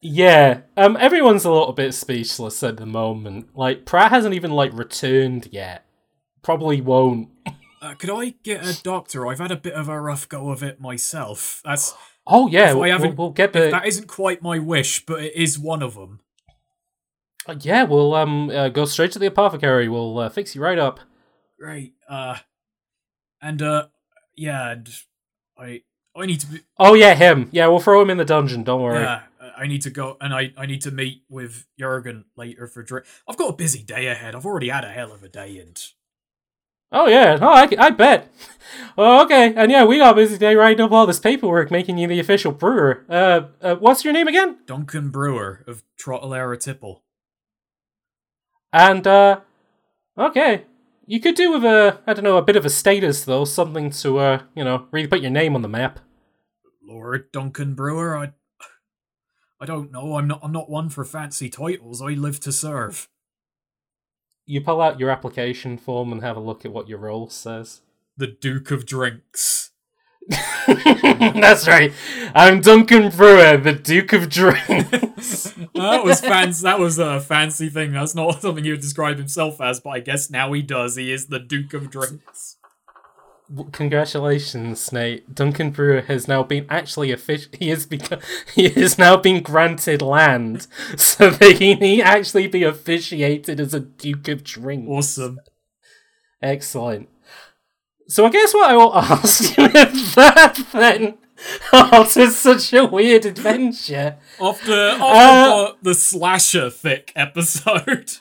Yeah, um, everyone's a little bit speechless at the moment. Like Pratt hasn't even like returned yet. Probably won't. [LAUGHS] uh, could I get a doctor I've had a bit of a rough go of it myself that's Oh yeah, I we'll, we'll, we'll get the that isn't quite my wish but it is one of them yeah. We'll um uh, go straight to the apothecary. We'll uh, fix you right up. great uh and uh yeah and I I need to be Oh yeah, him. Yeah, we'll throw him in the dungeon. Don't worry. Yeah, I need to go, and I, I need to meet with Jurgen later for drink. I've got a busy day ahead. I've already had a hell of a day, and Oh yeah, oh I, I bet. [LAUGHS] Oh, okay, and yeah, we got a busy day writing up all this paperwork, making you the official brewer. Uh, uh what's your name again? Duncan Brewer of Trottelera Tipple. And uh, okay, you could do with a I don't know a bit of a status though, something to uh you know really put your name on the map. Lord Duncan Brewer, I, I don't know. I'm not. I'm not one for fancy titles. I live to serve. You pull out your application form and have a look at what your role says. The Duke of Drinks. [LAUGHS] That's right. I'm Duncan Brewer, the Duke of Drinks. that was fancy. That was a fancy thing. That's not [LAUGHS] something he would describe himself as, but I guess now he does. He is the Duke of Drinks. Congratulations, Nate. Duncan Brewer has now been actually official. He has become. [LAUGHS] He has now been granted land, so that he he actually be officiated as a Duke of Drinks. Awesome. Excellent. So I guess what I will [LAUGHS] ask you is that then [LAUGHS] after such a weird adventure. After after Uh, the, the slasher thick episode. [LAUGHS]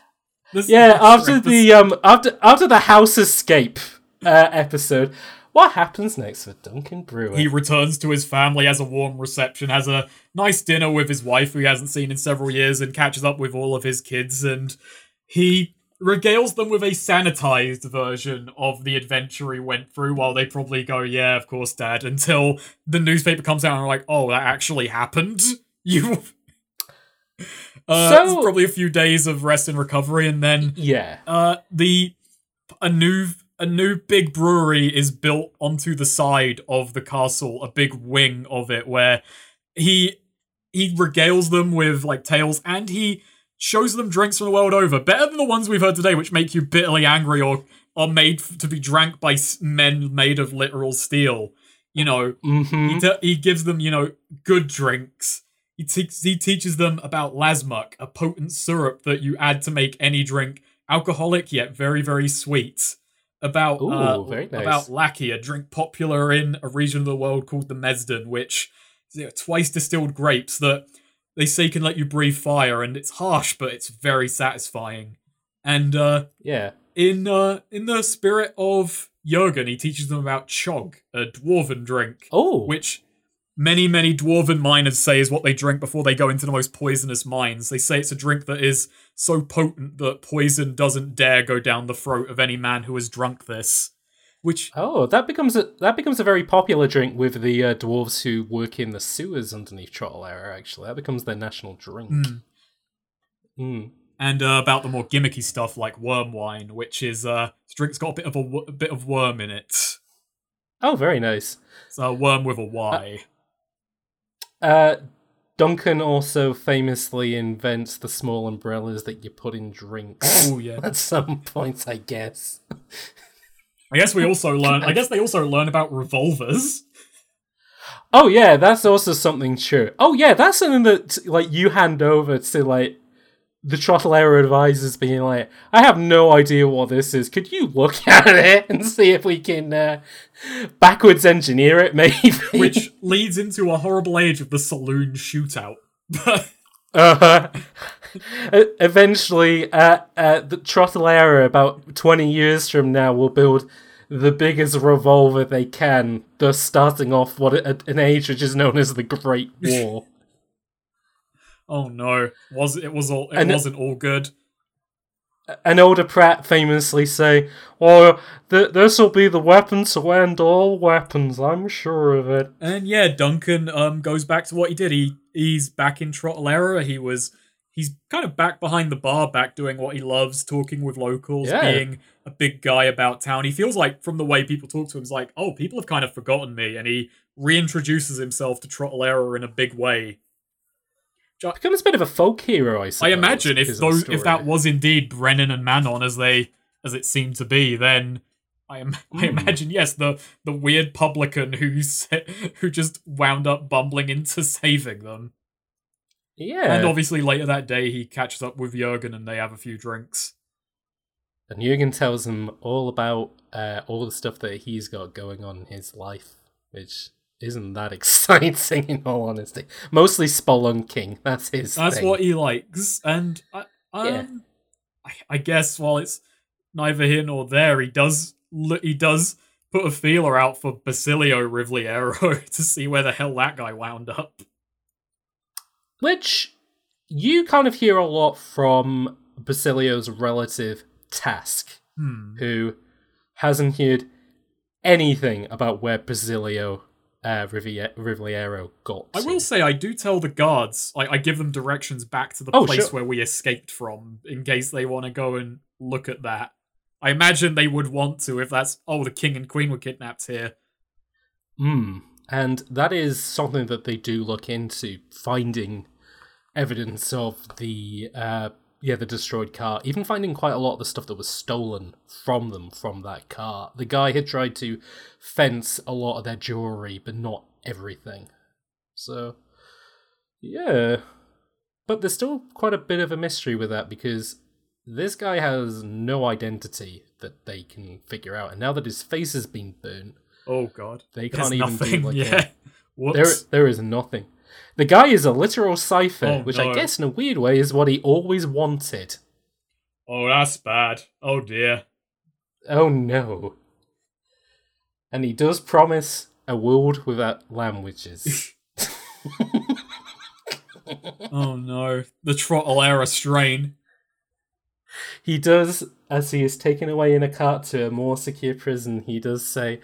The Yeah, after episode. the um after after the house escape uh, episode, what happens next with Duncan Brewer? he returns to his family, has a warm reception, has a nice dinner with his wife, who he hasn't seen in several years, and catches up with all of his kids. And he regales them with a sanitized version of the adventure he went through, while they probably go, "Yeah, of course, Dad." Until the newspaper comes out and are like, "Oh, that actually happened." [LAUGHS] You. Uh, So- probably a few days of rest and recovery, and then yeah. uh the a new a new big brewery is built onto the side of the castle a big wing of it where he he regales them with like tales and he shows them drinks from the world over better than the ones we've heard today which make you bitterly angry or are made to be drank by men made of literal steel you know hmm he, te- he gives them, you know, good drinks. He, te- he teaches them about lasmuck, a potent syrup that you add to make any drink alcoholic yet very, very sweet. About Ooh, uh, very nice. about Lackey, a drink popular in a region of the world called the Mesden, which is you know, twice distilled grapes that they say can let you breathe fire, and it's harsh, but it's very satisfying. And uh, Yeah. in uh, in the spirit of Jurgen, he teaches them about chog, a dwarven drink Oh. which many, many dwarven miners say is what they drink before they go into the most poisonous mines. They say it's a drink that is so potent that poison doesn't dare go down the throat of any man who has drunk this. Which, Oh, that becomes a that becomes a very popular drink with the uh, dwarves who work in the sewers underneath Trottelera. Actually, that becomes their national drink. mm. Mm. and uh, about the more gimmicky stuff like worm wine, which is uh, this drink's got a bit of a, bit of worm in it. Oh, very nice. So a worm with a Y. Uh, Duncan also famously invents the small umbrellas that you put in drinks Oh yeah. [LAUGHS] at some point, I guess. [LAUGHS] I guess we [LAUGHS] also learn. I guess they also learn about revolvers. Oh yeah, that's also something true. Oh yeah, that's something that like you hand over to like the Trottelero advisors, being like, "I have no idea what this is. Could you look [LAUGHS] at it and see if we can uh, backwards engineer it, maybe?" which leads into a horrible age of the saloon shootout. [LAUGHS] Uh, eventually, uh, uh, the Trottelero, about twenty years from now, will build the biggest revolver they can, thus starting off what a, an age which is known as the Great [LAUGHS] War. oh no, was it was all it And- wasn't all good. and older Pratt famously say, "Well, th- this will be the weapon to end all weapons. I'm sure of it." And yeah, Duncan um goes back to what he did. He he's back in Trottelera. He was he's kind of back behind the bar, back doing what he loves, talking with locals, Yeah. being a big guy about town. He feels like from the way people talk to him, it's like, oh, people have kind of forgotten me, and he reintroduces himself to Trottelera in a big way. Becomes a bit of a folk hero, I suppose. I imagine if those if that was indeed Brennan and Manon as they as it seemed to be, then I am I Hmm. imagine yes the the weird publican who [LAUGHS] who just wound up bumbling into saving them. Yeah, And obviously later that day he catches up with Jurgen and they have a few drinks. and Jurgen tells him all about uh, all the stuff that he's got going on in his life, which isn't that [LAUGHS] exciting in all honesty. Mostly spelunking. That's his. That's thing. what he likes, and I, um, Yeah. I, I guess while it's neither here nor there, he does he does put a feeler out for Basilio Rivliero [LAUGHS] to see where the hell that guy wound up. Which you kind of hear a lot from Basilio's relative Task, Hmm. who hasn't heard anything about where Basilio uh, Rivier- Rivliero got. I to. will say I do tell the guards. I, I give them directions back to the Oh, place sure. where we escaped from, in case they want to go and look at that. I imagine they would want to if that's oh the king and queen were kidnapped here. Hmm. And that is something that they do look into, finding evidence of the uh yeah, the destroyed car, even finding quite a lot of the stuff that was stolen from them from that car. The guy had tried to fence a lot of their jewelry, but not everything. So yeah. But there's still quite a bit of a mystery with that because this guy has no identity that they can figure out, and now that his face has been burnt, Oh god, they There's can't even nothing. do like [LAUGHS] yeah, whoops. there, there is nothing. The guy is a literal cipher, Oh, which no. I guess in a weird way is what he always wanted. Oh, that's bad. Oh dear. Oh no. And he does promise a world without languages. [LAUGHS] [LAUGHS] Oh no. The Trottelera strain. he does, as he is taken away in a cart to a more secure prison, he does say,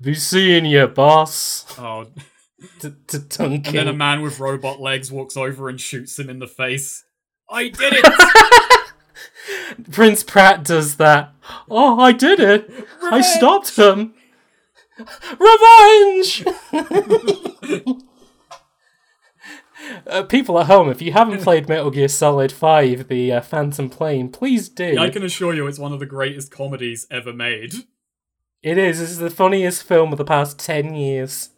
Be seeing you, boss, Oh. to, to Duncan. And then a man with robot legs walks over and shoots him in the face. I did it! [LAUGHS] Prince Pratt does that. Oh, I did it! I stopped him! [LAUGHS] Revenge! [LAUGHS] uh, people at home, if you haven't [LAUGHS] played Metal Gear Solid 5, the uh, Phantom Pain, please do. I can assure you it's one of the greatest comedies ever made. It is. This is the funniest film of the past 10 years.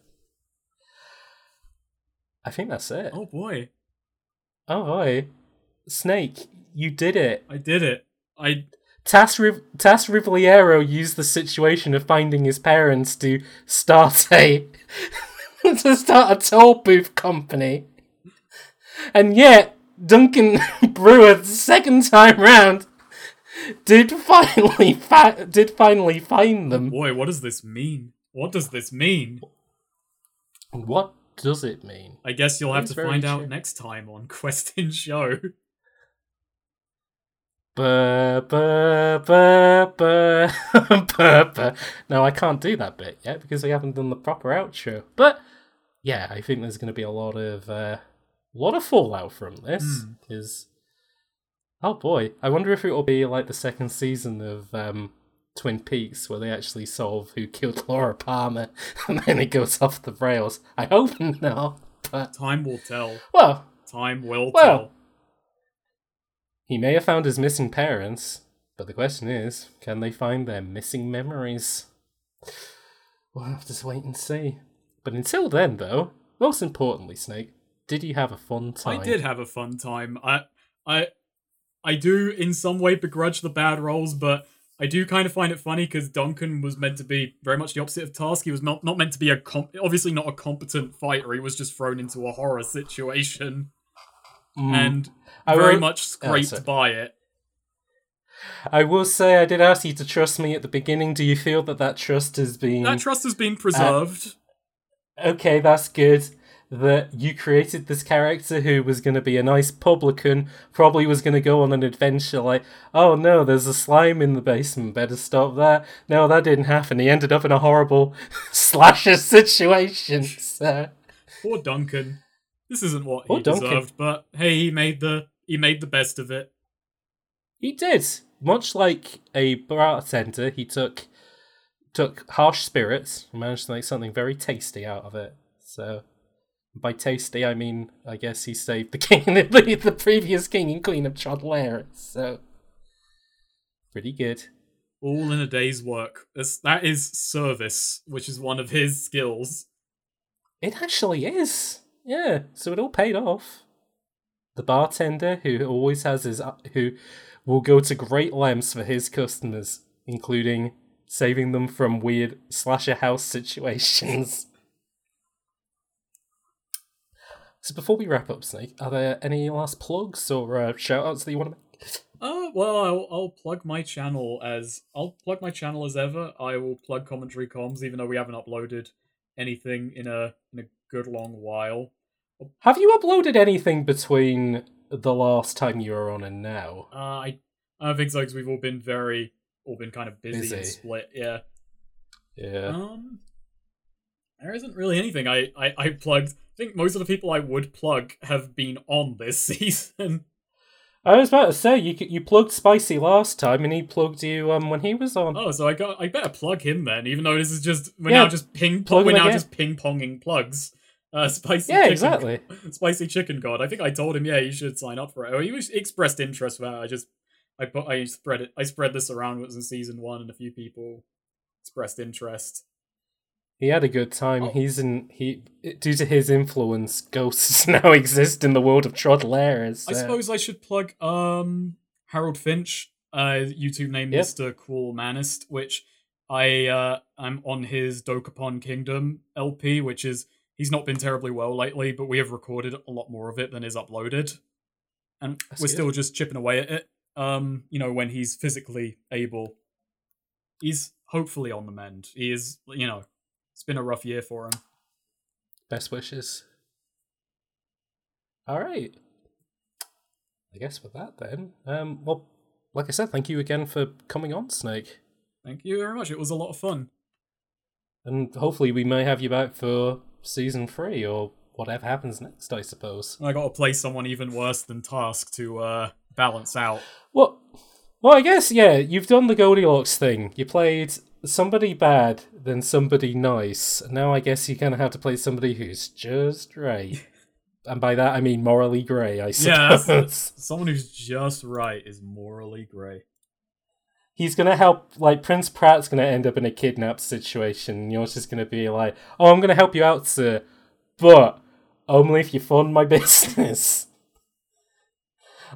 I think that's it. Oh boy. Oh, boy. Snake, you did it. I did it. I Tas, Riv- Tas Rivliero used the situation of finding his parents to start a [LAUGHS] to start a toll booth company, and yet Duncan [LAUGHS] Brewer, the second time round, did finally fa- did finally find them. boy, what does this mean? What does this mean? What does it mean? I guess you'll have It's to find out next time on [LAUGHS] Quest In Show. [LAUGHS] No, I can't do that bit yet because I haven't done the proper outro. But yeah, I think there's going to be a lot of uh, lot of fallout from this because oh boy, I wonder if it will be like the second season of um, Twin Peaks where they actually solve who killed [LAUGHS] Laura Palmer [LAUGHS] and then it goes off the rails. I hope not. but Time will tell. well, Time will Well. tell. he may have found his missing parents, but the question is, can they find their missing memories? We'll have to wait and see. But until then, though, most importantly, Snake, did you have a fun time? I did have a fun time. I, I, I do in some way begrudge the bad roles, but I do kind of find it funny because Duncan was meant to be very much the opposite of Task. He was not not meant to be a com- obviously not a competent fighter. He was just thrown into a horror situation Mm. and I very will- much scraped sorry. by it. I will say I did ask you to trust me at the beginning. Do you feel that that trust has been That trust has been preserved. okay? That's good. That you created this character who was going to be a nice publican, probably was going to go on an adventure. Like, oh no, there's a slime in the basement. Better stop that. No, that didn't happen. He ended up in a horrible [LAUGHS] slasher situation. So Poor Duncan. This isn't what Poor he Duncan. deserved, but hey, he made the he made the best of it. he did. Much like a bartender, he took took harsh spirits and managed to make something very tasty out of it. So, by tasty, I mean, I guess he saved the king, [LAUGHS] the, the previous king and queen of Trodlair. So, pretty good. All in a day's work. That's, that is service, which is one of his skills. It actually is. Yeah. So it all paid off. The bartender who always has his uh, who will go to great lengths for his customers, including saving them from weird slasher house [LAUGHS] situations. So before we wrap up, Snake, are there any last plugs or uh, shout outs that you want to make? Uh, well, I'll, I'll plug my channel as I'll plug my channel as ever. I will plug commentary comms, even though we haven't uploaded anything in a in a good long while. Have you uploaded anything between the last time you were on and now? Uh, I I don't think so because we've all been very all been kind of busy, and split. Yeah. Yeah. Um, there isn't really anything I, I I plugged. I think most of the people I would plug have been on this [LAUGHS] season. I was about to say you you plugged Spicy last time, and he plugged you um when he was on. Oh, so I got I better plug him then, even though this is just we're Yeah, now just ping plug we're now again. just ping ponging plugs. Uh, [LAUGHS] spicy yeah, chicken, exactly. [LAUGHS] spicy chicken god. I think I told him, yeah, you should sign up for it. Oh, he was expressed interest for that. I just I put I spread it. I spread this around. It was in season one, and a few people expressed interest. He had a good time. Oh. He's in he due to his influence, ghosts [LAUGHS] now exist in the world of Trodlair. I suppose I should plug um Harold Finch, uh YouTube name Yep. Mr. Cool Manist, which I uh I'm on his Dokapon Kingdom LP, which is he's not been terribly well lately, but we have recorded a lot more of it than is uploaded. And That's we're good. still just chipping away at it. Um, you know, when he's physically able. He's hopefully on the mend. He is you know, it's been a rough year for him. Best wishes. All right. I guess with that then, um, well, like I said, thank you again for coming on, Snake, Thank you very much. It was a lot of fun. and hopefully we may have you back for season three or whatever happens next. I suppose. I got to play someone even worse than Task to uh, balance out. Well, well, I guess yeah. You've done the Goldilocks thing. You played somebody bad, then somebody nice. Now I guess you kind gonna have to play somebody who's just right. [LAUGHS] And by that I mean morally grey. I Yeah, suppose that's- [LAUGHS] someone who's just right is morally grey. he's gonna help. Like Prince Pratt's gonna end up in a kidnap situation. And you're just gonna be like, "Oh, I'm gonna help you out, sir, but only if you fund my [LAUGHS] business."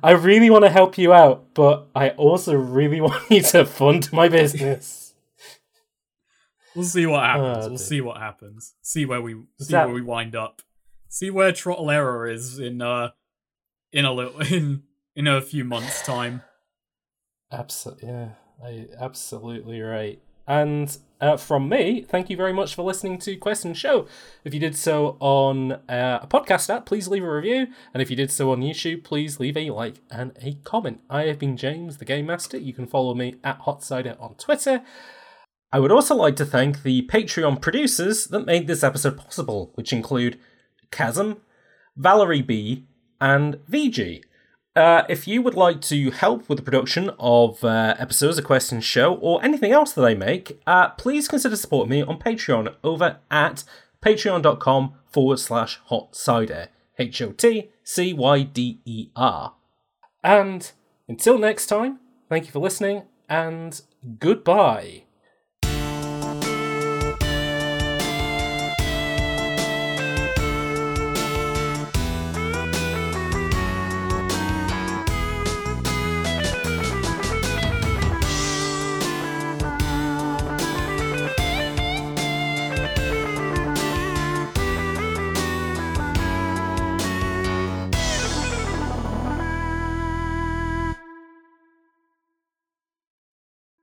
I really want to help you out, but I also really want you to fund my business. We'll see what happens. Oh, we'll see what happens. See where we see that- where we wind up. See where Trottlera is in uh in a little [LAUGHS] in in a few months' time. Absolutely, yeah, I, absolutely right. And uh, from me, thank you very much for listening to Quest In Show. If you did so on uh, a podcast app, please leave a review. And if you did so on YouTube, please leave a like and a comment. I have been James, the Game Master. You can follow me at Hot HotCyder on Twitter. I would also like to thank the Patreon producers that made this episode possible, which include Chasm, Valerie B, and VG. Uh, if you would like to help with the production of uh, episodes of Quest In Show or anything else that I make, uh, please consider supporting me on Patreon over at patreon.com forward slash hot cider. H O T C Y D E R. And until next time, thank you for listening and goodbye.